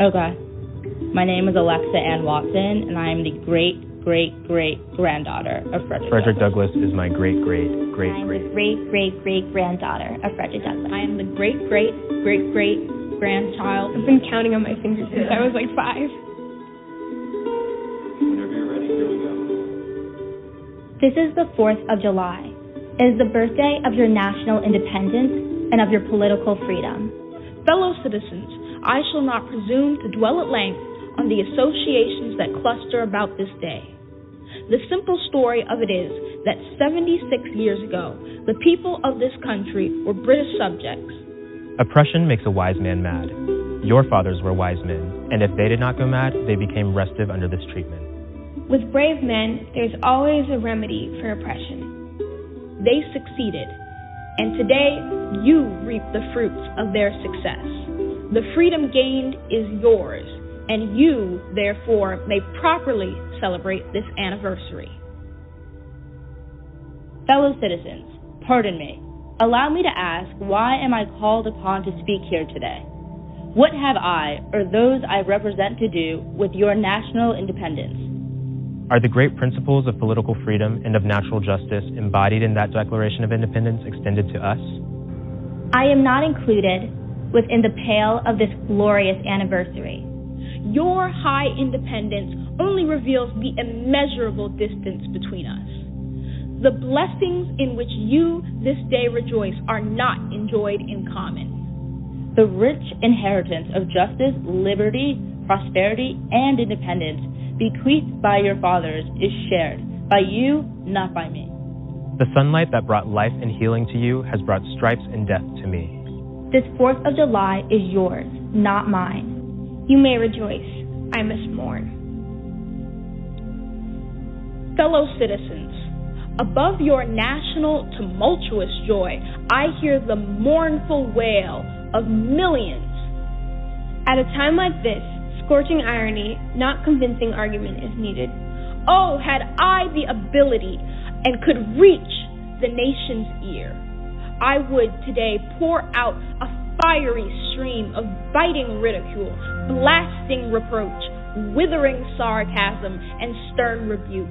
Speaker 42: Okay. Oh, My name is Alexa Ann Watson, and I am the great great great granddaughter of Frederick.
Speaker 43: Frederick Douglass, is my great great great
Speaker 42: I am
Speaker 43: great
Speaker 42: the great great great granddaughter of Frederick Douglass.
Speaker 29: I am the great great great great grandchild. I've been counting on my fingers since I was like five.
Speaker 43: Whenever you're ready, here we go.
Speaker 42: This is the 4th of July. It is the birthday of your national independence and of your political freedom.
Speaker 29: Fellow citizens, I shall not presume to dwell at length on the associations that cluster about this day. The simple story of it is that 76 years ago, the people of this country were British subjects.
Speaker 43: Oppression makes a wise man mad. Your fathers were wise men, and if they did not go mad, they became restive under this treatment.
Speaker 29: With brave men, there's always a remedy for oppression. They succeeded, and today you reap the fruits of their success. The freedom gained is yours, and you, therefore, may properly celebrate this anniversary.
Speaker 42: Fellow citizens, pardon me. Allow me to ask, why am I called upon to speak here today? What have I, or those I represent, to do with your national independence?
Speaker 43: Are the great principles of political freedom and of natural justice embodied in that Declaration of Independence extended to us?
Speaker 42: I am not included within the pale of this glorious anniversary.
Speaker 29: Your high independence only reveals the immeasurable distance between us. The blessings in which you this day rejoice are not enjoyed in common.
Speaker 42: The rich inheritance of justice, liberty, prosperity, and independence bequeathed by your fathers is shared By you, not by me.
Speaker 43: The sunlight that brought life and healing to you has brought stripes and death to me.
Speaker 29: This 4th of July is yours, not mine. You may rejoice. I must mourn. Fellow citizens, above your national tumultuous joy, I hear the mournful wail of millions. At a time like this, scorching irony, not convincing argument is needed. Oh, had I the ability and could reach the nation's ear, I would today pour out a fiery stream of biting ridicule, blasting reproach, withering sarcasm, and stern rebuke.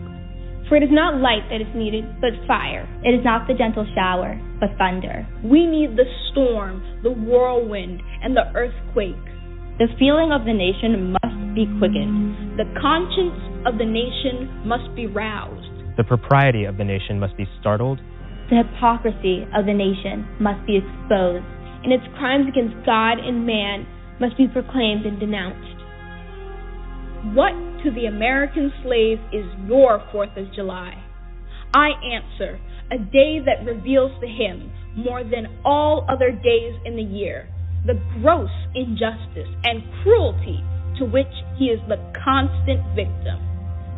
Speaker 29: For it is not light that is needed, but fire.
Speaker 42: It is not the gentle shower, but thunder.
Speaker 29: We need the storm, the whirlwind, and the earthquake.
Speaker 42: The feeling of the nation must be quickened.
Speaker 29: The conscience of the nation must be roused.
Speaker 43: The propriety of the nation must be startled.
Speaker 42: The hypocrisy of the nation must be exposed.
Speaker 29: And its crimes against God and man must be proclaimed and denounced. What to the American slave is your 4th of July? I answer, a day that reveals to him more than all other days in the year the gross injustice and cruelty to which he is the constant victim.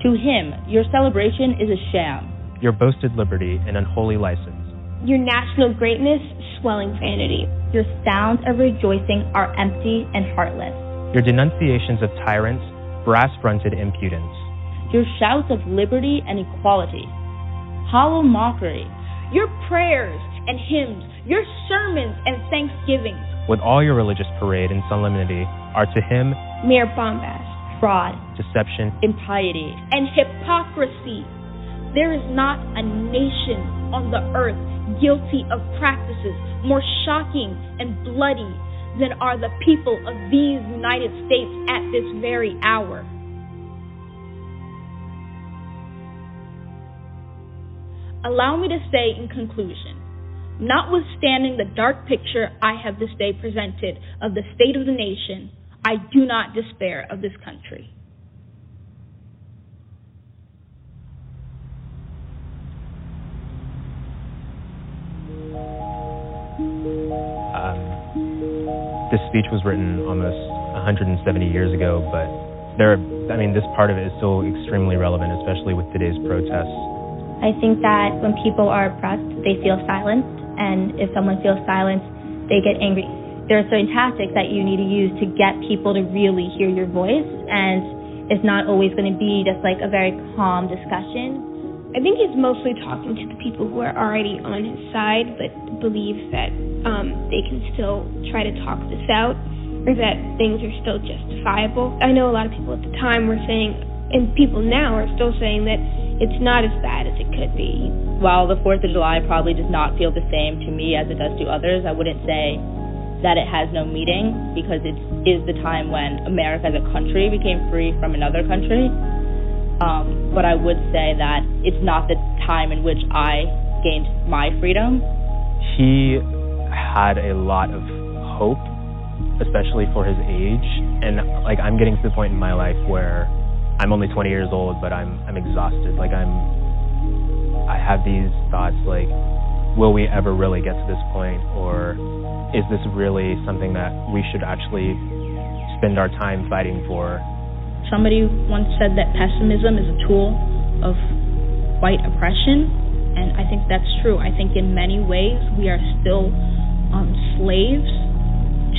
Speaker 42: To him, your celebration is a sham.
Speaker 43: Your boasted liberty an unholy license.
Speaker 29: Your national greatness, swelling vanity.
Speaker 42: Your sounds of rejoicing are empty and heartless.
Speaker 43: Your denunciations of tyrants, brass fronted impudence.
Speaker 42: Your shouts of liberty and equality, hollow mockery.
Speaker 29: Your prayers and hymns, your sermons and thanksgivings,
Speaker 43: with all your religious parade and solemnity, are to him
Speaker 29: mere bombast,
Speaker 42: fraud,
Speaker 43: deception,
Speaker 42: impiety,
Speaker 29: and hypocrisy. There is not a nation on the earth guilty of practices more shocking and bloody than are the people of these United States at this very hour. Allow me to say in conclusion Notwithstanding the dark picture I have this day presented of the state of the nation, I do not despair of this country.
Speaker 43: Um, this speech was written almost 170 years ago, but there, I mean, this part of it is still extremely relevant, especially with today's protests.
Speaker 42: I think that when people are oppressed, they feel silenced and if someone feels silenced, they get angry. There are certain tactics that you need to use to get people to really hear your voice, and it's not always going to be just like a very calm discussion.
Speaker 29: I think he's mostly talking to the people who are already on his side, but believe that um, they can still try to talk this out, or that things are still justifiable. I know a lot of people at the time were saying, and people now are still saying that it's not as bad as it could be.
Speaker 42: While the 4th of July probably does not feel the same to me as it does to others, I wouldn't say that it has no meaning because it is the time when America as a country became free from another country. Um, but I would say that it's not the time in which I gained my freedom.
Speaker 43: He had a lot of hope, especially for his age. And like I'm getting to the point in my life where I'm only 20 years old, but I'm I'm exhausted. Like I'm I have these thoughts like will we ever really get to this point or is this really something that we should actually spend our time fighting for?
Speaker 29: Somebody once said that pessimism is a tool of white oppression, and I think that's true. I think in many ways we are still um, slaves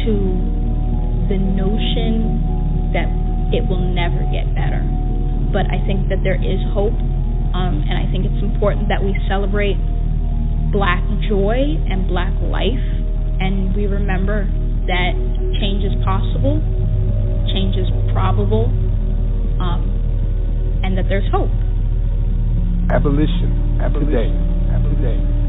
Speaker 29: to the notion that it will never get better. But I think that there is hope, um, and I think it's important that we celebrate black joy and black life, and we remember that change is possible, change is probable, um, and that there's hope.
Speaker 40: Abolition, abolition, today, today.